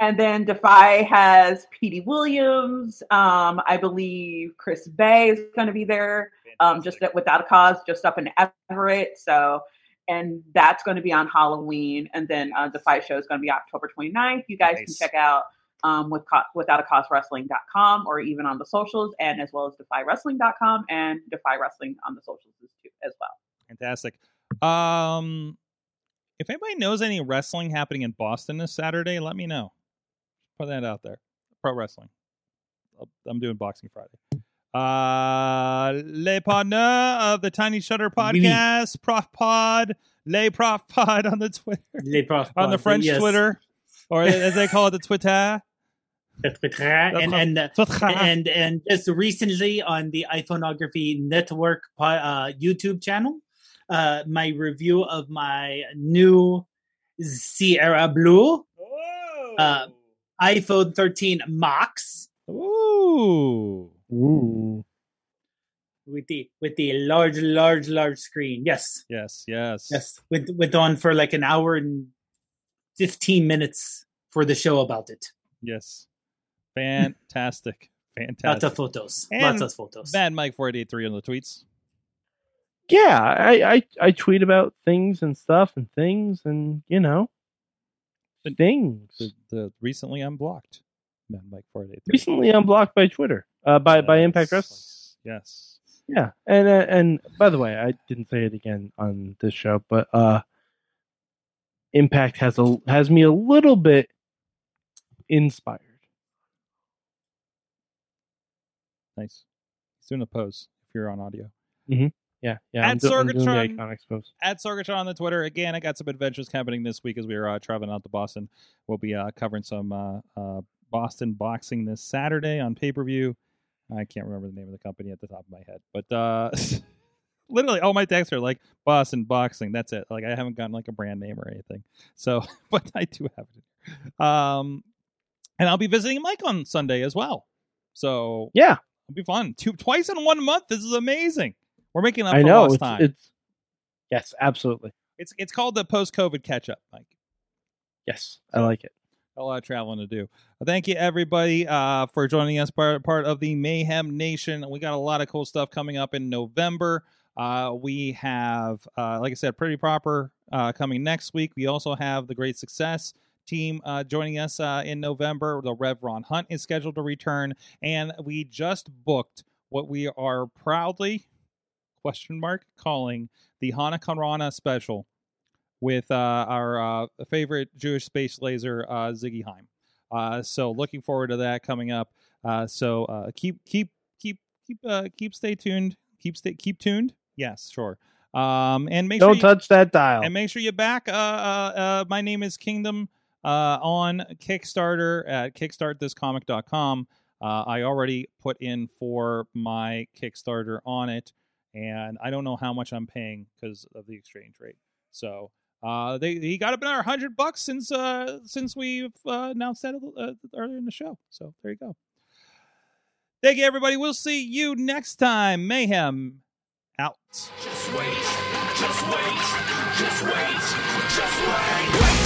Speaker 4: And then Defy has Petey Williams. Um, I believe Chris Bey is going to be there. Um, just at, without a cause, just up in Everett. So, and that's going to be on Halloween, and then uh, the fight show is going to be October 29th. You guys
Speaker 1: Nice.
Speaker 4: can check out um, with co- without a cause wrestling.com or even on the socials, and as well as defywrestling.com and defy wrestling on the socials as, too, as well.
Speaker 1: Fantastic. Um, if anybody knows any wrestling happening in Boston this Saturday, let me know. Put that out there. Pro wrestling. I'll- I'm doing Boxing Friday. Uh, Les Partners of the Tiny Shutter
Speaker 3: Oui.
Speaker 1: podcast, Prof Pod, Le Prof Pod on the Twitter,
Speaker 3: Les profs
Speaker 1: on the French
Speaker 3: yes.
Speaker 1: Twitter, or as they call it, the Twitter.
Speaker 3: and and uh,
Speaker 1: Twitter.
Speaker 3: and and just recently on the iPhoneography Network uh, YouTube channel, uh, my review of my new Sierra Blue Uh, iPhone 13 Max
Speaker 1: Ooh.
Speaker 2: Ooh.
Speaker 3: with the with the large, large, large screen. Yes,
Speaker 1: Yes, yes.
Speaker 3: yes, with with on for like an hour and fifteen minutes for the show about it.
Speaker 1: Yes. Fantastic. Fantastic.
Speaker 3: Lots of photos.
Speaker 1: And
Speaker 3: Lots of photos.
Speaker 1: Bad Mike four eight eight three on the tweets.
Speaker 2: Yeah, I, I I tweet about things and stuff and things and you know things.
Speaker 1: The, the recently unblocked Bad Mike four eight eight three.
Speaker 2: Recently unblocked by Twitter, uh, by by Impact Wrestling.
Speaker 1: Yes.
Speaker 2: Yeah, and uh, and by the way, I didn't say it again on this show, but uh, Impact has a has me a little bit inspired.
Speaker 1: Nice. He's doing a pose if you're on audio.
Speaker 2: Yeah, yeah.
Speaker 1: At
Speaker 2: I'm, do- I'm doing the Iconics pose.
Speaker 1: At Sorgatron on the Twitter. Again, I got some adventures happening this week as we are uh, traveling out to Boston. We'll be uh, covering some uh, uh, Boston boxing this Saturday on pay per view. I can't remember the name of the company at the top of my head, but uh, literally all my texts are like Boston boxing. That's it. Like I haven't gotten like a brand name or anything. So, but I do have it. Um, and I'll be visiting Mike on Sunday as well. So
Speaker 2: Yeah,
Speaker 1: It'll be fun. Two twice in one month. This is amazing. We're making up
Speaker 2: I know
Speaker 1: lost
Speaker 2: it's,
Speaker 1: time.
Speaker 2: it's yes, absolutely.
Speaker 1: It's it's called the post COVID catch up, Mike.
Speaker 2: Yes, I like it.
Speaker 1: a lot of traveling to do. Well, thank you everybody uh, for joining us part part of the Mayhem Nation. We got a lot of cool stuff coming up in November. Uh, we have, uh, like I said, Pretty Proper uh, coming next week. We also have the Great Success team uh, joining us uh, in November. The Rev Ron Hunt is scheduled to return, and we just booked what we are proudly question mark calling the Hanukkah Rana special with uh, our uh, favorite Jewish space laser uh, Ziggy Haim. Uh, so looking forward to that coming up. Uh, so uh, keep keep keep keep uh, keep stay tuned. Keep stay keep tuned. Yes, sure. Um, and make
Speaker 2: Don't
Speaker 1: sure you,
Speaker 2: touch that dial.
Speaker 1: and make sure you back. Uh, uh, uh, my name is Kingdom uh, on Kickstarter at kickstartthiscomic.com. Uh, I already put in for my Kickstarter on it, and I don't know how much I'm paying because of the exchange rate. So uh, they he got up another hundred bucks since uh, since we've uh, announced that uh, earlier in the show. So there you go. Thank you, everybody. We'll see you next time. Mayhem out.
Speaker 7: Just wait, just wait, just wait, just wait. Wait